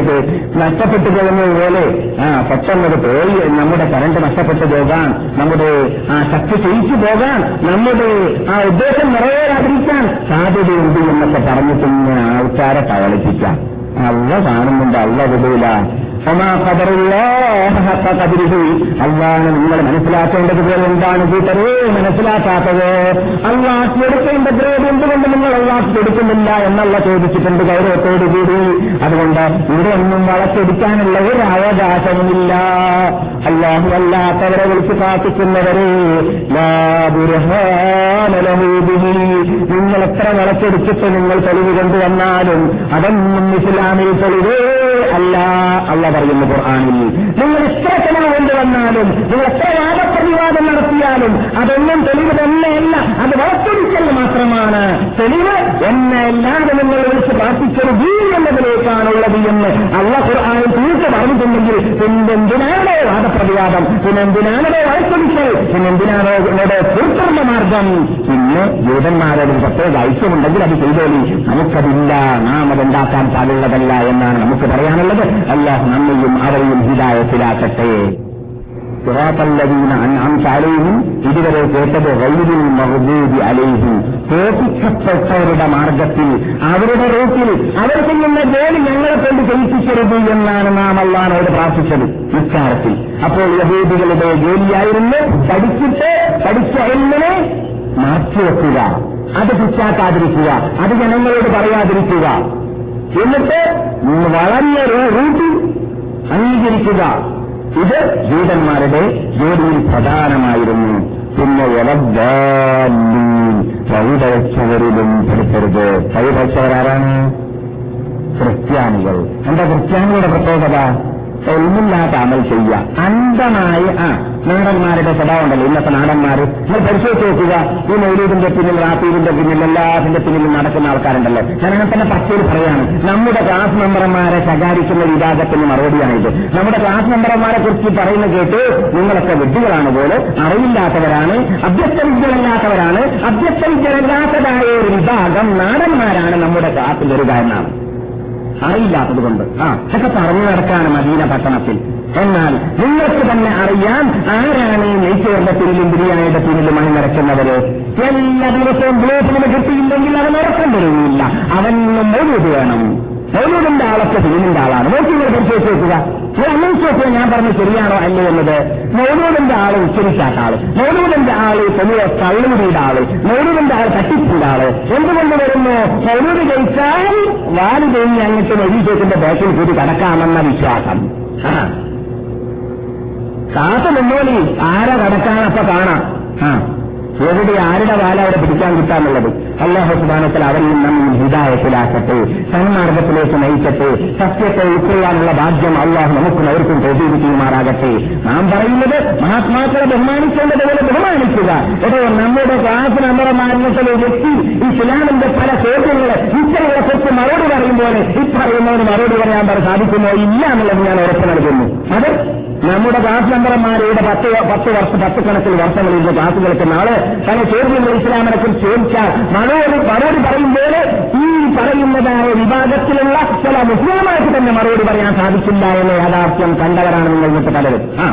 ഇത് നഷ്ടപ്പെട്ടു പോകുന്നത് പോലെ ആ പെട്ടെന്നത് പോയി നമ്മുടെ കറണ്ട് നഷ്ടപ്പെട്ടു പോകാൻ നമ്മുടെ ആ ശക്തി ക്ഷയിച്ചു പോകാൻ നമ്മുടെ ആ ഉദ്ദേശം നിറവേറാതിരിക്കാൻ സാധ്യതയുണ്ട് എന്നൊക്കെ പറഞ്ഞിട്ട് ആൾക്കാരെ കവളിപ്പിക്കാം അല്ല കാണുന്നുണ്ട് അല്ല വിടൂല. അള്ളാണ് നിങ്ങൾ മനസ്സിലാക്കേണ്ടത് പോലെ എന്താണ് കൂട്ടരേ? മനസ്സിലാക്കാത്തത്. അള്ളാഹ് എടുക്കേണ്ട ഗ്രേഡ് എന്തുകൊണ്ട് നിങ്ങൾ അള്ളാഹ് എടുക്കുന്നില്ല എന്നല്ല ചോദിച്ചിട്ടുണ്ട് ഗൗരവത്തോട് കൂടി. അതുകൊണ്ട് ഇവിടെ ഒന്നും വളച്ചെടുക്കാനുള്ള ഒരു അവകാശമില്ല അള്ളാഹു അല്ലാത്തവരെ വിളിച്ച് പ്രാർത്ഥിക്കുന്നവരെ നിങ്ങൾ എത്ര വളച്ചെടുത്തിട്ട് നിങ്ങൾ തെളിവ് കൊണ്ടുവന്നാലും അതൊന്നും ഇസ്ലാമിൽ തെളിവേ അല്ല അല്ല പറയുന്നു ഖുർആാനിൽ. നിങ്ങൾ എത്ര തെളിവ് കൊണ്ടുവന്നാലും നിങ്ങൾ എത്ര വാദപ്രതിവാദം നടത്തിയാലും അതൊന്നും തെളിവ് തന്നെയല്ല അത് വളച്ചൊടിക്കൽ മാത്രമാണ്. തെളിവ് എന്നെല്ലാതെ നിങ്ങൾ വിളിച്ച് പ്രാർത്ഥിച്ചത് ദീ എന്നതിലേക്കാണുള്ളത് എന്ന് അല്ല ഖുർആാനിൽ തീർച്ച പറഞ്ഞിട്ടുണ്ടെങ്കിൽ പിന്നെന്തിനാണോ വാദപ്രതിവാദം? പിന്നെന്തിനാണോ വളച്ചൊടിക്കൽ പിന്നെന്തിനാണോ നിങ്ങളുടെ തീർക്കർമ്മ മാർഗം? പിന്നെ ജൂതന്മാരോട് പ്രത്യേക ഐക്യമുണ്ടെങ്കിൽ അത് ചെയ്തോളി. നമുക്കതില്ല നാം അതുണ്ടാക്കാൻ പാടുള്ളതല്ല എന്നാണ് നമുക്ക് പറയാനുള്ളത് അല്ലാഹ് നമ്മയും അവരെയും ഹിതായത്തിലാക്കട്ടെ ും ഇതുവരെ കേട്ടത് വൈദ്യുതി മഹ്ദൂബി അലേഹും. തോപ്പിക്കപ്പെട്ടവരുടെ മാർഗത്തിൽ അവരുടെ റൂട്ടിൽ അവർ ചെയ്യുന്ന ജോലി ഞങ്ങളെ കൊണ്ട് ചെയ്യിപ്പിക്കരുത് എന്നാണ് നാം അള്ളഹാനോട് പ്രാർത്ഥിച്ചത് ഇക്കാലത്തിൽ അപ്പോൾ യഹൂദികളുടെ ജോലിയായിരുന്നു പഠിച്ചിട്ട് പഠിച്ച എങ്ങനെ മാറ്റിവെക്കുക. അത് പിച്ചാക്കാതിരിക്കുക അത് ജനങ്ങളോട് പറയാതിരിക്കുക. എന്നിട്ട് വളർന്ന റൂട്ടിൽ അംഗീകരിക്കുക. ഇത് ജൂതന്മാരുടെ ജോലിയിൽ പ്രധാനമായിരുന്നു. പിന്നെ വഴിതഴച്ചവരിലും പെടുത്തരുത്. വഴിതഴച്ചവരാരാണ് ക്രിസ്ത്യാനികൾ. എന്താ ക്രിസ്ത്യാനികളുടെ പ്രത്യേകത? ഒന്നുമില്ലാത്ത അമൽ ചെയ്യുക. അന്ധമായി ആ നാടന്മാരുടെ സ്വഭാവം ഉണ്ടല്ലോ. ഇന്നത്തെ നാടന്മാർ നിങ്ങൾ പരിശോധിച്ച് നോക്കുക. ഈ മൗലൂദിന്റെ പിന്നിൽ റാത്തീദിന്റെ പിന്നിൽ എല്ലാത്തിന്റെ പിന്നിലും നടക്കുന്ന ആൾക്കാരുണ്ടല്ലോ. ഞാൻ തന്നെ പച്ചയിൽ പറയാണ് നമ്മുടെ ക്ലാസ് മെമ്പർമാരെ ശകാരിക്കുന്ന വിഭാഗത്തിന് മറുപടിയാണിത് നമ്മുടെ ക്ലാസ് മെമ്പർമാരെ കുറിച്ച് പറയുന്ന കേട്ട് നിങ്ങളൊക്കെ വിഡ്ഢികളാണ് പോലെ അറിവില്ലാത്തവരാണ് അഭ്യസ്തവിദ്യരല്ലാത്തവരാണ്. അഭ്യസ്തവിദ്യരല്ലാത്തതായ ഒരു വിഭാഗം നാടന്മാരാണ് നമ്മുടെ ക്ലാസ്സിൽ ഒരു കാരണമാണ് അറിയില്ലാത്തത് കൊണ്ട് ആ ഒക്കെ പറഞ്ഞു നടക്കാണ് മദീന പട്ടണത്തിൽ. എന്നാൽ നിങ്ങൾക്ക് തന്നെ അറിയാം ആരാണ് നെയ്ച്ചോറിന്റെ പിന്നിലും ബിരിയാണിയുടെ പിന്നിലും അണിനിറക്കുന്നവര് എല്ലാ ദിവസവും ബ്ലോക്കിന് കിട്ടിയില്ലെങ്കിൽ അവൻ ഉറക്കം വരുന്നില്ല അവൻ മൗലൂദ് വേണം. മൗലൂദിന്റെ ആളൊക്കെ ഫിലിമിന്റെ ആളാണ്. നോക്കി നിങ്ങൾ പരിശോധിച്ച് നോക്കുക. നിങ്ങൾ അന്വേഷിച്ച് ഞാൻ പറഞ്ഞത് ശരിയാണോ അല്ലേ എന്നത് മൗലൂദിന്റെ ആൾ ഉച്ചരിക്കാത്ത ആൾ മൗലൂദിന്റെ ആൾ തെളിവ് കള്ളുകുടിയുടെ ആൾ. മൗലൂദിന്റെ ആൾ തട്ടിപ്പിന്റെ ആൾ. എന്തുകൊണ്ട് വരുന്നു? മൗലൂദ് കഴിച്ചാൽ വാൽ കഴിഞ്ഞ് അങ്ങനത്തെ നദീശേഖന്റെ ബാക്കിൽ കൂടി കടക്കാമെന്ന വിശ്വാസം. കാത്തു നിന്നോളി. ആരെ കടക്കാനപ്പൊ കാണാം. ആ. എവിടെ ആരുടെ വാല അവിടെ പിടിക്കാൻ കിട്ടാന്നുള്ളത്? അള്ളാഹു സുബാനത്തിൽ അവരെയും നമ്മയും ഹിതായത്തിലാക്കട്ടെ സന്മാർഗത്തിലേക്ക് നയിക്കട്ടെ സത്യത്തെ ഉൾക്കൊള്ളാനുള്ള ഭാഗ്യം അള്ളാഹു നമുക്കും അവർക്കും പ്രചരിപ്പിക്കുമാറാകട്ടെ നാം പറയുന്നത് മഹാത്മാക്കളെ ബഹുമാനിക്കേണ്ടതുപോലെ ബഹുമാനിക്കുക. എടോ നമ്മുടെ ക്ലാസ് നമ്മുടെ മാന്യത്തിലെ വ്യക്തി ഇസ്ലാമിന്റെ പല ചോദ്യങ്ങളെ ഇത്തരങ്ങളെ കുറിച്ച് മറുപടി പറയുമ്പോൾ ഈ പറയുന്നതിന് മറുപടി പറയാൻ പറ സാധിക്കുമോ ഇല്ല എന്നുള്ളത് ഞാൻ ഉറപ്പ് നൽകുന്നു. അത് നമ്മുടെ ക്ലാസ് മെമ്പർമാരുടെ പത്ത് പത്ത് വർഷം പത്ത് കണക്കിൽ വർഷങ്ങളിൽ ക്ലാസ് കളിക്കുന്ന ആൾ പല ചോദ്യങ്ങൾ ഇസ്ലാമിനെ കുറിച്ച് ചോദിച്ചാൽ മറുപടി മറുപടി പറയുമ്പോൾ ഈ പറയുന്നതായ വിഭാഗത്തിലുള്ള ചില മുസ്ലിമാർക്ക് തന്നെ മറുപടി പറയാൻ സാധിച്ചില്ല എന്ന യാഥാർത്ഥ്യം കണ്ടവരാണ് നിങ്ങൾ ഇന്നത്തെ പലരും. ആ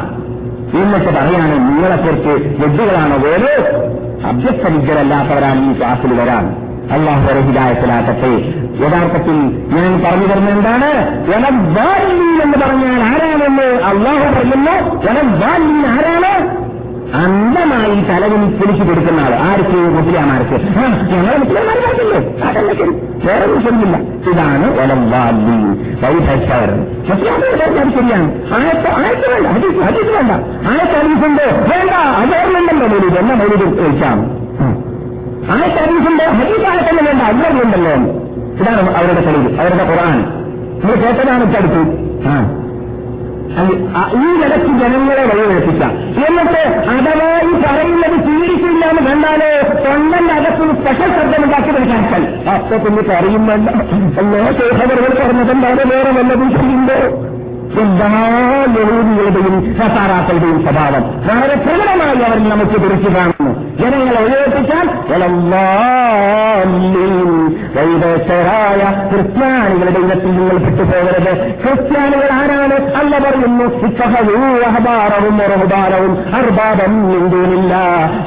ഇന്നത്തെ പറയാണ് നിങ്ങളെക്കുറിച്ച് വിദ്യകളാണ് വേറെ അഭ്യസ്ത വിദ്യരല്ലാത്തവരാണ് ഈ ക്ലാസ്സിൽ വരാൻ. അള്ളാഹു ഹിദായത്തിലാക്കട്ടെ യഥാർത്ഥത്തിൽ ഞാൻ പറഞ്ഞു തരുന്ന എന്താണ്? വനവാലീൻ എന്ന് പറഞ്ഞാൽ ആരാണെന്ന് അള്ളാഹു പറയുന്നു? വനവാലീൻ ആരാണ്? അന്ധമായി തലവിൽ പിടിച്ചു കൊടുക്കുന്ന ആൾ ആർക്ക്? മുസ്ലിമാർക്ക്. ഞങ്ങൾ മുസ്ലിംമാർ പറഞ്ഞില്ലേ അതല്ല ശരി. വേറെ ശരിയില്ല. ഇതാണ് വലവാലി വൈഭവർ മുസ്ലിമാരുടെ അത് ശരിയാണ്. ആയത്ത് ആയത്ത് വേണ്ട. ഹദീസ് ഹദീസ് വേണ്ട. ആയത്ത് ഹദീസുണ്ട് വേണ്ട. അതോർന്നുണ്ടല്ലോ മൗലൂദ്. എന്നെ മൗലൂദ് ചോദിച്ചാണ് ആയത്ത് ഹദീസുണ്ട് ഹദീസ് ആയത്തന്നെ വേണ്ട. അല്ലല്ലോ ഇതാണ് അവരുടെ തെളിവ് അവരുടെ ഖുറാൻ നമ്മൾ കേട്ടതാണ് ഇപ്പടുത്ത് ആ. ഈ നിലയ്ക്ക് ജനങ്ങളെ വഴിവെപ്പിക്കാം എന്നിട്ട് അഥവാ ഈ പറയുന്നത് സ്വീകരിക്കില്ല എന്ന് കണ്ടാലോ തൊണ്ടന്റെ അകത്ത് സ്പെഷ്യൽ ശബ്ദമുണ്ടാക്കി വെച്ചാൽ അപ്പൊ പിന്നെ പറയും വേണ്ട. എല്ലാ ശേഖരകൾ പറഞ്ഞതെന്താണ് വേറെ വല്ലതും ചെയ്യുമ്പോ? എല്ലാ യഹൂദികളുടെയും സസാറാക്കളുടെയും സ്വഭാവം. വളരെ പ്രകടമായി അവർ നമുക്ക് തിരിച്ചു കാണുന്നു. ജനങ്ങളെ ഒഴിപ്പിച്ചാൽ വൈദേശരായ ക്രിസ്ത്യാനികളുടെ ഇനത്തിൽ നിങ്ങൾ പെട്ടുപോകരുത് ക്രിസ്ത്യാനികൾ ആരാണ്? അല്ല പറയുന്നു അഹബാറവും റഹുബാരവും അർബാബം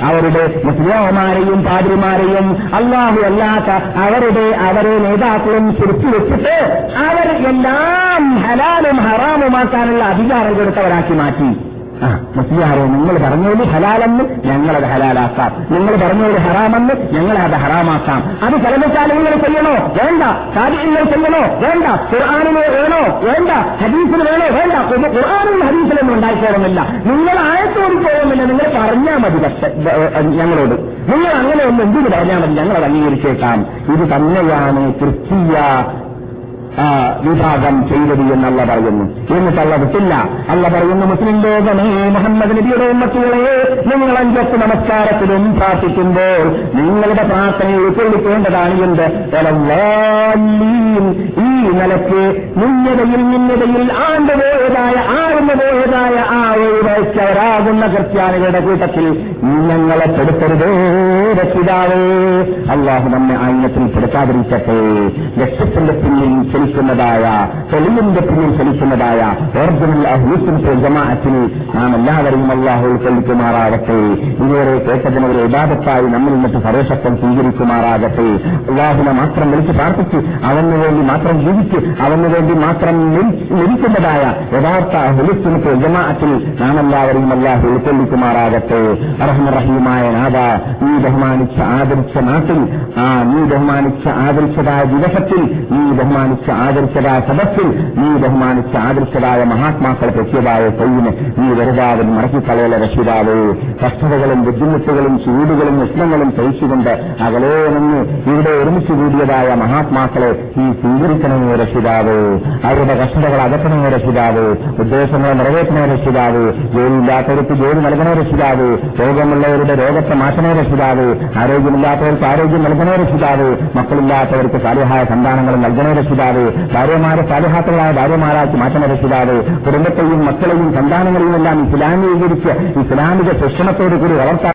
അവരുടെ മുസ്ലിമാരെയും പാതിരിമാരെയും അള്ളാഹു അല്ലാത്ത അവരുടെ അവരെ നേതാക്കളും ചുരുക്കി വെച്ചിട്ട് അവർ എല്ലാം ഹലാലും ഹറാമുമാക്കാനുള്ള അധികാരം കൊടുത്തവരാക്കി മാറ്റി. ആ മുസ്ലിയാരെ നിങ്ങൾ പറഞ്ഞോളൂ ഹലാലെന്ന് ഞങ്ങളത് ഹലാലാക്കാം. നിങ്ങൾ പറഞ്ഞോളൂ ഹറാമെന്ന് ഞങ്ങളത് ഹറാമാക്കാം. അത് ചലനശാലകൾ ചെയ്യണോ? വേണ്ട. കാര്യങ്ങൾ ചെയ്യണോ? വേണ്ട. ഖുർആാനിന് വേണോ? വേണ്ട. ഹദീസിന് വേണോ? വേണ്ട. ഖുർആാനും ഹദീസിലൊന്നും ഉണ്ടായിക്കോളുന്നില്ല. നിങ്ങൾ ആയത്തോട് പോകുന്നില്ല നിങ്ങൾ പറഞ്ഞാൽ മതി പക്ഷെ ഞങ്ങളോട്. നിങ്ങൾ അങ്ങനെ ഒന്ന് എന്തിനു പറഞ്ഞാൽ മതി? ഞങ്ങളത് അംഗീകരിച്ചേക്കാം. ഇത് തന്നെയാണ് ക്രിസ്തീയ വിഭാഗം ചെയ്തത് എന്നല്ല പറയുന്നു. എന്നിട്ട് അല്ല വിട്ടില്ല അല്ല പറയുന്നു മുസ്ലിം ലോകമേ മുഹമ്മദ് നബിയുടെ ഉമ്മത്തികളെ നിങ്ങൾ അഞ്ചൊക്കെ നമസ്കാരത്തിലും പ്രാർത്ഥിക്കുമ്പോൾ നിങ്ങളുടെ പ്രാർത്ഥനയിൽ ഉൾക്കൊള്ളിക്കേണ്ടതാണ് എന്ത്? ഈ നിലയ്ക്ക് മുന്നതയിൽ മുന്നതയിൽ ആണ്ടുപോയതായ ആഴ്ന്നു പോയതായ ആ ഒഴിവച്ചവരാകുന്ന ക്രിസ്ത്യാനികളുടെ കൂട്ടത്തിൽ ഞങ്ങളെ പെടുത്തരുതേ രക്ഷിതാവേ. അള്ളാഹു നമ്മെ ആയിനത്തിൽ പെടുത്താതിരിക്കട്ടെ ലക്ഷത്തിന്റെ പിന്നിൽ ചലിക്കുന്നതായ തെളിവിന്റെ പിന്നിൽ ചലിക്കുന്നതായ ഓർജിനൽ അഹ്ലിസിന്റെ ജമാഅത്തിന് നാം എല്ലാവരെയും അള്ളാഹു ഉൾക്കൊള്ളിക്കുമാറാകട്ടെ. ഇതുവരെ കേട്ടതിനൊരു ഇബാദത്തായി നമ്മിൽ നിന്നിട്ട് സർവശക്തം സ്വീകരിക്കുമാറാകട്ടെ. അള്ളാഹുനെ മാത്രം വിളിച്ച് പ്രാർത്ഥിച്ച് അവന് വേണ്ടി മാത്രം ജീവിച്ച് അവന് വേണ്ടി മാത്രം ലഭിക്കുന്നതായ യഥാർത്ഥ അഹ്ലിസിന്റെ ജമാഅത്തിൽ നാം എല്ലാവരെയും അള്ളാഹു ഉൾക്കൊള്ളിക്കുമാറാകട്ടെ. റഹ്മറഹീമായ നാഥ നീ ബഹുമാനിച്ച ആദരിച്ച നാട്ടിൽ ആ നീ ബഹുമാനിച്ച ആദരിച്ചതായ ദിവസത്തിൽ നീ ബഹുമാനിച്ച ആദരിച്ചതായ സദസ്സിൽ നീ ബഹുമാനിച്ച ആദരിച്ചതായ മഹാത്മാക്കളെ പറ്റിയതായ കയ്യിന് നീ വെറുതാവിൽ മറക്കിക്കളയല രക്ഷിതാവേ. കഷ്ടതകളും ബുദ്ധിമുട്ടുകളും ചൂടുകളും ഉഷ്ണങ്ങളും സഹിച്ചുകൊണ്ട് അകലെ നിന്ന് ഇവിടെ ഒരുമിച്ച് കൂടിയതായ മഹാത്മാക്കളെ നീ സ്വീകരിക്കണമേ രക്ഷിതാവ്. അവരുടെ കഷ്ടതകൾ അകറ്റണമേ രക്ഷിതാവ്. ഉദ്ദേശങ്ങളെ നിറവേറ്റണേ രക്ഷിതാവ്. ജോലിയില്ലാത്തവർക്ക് ജോലി നൽകണേ രക്ഷിതാവ്. രോഗമുള്ളവരുടെ രോഗത്തെ മാറ്റണേ രക്ഷിതാവ്. ആരോഗ്യമില്ലാത്തവർക്ക് ആരോഗ്യം നൽകണേ രക്ഷിതാവ്. മക്കളില്ലാത്തവർക്ക് സാലിഹായ സന്താനങ്ങൾ നൽകണേ രക്ഷിതാവ്. ഭാര്യമാരെ സാലിഹാത്തകളായ ഭാര്യമാരാക്കി മാറ്റം രക്ഷിതാവ് കുടുംബത്തെയും മക്കളെയും സന്താനങ്ങളെയും എല്ലാം ഇസ്ലാമീകരിച്ച് ഇസ്ലാമിക ശിക്ഷണത്തോടു കൂടി വളർത്താൻ